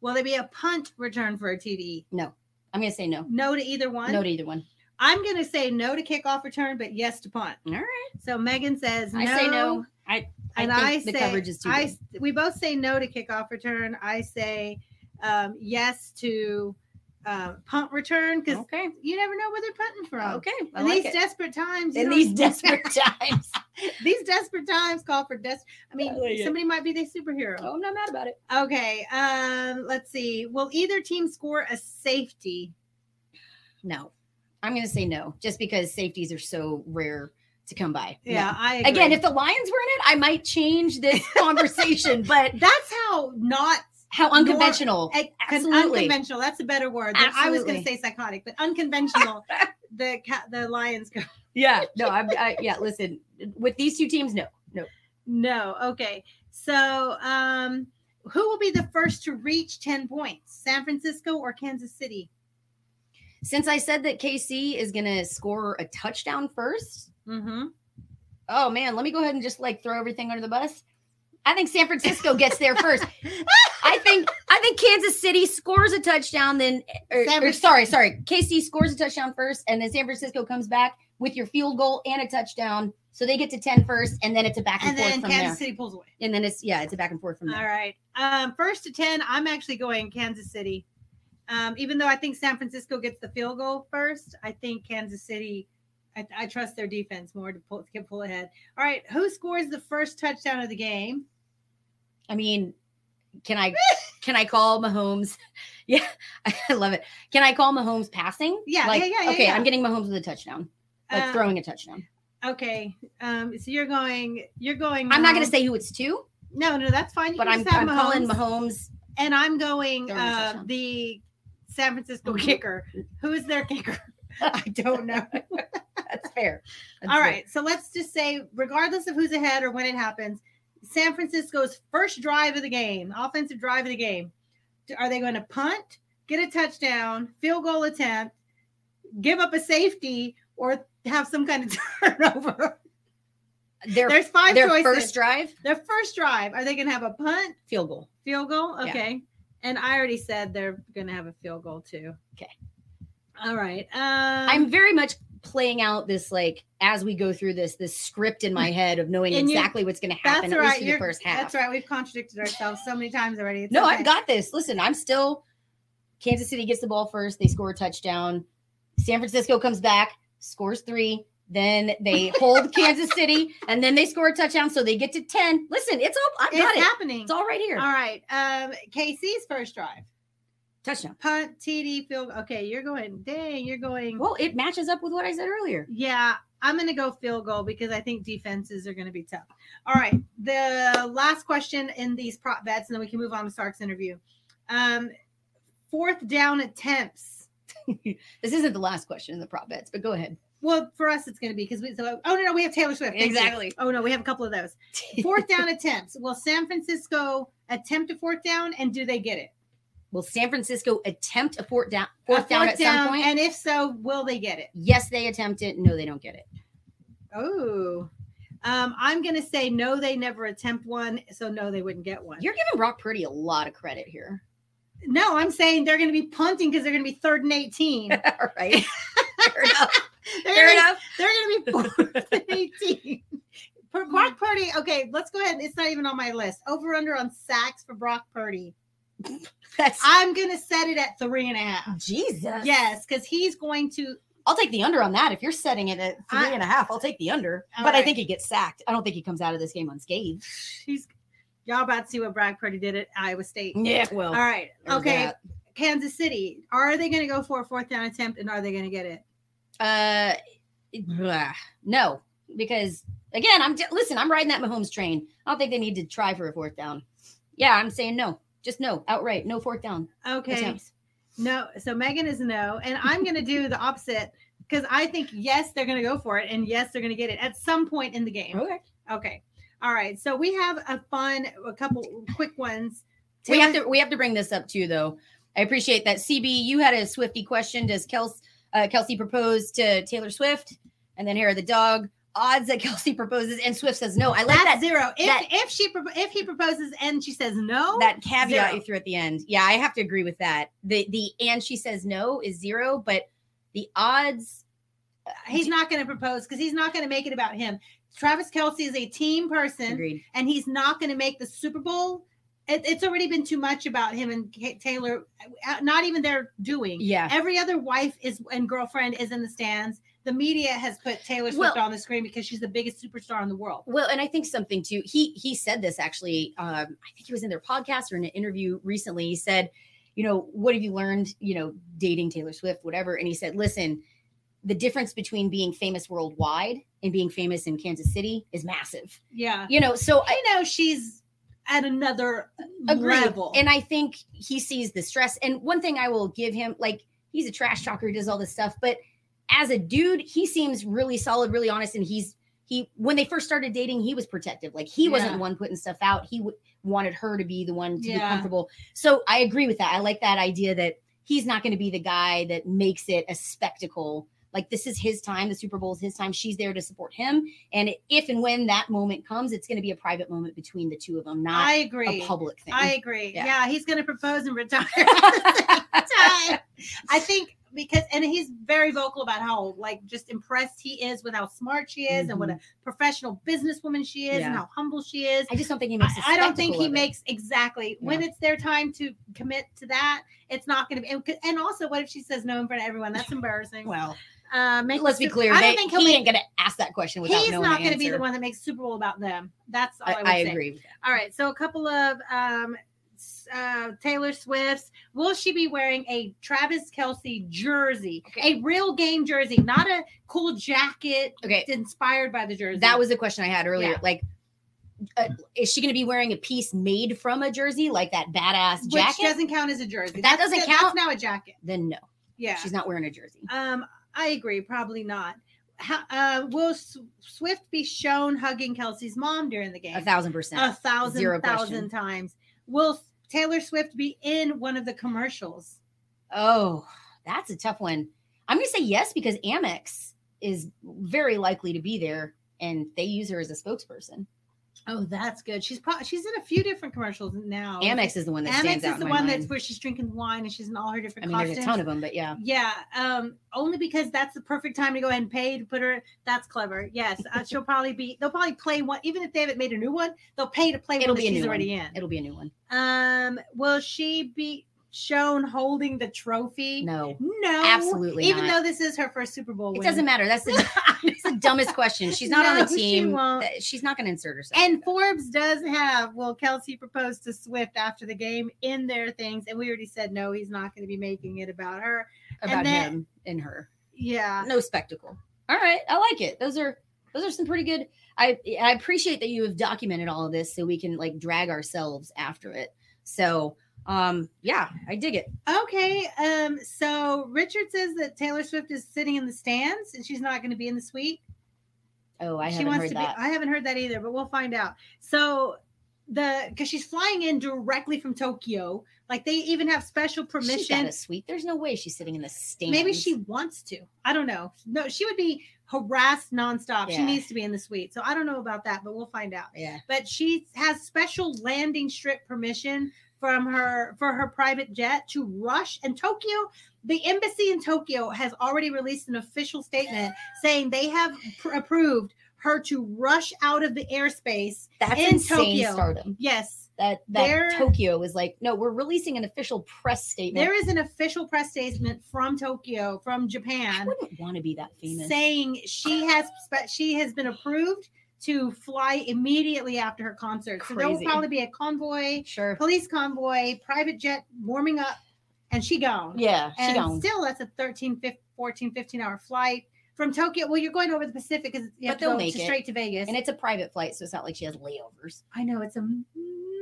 Will there be a punt return for a TD? No. I'm gonna say no. No to either one. No to either one. I'm gonna say no to kickoff return, but yes to punt. All right. So Megan says I no. say no. I I and think I, the say coverage is too I we both say no to kickoff return. I say um, yes to uh, punt return because Okay. you never know where they're punting from. Okay. I In like these it. desperate times, In these desperate times. these desperate times call for des. I mean, I like it. somebody might be the superhero. Oh, I'm not mad about it. Okay. Um. Let's see. Will either team score a safety? No. I'm gonna say no, just because safeties are so rare to come by. No. Yeah. I agree. Again, if the Lions were in it, I might change this conversation, but that's how not how unconventional. Ex- Absolutely. unconventional. That's a better word. I was going to say psychotic, but unconventional. the the Lions go. Yeah. No, I'm I, yeah, listen, with these two teams, no. No. No. Okay. So, um, who will be the first to reach ten points? San Francisco or Kansas City? Since I said that KC is gonna score a touchdown first, Mm-hmm. oh man, let me go ahead and just like throw everything under the bus. I think San Francisco gets there first. I think I think Kansas City scores a touchdown, then or, San or sorry, sorry, KC scores a touchdown first, and then San Francisco comes back with your field goal and a touchdown, so they get to 10 first, and then it's a back and, And forth then from Kansas there. City pulls away. And then it's yeah, it's a back and forth from there. All right. Um, first to ten, I'm actually going Kansas City. Um, even though I think San Francisco gets the field goal first, I think Kansas City. I, I trust their defense more to pull to pull ahead. All right, who scores the first touchdown of the game? I mean, can I can I call Mahomes? Yeah, I love it. Can I call Mahomes passing? Yeah, like, yeah, yeah, yeah, Okay, yeah. I'm getting Mahomes with a touchdown, like Uh, throwing a touchdown. Okay. Um, so you're going. You're going. I'm not going to say who it's to, No, no, that's fine. You but I'm, I'm calling Mahomes. Mahomes. and I'm going uh, the San Francisco kicker. Who is their kicker? I don't know. That's fair. That's All fair. right. So let's just say, regardless of who's ahead or when it happens, San Francisco's first drive of the game, offensive drive of the game, are they going to punt, get a touchdown, field goal attempt, give up a safety, or have some kind of turnover? Their There's five their choices. first drive Their first drive, are they going to have a punt, field goal. field goal? Yeah. And I already said they're going to have a field goal too. Okay. All right. Um, I'm very much playing out this like as we go through this this script in my head of knowing And you- exactly what's going to happen That's at all least right. You're, first half. that's right. We've contradicted ourselves so many times already. It's No, okay. I've got this. Listen, I'm still Kansas City gets the ball first. They score a touchdown. San Francisco comes back, scores three. Then they hold Kansas City, and then they score a touchdown, so they get to ten. Listen, it's all I've got It's it. happening. It's all right here. All right. Um, KC's first drive. Touchdown. Punt, TD, field. Okay, you're going. Dang, you're going. Well, it matches up with what I said earlier. Yeah, I'm going to go field goal because I think defenses are going to be tough. All right. The last question in these prop bets, and then we can move on to Sark's interview. Um, fourth down attempts. This isn't the last question in the prop bets, but go ahead. Well, for us, it's going to be because we. So, oh no, no, we have Taylor Swift. Thank you. Exactly. Oh no, we have a couple of those. Fourth down attempts. Will San Francisco attempt a fourth down, and do they get it? Will San Francisco attempt a fourth down? A Fourth down at some and if so, will they get it? yes, they attempt it. No, they don't get it. Oh, um, I'm going to say no. They never attempt one, so no, they wouldn't get one. You're giving Brock Purdy a lot of credit here. no, I'm saying they're going to be punting because they're going to be third and eighteen. all right. Fair enough. They're Fair gonna, enough. They're going to be fourth and eighteen. For Brock Purdy, okay, let's go ahead. It's not even on my list. Over under on sacks for Brock Purdy. That's I'm going to set it at three and a half. Jesus. Yes, because he's going to. I'll take the under on that. If you're setting it at three I- and a half, I'll take the under. But I think he gets sacked. I don't think he comes out of this game unscathed. He's y'all about to see what Brock Purdy did at Iowa State. Yeah, well. All right. Okay. that. Kansas City. Are they going to go for a fourth down attempt and are they going to get it? Uh, no, because again, I'm listen. I'm riding that Mahomes train. I don't think they need to try for a fourth down. Yeah, I'm saying no. Just no, outright, no fourth down Okay. attempts. No. So Megan is no. And I'm going to do the opposite because I think, yes, they're going to go for it. And yes, they're going to get it at some point in the game. Okay. Okay. All right. So we have a fun, a couple quick ones. We have to we have to bring this up too, though. I appreciate that. CB, you had a Swiftie question. Does Kelce, uh, Kelce propose to Taylor Swift? And then here are the dog. odds that Kelce proposes and Swift says no. I like That's that zero. If that- if she pro- if he proposes and she says no, that caveat Zero. you threw at the end. Yeah, I have to agree with that. The the and she says no is zero, but the odds he's not going to propose because he's not going to make it about him. Travis Kelce is a team person, agreed. and he's not going to make the Super Bowl. It, it's already been too much about him and Kate Taylor. uh, Not even their doing. Yeah. Every other wife is and girlfriend is in the stands. The media has put Taylor Swift Well- on the screen because she's the biggest superstar in the world. Well, and I think something too. He he said this actually. Um, I think he was in their podcast or in an interview recently. He said, you know, what have you learned? You know, dating Taylor Swift, whatever. And he said, listen, the difference between being famous worldwide and being famous in Kansas City is massive. Yeah. You know, so I I know she's at another agree. level. And I think he sees the stress. And one thing I will give him, like, he's a trash talker, he does all this stuff, but as a dude, he seems really solid, really honest. And he's he when they first started dating, he was protective. Like he wasn't the one putting stuff out. He w- wanted her to be the one to be comfortable. So I agree with that. I like that idea that he's not going to be the guy that makes it a spectacle. Like this is his time. The Super Bowl is his time. She's there to support him. And if and when that moment comes, it's going to be a private moment between the two of them, not I a agree. public thing. I agree. Yeah. Yeah, he's going to propose and retire at the same time. I think because, and he's very vocal about how like just impressed he is with how smart she is and what a professional businesswoman she is and Mm-hmm. How humble she is. I just don't think he makes. I don't think he makes exactly when it's their time to commit to that. It's not going to be. and- And also, what if she says no in front of everyone? That's embarrassing. Well, uh, make let's be Super- clear. I don't they- think he'll he make. ain't going to ask that question without He's not going to be the one that makes Super Bowl about them. That's all I, I, I agree. All right, so a couple of um, uh, Taylor Swift's. Will she be wearing a Travis Kelce jersey, a real game jersey, not a cool jacket Okay, inspired by the jersey? that was the question I had earlier. Yeah. Like, uh, is she going to be wearing a piece made from a jersey, like that badass which jacket? doesn't count as a jersey. That That's- doesn't count? now a jacket. Then no, Yeah. she's not wearing a jersey. Um, I agree. Probably not. How, uh, will Swift be shown hugging Kelce's mom during the game? A thousand percent. a thousand Zero thousand question. times. Will Taylor Swift be in one of the commercials? Oh, that's a tough one. I'm going to say yes because Amex is very likely to be there, and they use her as a spokesperson. Oh, that's good. She's probably she's in a few different commercials now. Amex is the one that stands Amex out. is the one mind. that's where she's drinking wine and she's in all her different I mean, costumes. there's a ton of them, but yeah. Yeah, um, only because that's the perfect time to go ahead and pay to put her. That's clever. Yes, uh, she'll probably be. They'll probably play one, even if they haven't made a new one. They'll pay to play It'll one that be a she's new already one. in. It'll be a new one. Um, will she be shown holding the trophy? No, No, Absolutely Even not. though this is her first Super Bowl, it win. doesn't matter. That's the, it's the dumbest question. She's not on No, the she team. won't. She's not going to insert herself. And Forbes does have Will Kelce proposed to Swift after the game in their things, and we already said no, he's not going to be making it about her. about then- him and her. Yeah, No spectacle. All right, I like it. Those are those are some pretty good. I I appreciate that you have documented all of this so we can like drag ourselves after it. So um yeah, I dig it. Okay. Um. So Richard says that Taylor Swift is sitting in the stands and she's not going to be in the suite. Oh, I she haven't wants heard to that. be. I haven't heard that either, but we'll find out. So the because she's flying in directly from Tokyo. Like they even have special She's got permission. a suite. There's no way she's sitting in the stands. Maybe she wants to. I don't know. No, she would be harassed nonstop. She needs to be in the suite. So I don't know about that, but we'll find out. Yeah. But she has special landing strip permission from her for her private jet to rush and Tokyo. The embassy in Tokyo has already released an official statement saying they have pr- approved her to rush out of the airspace. That's in insane Tokyo. stardom. Yes, That that There- Tokyo is like, no, we're releasing an official press statement. there is an official press statement from Tokyo, from I Japan, wouldn't want to be that famous. saying she has she has been approved to fly immediately after her concert. So there will probably be a convoy, Sure. police convoy, private jet warming up, and she gone. Yeah, she and gone. still that's a 13, 15, 14, 15 hour flight from Tokyo. Well, you're going over the Pacific because you But to they'll go make to it. straight to Vegas. And it's a private flight, so it's not like she has layovers. I know it's a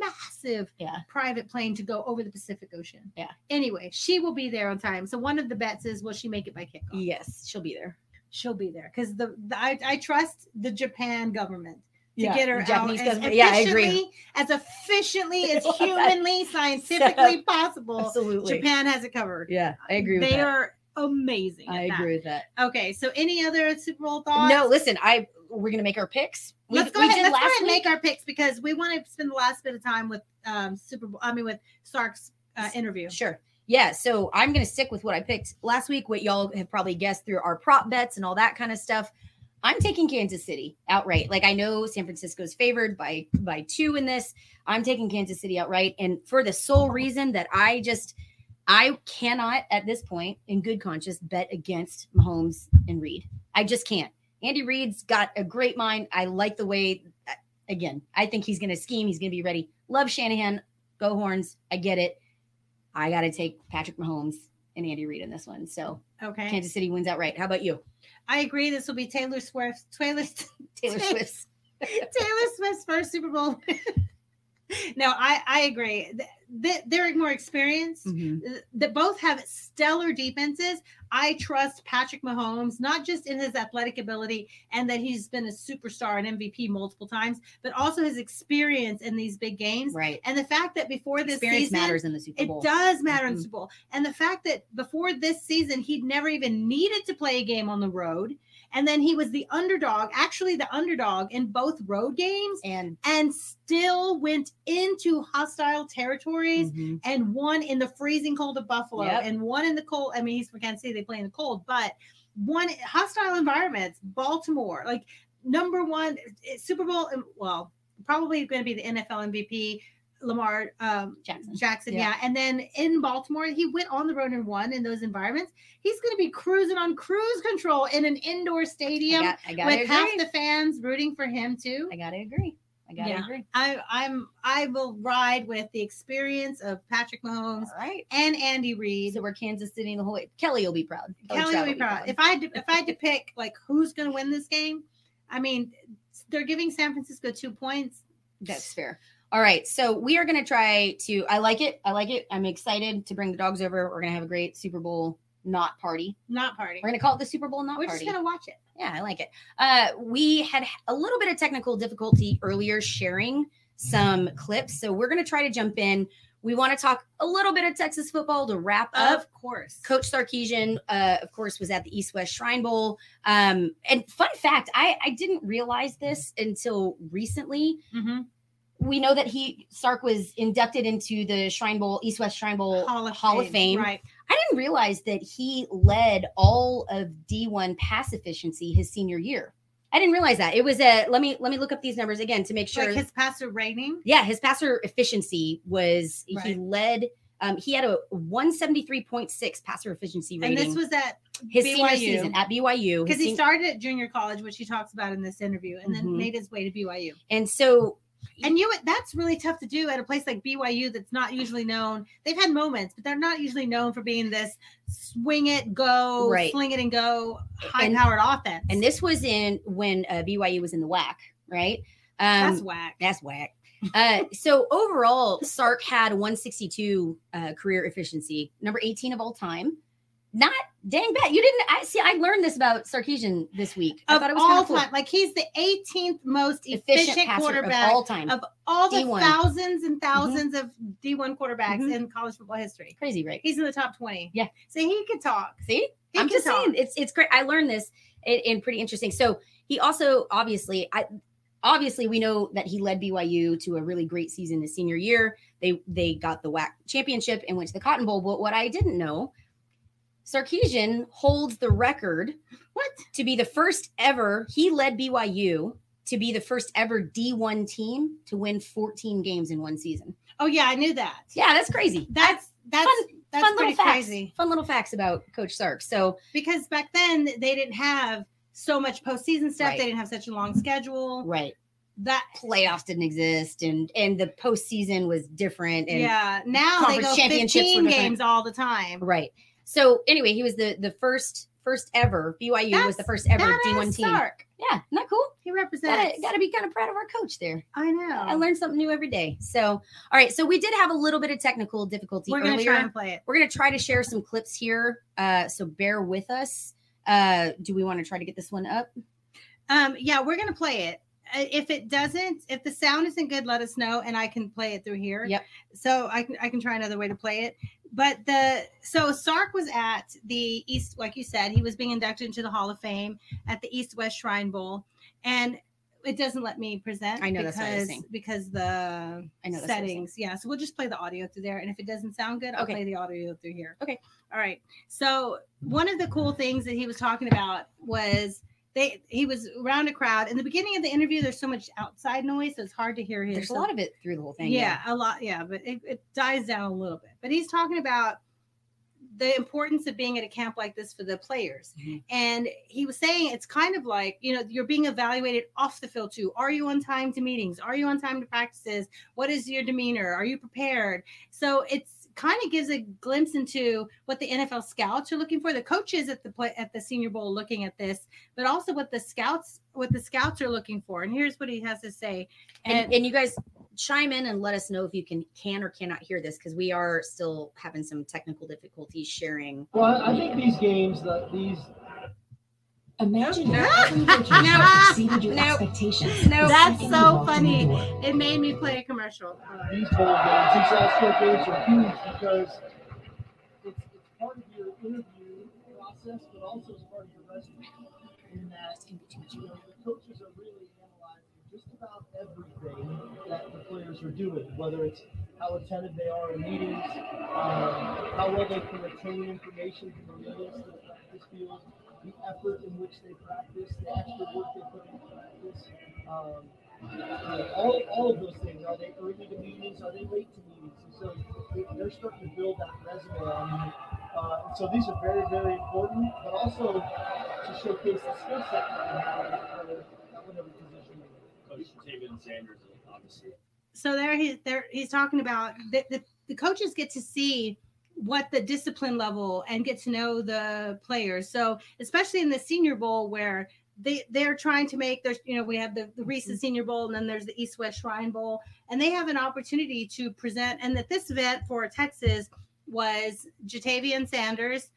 massive Yeah. private plane to go over the Pacific Ocean. Yeah. Anyway, she will be there on time. So one of the bets is will she make it by kickoff? Yes, she'll be there. She'll be there because the, the I, I trust the Japan government to Yeah, get her Japanese out as government- yeah, I agree. efficiently- as efficiently as humanly, scientifically possible. Absolutely. Japan has it covered. Yeah, I agree with They that. are amazing. I agree with that. Okay, so any other Super Bowl thoughts? No, listen, I we're gonna make our picks. We- Let's go ahead. Let's go ahead and make our picks because we want to spend the last bit of time with um Super Bowl. I mean, with Sark's uh, interview. Sure. Yeah, so I'm going to stick with what I picked last week, what y'all have probably guessed through our prop bets and all that kind of stuff. I'm taking Kansas City outright. Like I know San Francisco's favored by by 2 in this. I'm taking Kansas City outright and for the sole reason that I just I cannot at this point in good conscience bet against Mahomes and Reid. I just can't. Andy Reid's got a great mind. I like the way uh, again, I think he's going to scheme, he's going to be ready. Love Shanahan, go horns. I get it. I got to take Patrick Mahomes and Andy Reid in this one. So Okay. Kansas City wins outright. How about you? I agree. This will be Taylor Swift. Taylor Taylor Swift. Taylor Swift's first Super Bowl. no, I I agree. Th- th- They're more experienced. Mhm. That both have stellar defenses. I trust Patrick Mahomes not just in his athletic ability and that he's been a superstar and MVP multiple times, but also his experience in these big games. Right. And the fact that before this Experience season, matters in the Super Bowl. it does matter in Mhm. the Super Bowl. And the fact that before this season, he'd never even needed to play a game on the road. And then he was the underdog, actually the underdog in both road games, And and still went into hostile territories Mhm. and won in the freezing cold of Buffalo Yep. and one in the cold. I mean, he's from Kansas City, they play in the cold, but one hostile environments, Baltimore, like number one eh, Super Bowl, well, probably going to be the NFL MVP, Lamar um, Jackson. Jackson, Yeah. yeah. And then in Baltimore, he went on the road and won in those environments. He's going to be cruising on cruise control in an indoor I stadium got, I with half the fans rooting for him too. I gotta agree. I gotta Yeah. agree. I, I'm I will ride with the experience of Patrick Mahomes All right. and Andy Reid. So we're Kansas City the whole way. Kelly will be proud. Kelly Stroud will be proud. If I had to, if I had to pick like who's going to win this game, I mean, they're giving San Francisco two points. That's fair. All right. So we are going to try to, I like it. I like it. I'm excited to bring the dogs over. We're going to have a great Super Bowl not party. Not party. We're going to call it the Super Bowl not We're party. just going to watch it. Yeah, I like it. Uh, we had a little bit of technical difficulty earlier sharing some clips. So we're going to try to jump in. We want to talk a little bit of Texas football to wrap up. Of course. Coach Sarkisian, uh, of course, was at the East West Shrine Bowl. Um, and fun fact, I, I didn't realize this until recently. Mhm. We know that he Sark was inducted into the Shrine Bowl, East West Shrine Bowl Hall of Fame. Right. I didn't realize that he led all of D1 pass efficiency his senior year. I didn't realize that. It was a let me let me look up these numbers again to make sure. Like his passer rating. yeah, his passer efficiency was he led um he had a 173.6 passer efficiency rating And this was at his senior season at BYU. because he started at junior college, which he talks about in this interview, and then Mhm. made his way to BYU. and so And you that's really tough to do at a place like BYU that's not usually known. They've had moments, but they're not usually known for being this swing it, go, Right. sling it and go, high powered offense. and this was in when uh, BYU was in the WAC, right? Um, that's whack. That's whack. Uh, so overall, Sark had 162 uh, career efficiency, number 18 of all time. Not dang bad. You didn't. I see. I learned this about Sarkisian this week. I Of thought it was all cool. time, like he's the 18th most Efficient efficient, quarterback of all time. of all the D1. thousands and 1000s of D1 quarterbacks Mhm. in college football history. Crazy, right? He's in the top 20. Yeah. So he could talk. See, He I'm just talk. saying it's it's great. I learned this and, and pretty interesting. So he also obviously I obviously we know that he led BYU to a really great season his senior year. They they got the WAC championship and went to the Cotton Bowl. But what I didn't know, Sarkisian holds the record What? to be the first ever. He led BYU to be the first ever D1 team to win 14 games in one season. Oh yeah, I knew that. Yeah, that's crazy. That's that's fun, that's fun little facts. crazy. Fun little facts about Coach Sark. So Because back then they didn't have so much postseason stuff. Right. They didn't have such a long schedule. right. That playoffs didn't exist and and the postseason was different and yeah. Now they go championships 15 games all the time. right so anyway he was the the first first ever byu was the first ever d1 team Sark. yeah isn't that cool He gotta, represents. gotta be kind of proud of our coach there I know. i learned something new every day so all right so we did have a little bit of technical difficulty We're gonna earlier try and play it. we're gonna try to share some clips here uh so bear with us uh do we want to try to get this one up Um, yeah, we're gonna play it. Uh, If it doesn't, if the sound isn't good, let us know, and I can play it through here. Yep. So I can I can try another way to play it. But the so Sark was at the East, like you said, he was being inducted into the Hall of Fame at the East West Shrine Bowl, and it doesn't let me present. I know, that's what because because the I know that's what I settings. Yeah, so we'll just play the audio through there, and if it doesn't sound good, I'll Okay. play the audio through here. Okay. All right. So one of the cool things that he was talking about was they he was around a crowd in the beginning of the interview. There's so much outside noise, so it's hard to hear his. There's a lot of it through the whole thing. yeah, a lot. Yeah, but it, it dies down a little bit. But he's talking about the importance of being at a camp like this for the players. Mhm. And he was saying it's kind of like, you know, you're being evaluated off the field too. Are you on time to meetings? Are you on time to practices? What is your demeanor? Are you prepared? So it's kind of gives a glimpse into what the NFL scouts are looking for. The coaches at the play at the Senior Bowl looking at this, but also what the scouts what the scouts are looking for. And here's what he has to say. and, and you guys chime in and let us know if you can can or cannot hear this because we are still having some technical difficulties sharing. Well, I I think these games, that these Imagine No. if every No. exceeded your No. expectations. No, that's so you walked in funny. It made me play a commercial. these bowl games, these all-star games are huge because it's, it's part of your interview process, but also as part of your resume. In that, you know, the coaches are really analyzing just about everything that the players are doing, whether it's how attentive they are in meetings, um, how well they can retain information from the meetings to the practice field, the effort in which they practice, the extra work they put into practice. Um, you know, all, all of those things. Are they early to meetings? Are they late to meetings? And so they- they're starting to build that resume on you. Uh, and so these are very, very important, but also to showcase the skill set that you have at at whatever position. Coach Taven Sanders, obviously. So there he there he's talking about the, the the coaches get to see what the discipline level and get to know the players. So especially in the Senior Bowl where they they're trying to make there's you know we have the, the Reese's Senior Bowl and then there's the East West Shrine Bowl and they have an opportunity to present and that this event for Texas was Jatavian Sanders,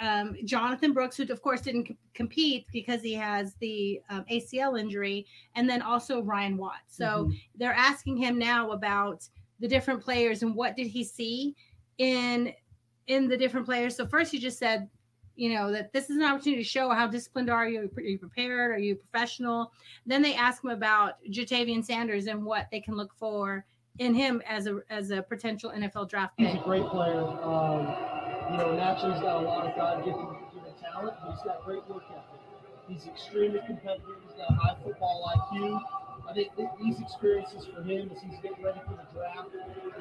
um, Jonathan Brooks, who of course didn't c- compete because he has the um, ACL injury, and then also Ryan Watts. So they're asking him now about the different players and what did he see in in the different players. So first, you just said, you know, that this is an opportunity to show how disciplined are you? Are you prepared? Are you professional? Then they ask him about Jatavian Sanders and what they can look for in him as a as a potential NFL draft pick. He's a great player. Um, you know, naturally he's got a lot of God-given given talent, but he's got great work ethic. He's extremely competitive. He's got high football IQ. I think th- these experiences for him as he's getting ready for the draft,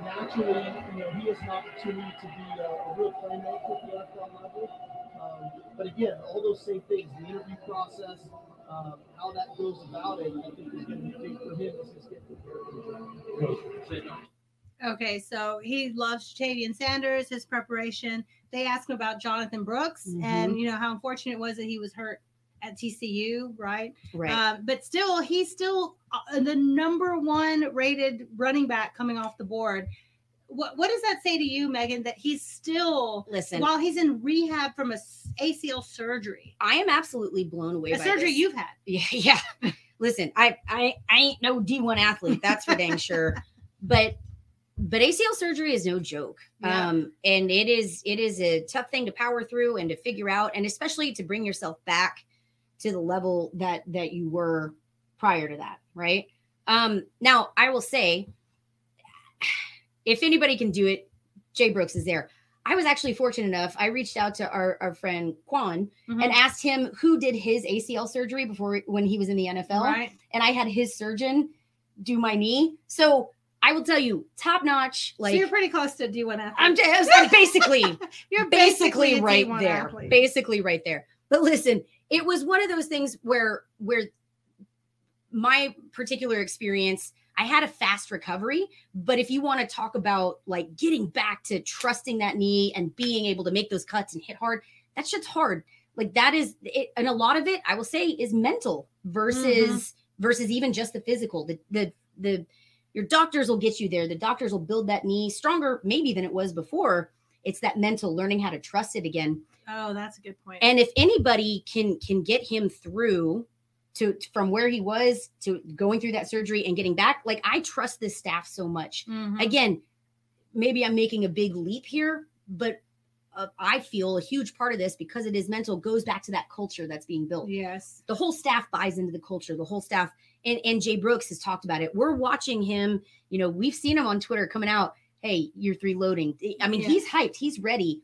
naturally, you know, he has an opportunity to be a, a real playmaker at the NFL level. Um, but again, all those same things, the interview process, um, how that goes about it, I think is going to be big for him as he's getting prepared for the draft. Okay, so he loves Jatavian Sanders, his preparation. They asked him about Jonathan Brooks and you know how unfortunate it was that he was hurt at TCU, right? Right. Um, but still, he's still uh, the number one rated running back coming off the board. What what does that say to you, Megan? That he's still Listen, while he's in rehab from a ACL surgery, I am absolutely blown away a surgery this. you've had. Yeah, yeah. Listen, I I I ain't no D1 athlete, that's for dang sure. But but ACL surgery is no joke. Yeah. Um and it is it is a tough thing to power through and to figure out and especially to bring yourself back to the level that that you were prior to that, right? Um now I will say if anybody can do it, Jay Brooks is there. I was actually fortunate enough. I reached out to our, our friend Quan Mhm. and asked him who did his ACL surgery before when he was in the NFL. right? And I had his surgeon do my knee. So I will tell you, top notch. Like so you're pretty close to D1 athlete. I'm just basically you're basically a right D1 there. athlete. Basically right there. But listen, it was one of those things where where my particular experience, I had a fast recovery, but if you want to talk about like getting back to trusting that knee and being able to make those cuts and hit hard, that shit's hard. Like that is it, and a lot of it, I will say, is mental versus Mm-hmm. versus even just the physical. The the the your doctors will get you there. The doctors will build that knee stronger, maybe than it was before. It's that mental learning how to trust it again. Oh, that's a good point. And if anybody can can get him through to from where he was to going through that surgery and getting back, like I trust this staff so much. Mhm. Again, maybe I'm making a big leap here, but uh, I feel a huge part of this because it is mental goes back to that culture that's being built. Yes. The whole staff buys into the culture. The whole staff and and Jay Brooks has talked about it. We're watching him. You know, we've seen him on Twitter coming out. Hey, year three loading. I mean, Yeah. he's hyped. He's ready.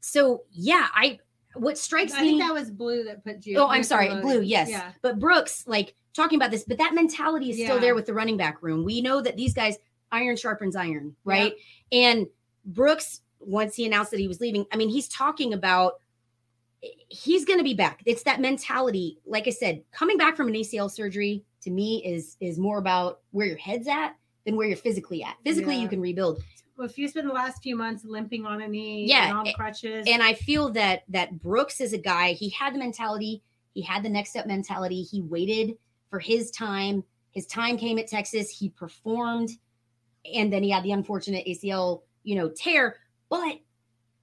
So yeah, I what strikes I me. think that was Blue that put you. Oh, I'm sorry, promoted. Blue. Yes, Yeah. but Brooks, like talking about this, but that mentality is still there with the running back room. We know that these guys, iron sharpens iron, right? And Brooks, once he announced that he was leaving, I mean, he's talking about eh, he's going to be back. It's that mentality. Like I said, coming back from an ACL surgery to me is is more about where your head's at than where you're physically at. Physically, Yeah. you can rebuild. Well, if you spend the last few months limping on a knee, Yeah, and on crutches, And I feel that that Brooks is a guy, he had the mentality, he had the next step mentality. He waited for his time. His time came at Texas. He performed and then he had the unfortunate ACL, you know, tear, but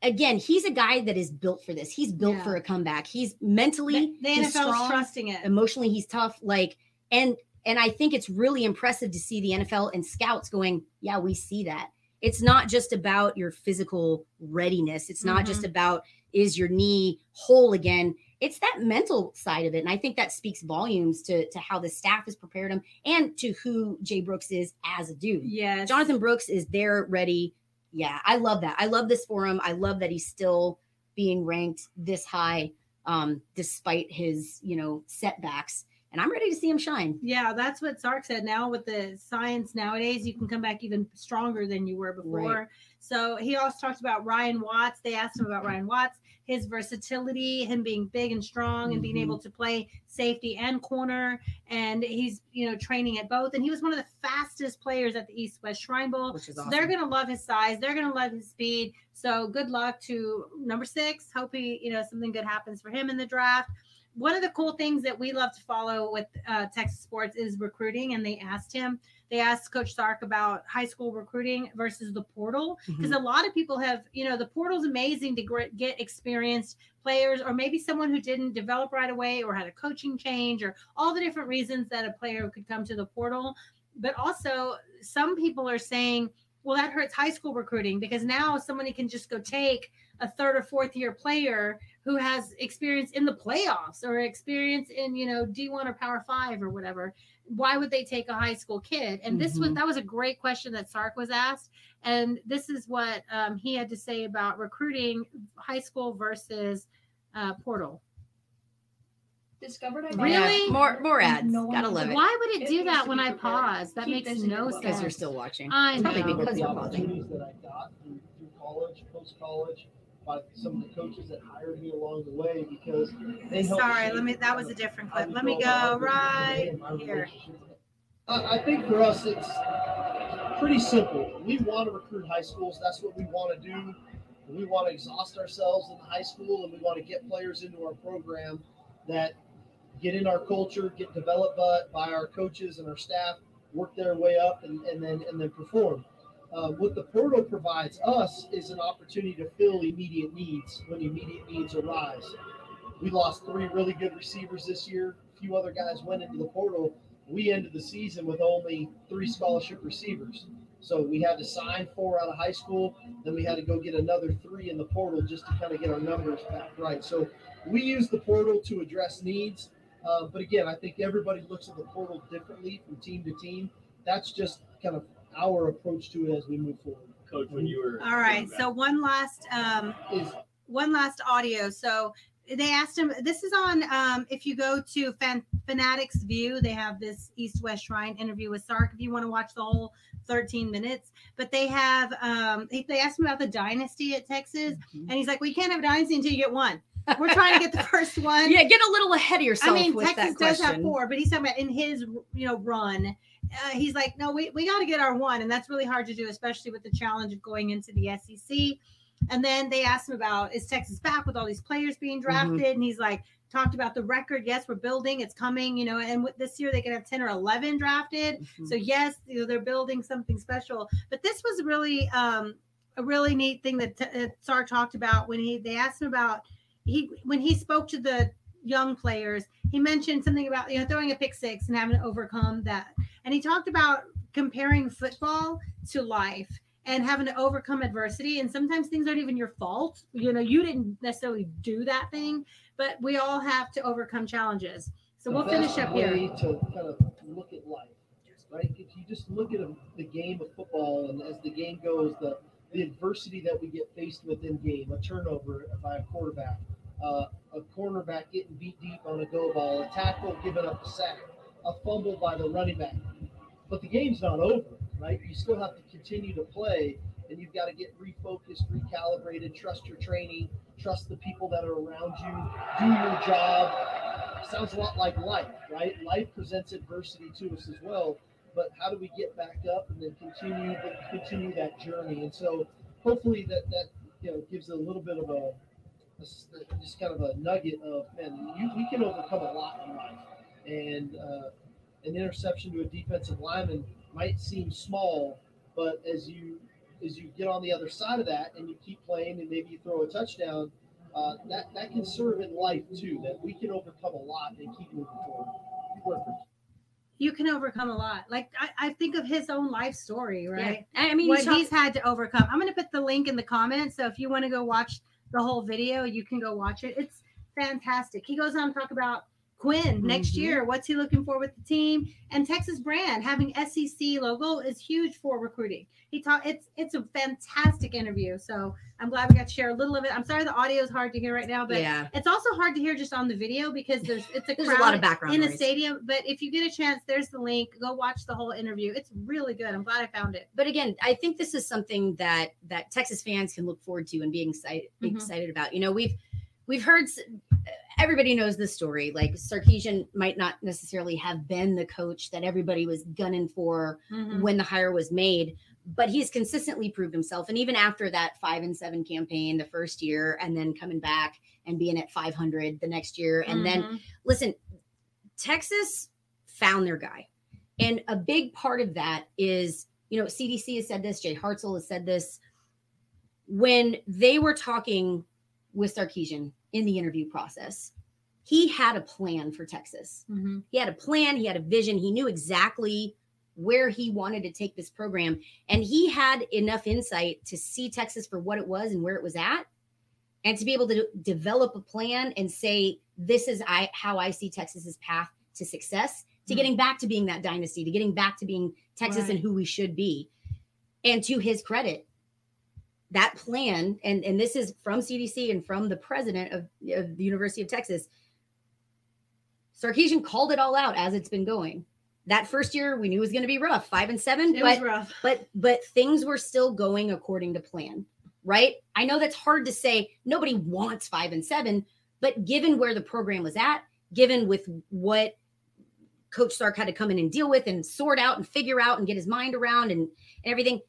again, he's a guy that is built for this. He's built Yeah. for a comeback. He's mentally the, the NFL's strong, trusting it. emotionally he's tough like and and I think it's really impressive to see the NFL and scouts going, yeah, we see that. It's not just about your physical readiness. It's not just about is your knee whole again. It's that mental side of it. And I think that speaks volumes to to how the staff has prepared him and to who Jay Brooks is as a dude. Yeah. Jonathan Brooks is there ready. Yeah, I love that. I love this for him. I love that he's still being ranked this high um despite his, you know, setbacks. And I'm ready to see him shine. Yeah, that's what Sark said. Now with the science nowadays, you can come back even stronger than you were before. Right. So he also talked about Ryan Watts. They asked him about Ryan Watts, his versatility, him being big and strong and being Mhm. able to play safety and corner. And he's, you know, training at both. And he was one of the fastest players at the East West Shrine Bowl. Which is So awesome. they're gonna love his size. They're gonna love his speed. So good luck to number six. Hope he, you know, something good happens for him in the draft. One of the cool things that we love to follow with uh, Texas sports is recruiting, and they asked him. They asked Coach Sark about high school recruiting versus the portal because a lot of people have, you know, the portal's amazing to get experienced players, or maybe someone who didn't develop right away, or had a coaching change, or all the different reasons that a player could come to the portal. But also, some people are saying, well, that hurts high school recruiting because now somebody can just go take a third or fourth year player who has experience in the playoffs or experience in, you know, D1 or Power Five or whatever. Why would they take a high school kid? And this was Mhm. that was a great question that Sark was asked. And this is what um, he had to say about recruiting high school versus uh, portal. Discovered I Really? Yeah, more more ads. No Gotta love it. Why would it It do needs that when be I pause? That Keep makes no sense. Because you're still watching. I It's probably know. because you're pausing. that I got through, through college, post college, by some of the coaches that hired me along the way because they helped Sorry, shape let me. That was a different clip. Let me go about go our right day and my here. I, I think for us, it's pretty simple. We want to recruit high schools. That's what we want to do. We want to exhaust ourselves in the high school, and we want to get players into our program that get in our culture, get developed by, by our coaches and our staff, work their way up, and, and then and then perform. Uh, what the portal provides us is an opportunity to fill immediate needs when immediate needs arise. We lost three really good receivers this year. A few other guys went into the portal. We ended the season with only three scholarship receivers. So we had to sign four out of high school. Then we had to go get another three in the portal just to kind of get our numbers back right. So we use the portal to address needs. Uh, but again, I think everybody looks at the portal differently from team to team. That's just kind of our approach to it as we move forward. Coach, when you were All right. So one last um Is one last audio. So they asked him this is on um if you go to Fan, Fanatics View, they have this East West Shrine interview with Sark if you want to watch the whole 13 minutes. But they have um they they asked him about the dynasty at Texas and he's like, We can't have a dynasty until you get one. We're trying to get the first one. Yeah, get a little ahead of yourself I mean, with Texas that does question. have four, but he's talking about in his you know run. Uh, he's like, no, we, we got to get our one, and that's really hard to do, especially with the challenge of going into the SEC. And then they asked him about is Texas back with all these players being drafted, and he's like talked about the record. Yes, we're building, it's coming, you know, and with this year they could have ten or eleven drafted. Mhm. So yes, you know, they're building something special. But this was really um, a really neat thing that uh, Sark talked about when he they asked him about he when he spoke to the young players. He mentioned something about you know throwing a pick six and having to overcome that, and he talked about comparing football to life and having to overcome adversity. And sometimes things aren't even your fault. You know, you didn't necessarily do that thing, but we all have to overcome challenges. So the we'll finish up way here. to kind of look at life, right? If you just look at the game of football, and as the game goes, the the adversity that we get faced with in game, a turnover by a quarterback, uh, a cornerback getting beat deep on a go ball, a tackle giving up a sack, a fumble by the running back. But the game's not over, right? You still have to continue to play, and you've got to get refocused, recalibrated, trust your training, trust the people that are around you, do your job. Sounds a lot like life, right? Life presents adversity to us as well. But how do we get back up and then continue continue that journey? And so hopefully that that you know gives a little bit of a, a s- just kind of a nugget of man, you, we can overcome a lot in life. And uh, an interception to a defensive lineman might seem small, but as you as you get on the other side of that and you keep playing and maybe you throw a touchdown, uh, that that can serve in life too. That we can overcome a lot and keep moving forward. Workers. You can overcome a lot. Like I, I think of his own life story, right? Yeah. I mean, what talk- he's had to overcome. I'm going to put the link in the comments. So if you want to go watch the whole video, you can go watch it. It's fantastic. He goes on to talk about Quinn next Mhm. year. What's he looking for with the team? And Texas brand having SEC logo is huge for recruiting. He taught it's it's a fantastic interview. So I'm glad we got to share a little of it. I'm sorry the audio is hard to hear right now, but yeah. it's also hard to hear just on the video because there's it's a There's crowd a lot of background in a stadium. But if you get a chance, there's the link. Go watch the whole interview. It's really good. I'm glad I found it. but again, I think this is something that that Texas fans can look forward to and being excited Mhm. excited about. You know, we've we've heard everybody knows the story. Like Sarkisian might not necessarily have been the coach that everybody was gunning for Mm-hmm. when the hire was made, but he's consistently proved himself. And even after that five and seven campaign the first year, and then coming back and being at 500 the next year, and then Mhm. listen, Texas found their guy. And a big part of that is, you know, CDC has said this, Jay Hartzell has said this. When they were talking with Sarkisian in the interview process, he had a plan for Texas. Mhm. He had a plan, he had a vision, he knew exactly where he wanted to take this program. And he had enough insight to see Texas for what it was and where it was at and to be able to develop a plan and say this is I how I see Texas's path to success, to Mhm. getting back to being that dynasty, to getting back to being Texas and who we should be. And to his credit, that plan and and this is from CDC and from the president of, of the University of Texas. Sarkisian called it all out as it's been going. That first year we knew it was going to be rough, five and seven, It but was rough. but but things were still going according to plan right i know that's hard to say nobody wants five and seven but given where the program was at given with what coach sark had to come in and deal with and sort out and figure out and get his mind around and, and everything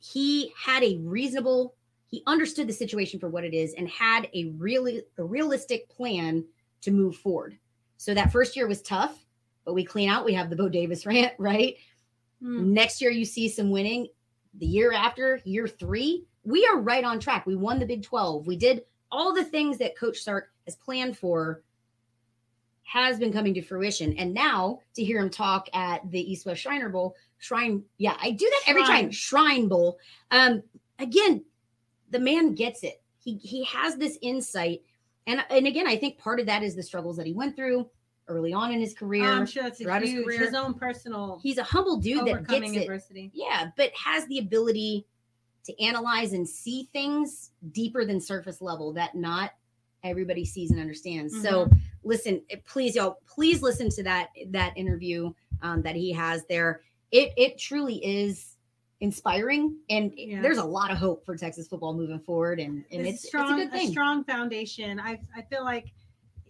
he had a reasonable he understood the situation for what it is and had a really a realistic plan to move forward so that first year was tough but we clean out we have the bo davis rant right Mm. Next year, you see some winning. The year after, year three, we are right on track. We won the Big 12. We did all the things that Coach sark has planned for, has been coming to fruition. And now to hear him talk at the East West Shriner Bowl, Shrine, yeah, I do that every Shrine. time. Shrine Bowl. Um, again, the man gets it. He he has this insight. And, and again, I think part of that is the struggles that he went through early on in his career. I'm sure that's throughout his career. his own personal He's a humble dude that gets overcoming it. Yeah, but has the ability to analyze and see things deeper than surface level that not everybody sees and understands. So listen, please, y'all, please listen to that that interview um, that he has there. It it truly is inspiring, and Yeah. there's a lot of hope for Texas football moving forward, and and it's, it's, strong, it's a good thing. strong foundation. I I feel like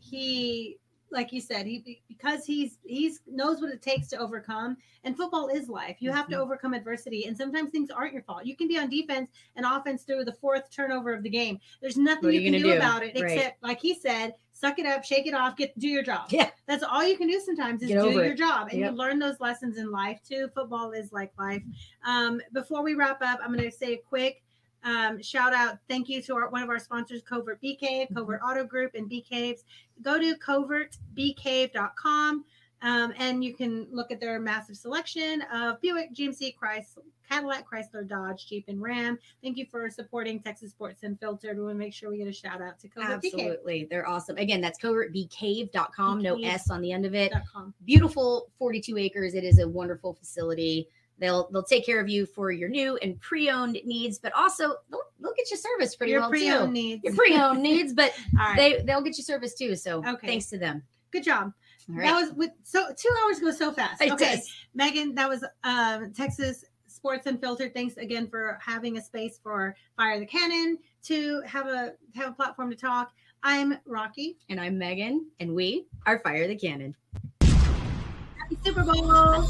he, like you said, he because he's he's knows what it takes to overcome. And football is life. You have to Mm-hmm. overcome adversity, and sometimes things aren't your fault. You can be on defense and offense through the fourth turnover of the game. There's nothing you you can do, do? about it Right. except, like he said, suck it up, shake it off, get do your job. Yeah. That's all you can do sometimes is do your it. job. And Yep. you learn those lessons in life too. Football is like life. Um, before we wrap up, I'm going to say a quick um, shout out. Thank you to our, one of our sponsors, Covert Bee Cave, Covert Auto Group, and Bee Caves. Go to covertbeecave.com um, and you can look at their massive selection of Buick, GMC, Chrysler, Cadillac, Chrysler, Dodge, Jeep, and Ram. Thank you for supporting Texas Sports Unfiltered. We want to make sure we get a shout out to Covert. Absolutely. They're awesome. Again, that's covertbeecave.com. No S on the end of it. Com. Beautiful 42 acres. It is a wonderful facility. They'll they'll take care of you for your new and pre-owned needs, but also they'll, they'll get you service pretty Your well pre-owned too. needs. Your pre-owned needs, but right. they they'll get you service too. So Okay. thanks to them. Good job. All That was with so two hours go so fast. It okay, does. Megan, that was um, Texas Sports Unfiltered. Thanks again for having a space for Fire the Cannon to have a have a platform to talk. I'm Rocky. And I'm Megan, and we are Fire the Cannon. Happy Super Bowl.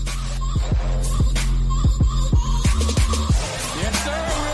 Sir.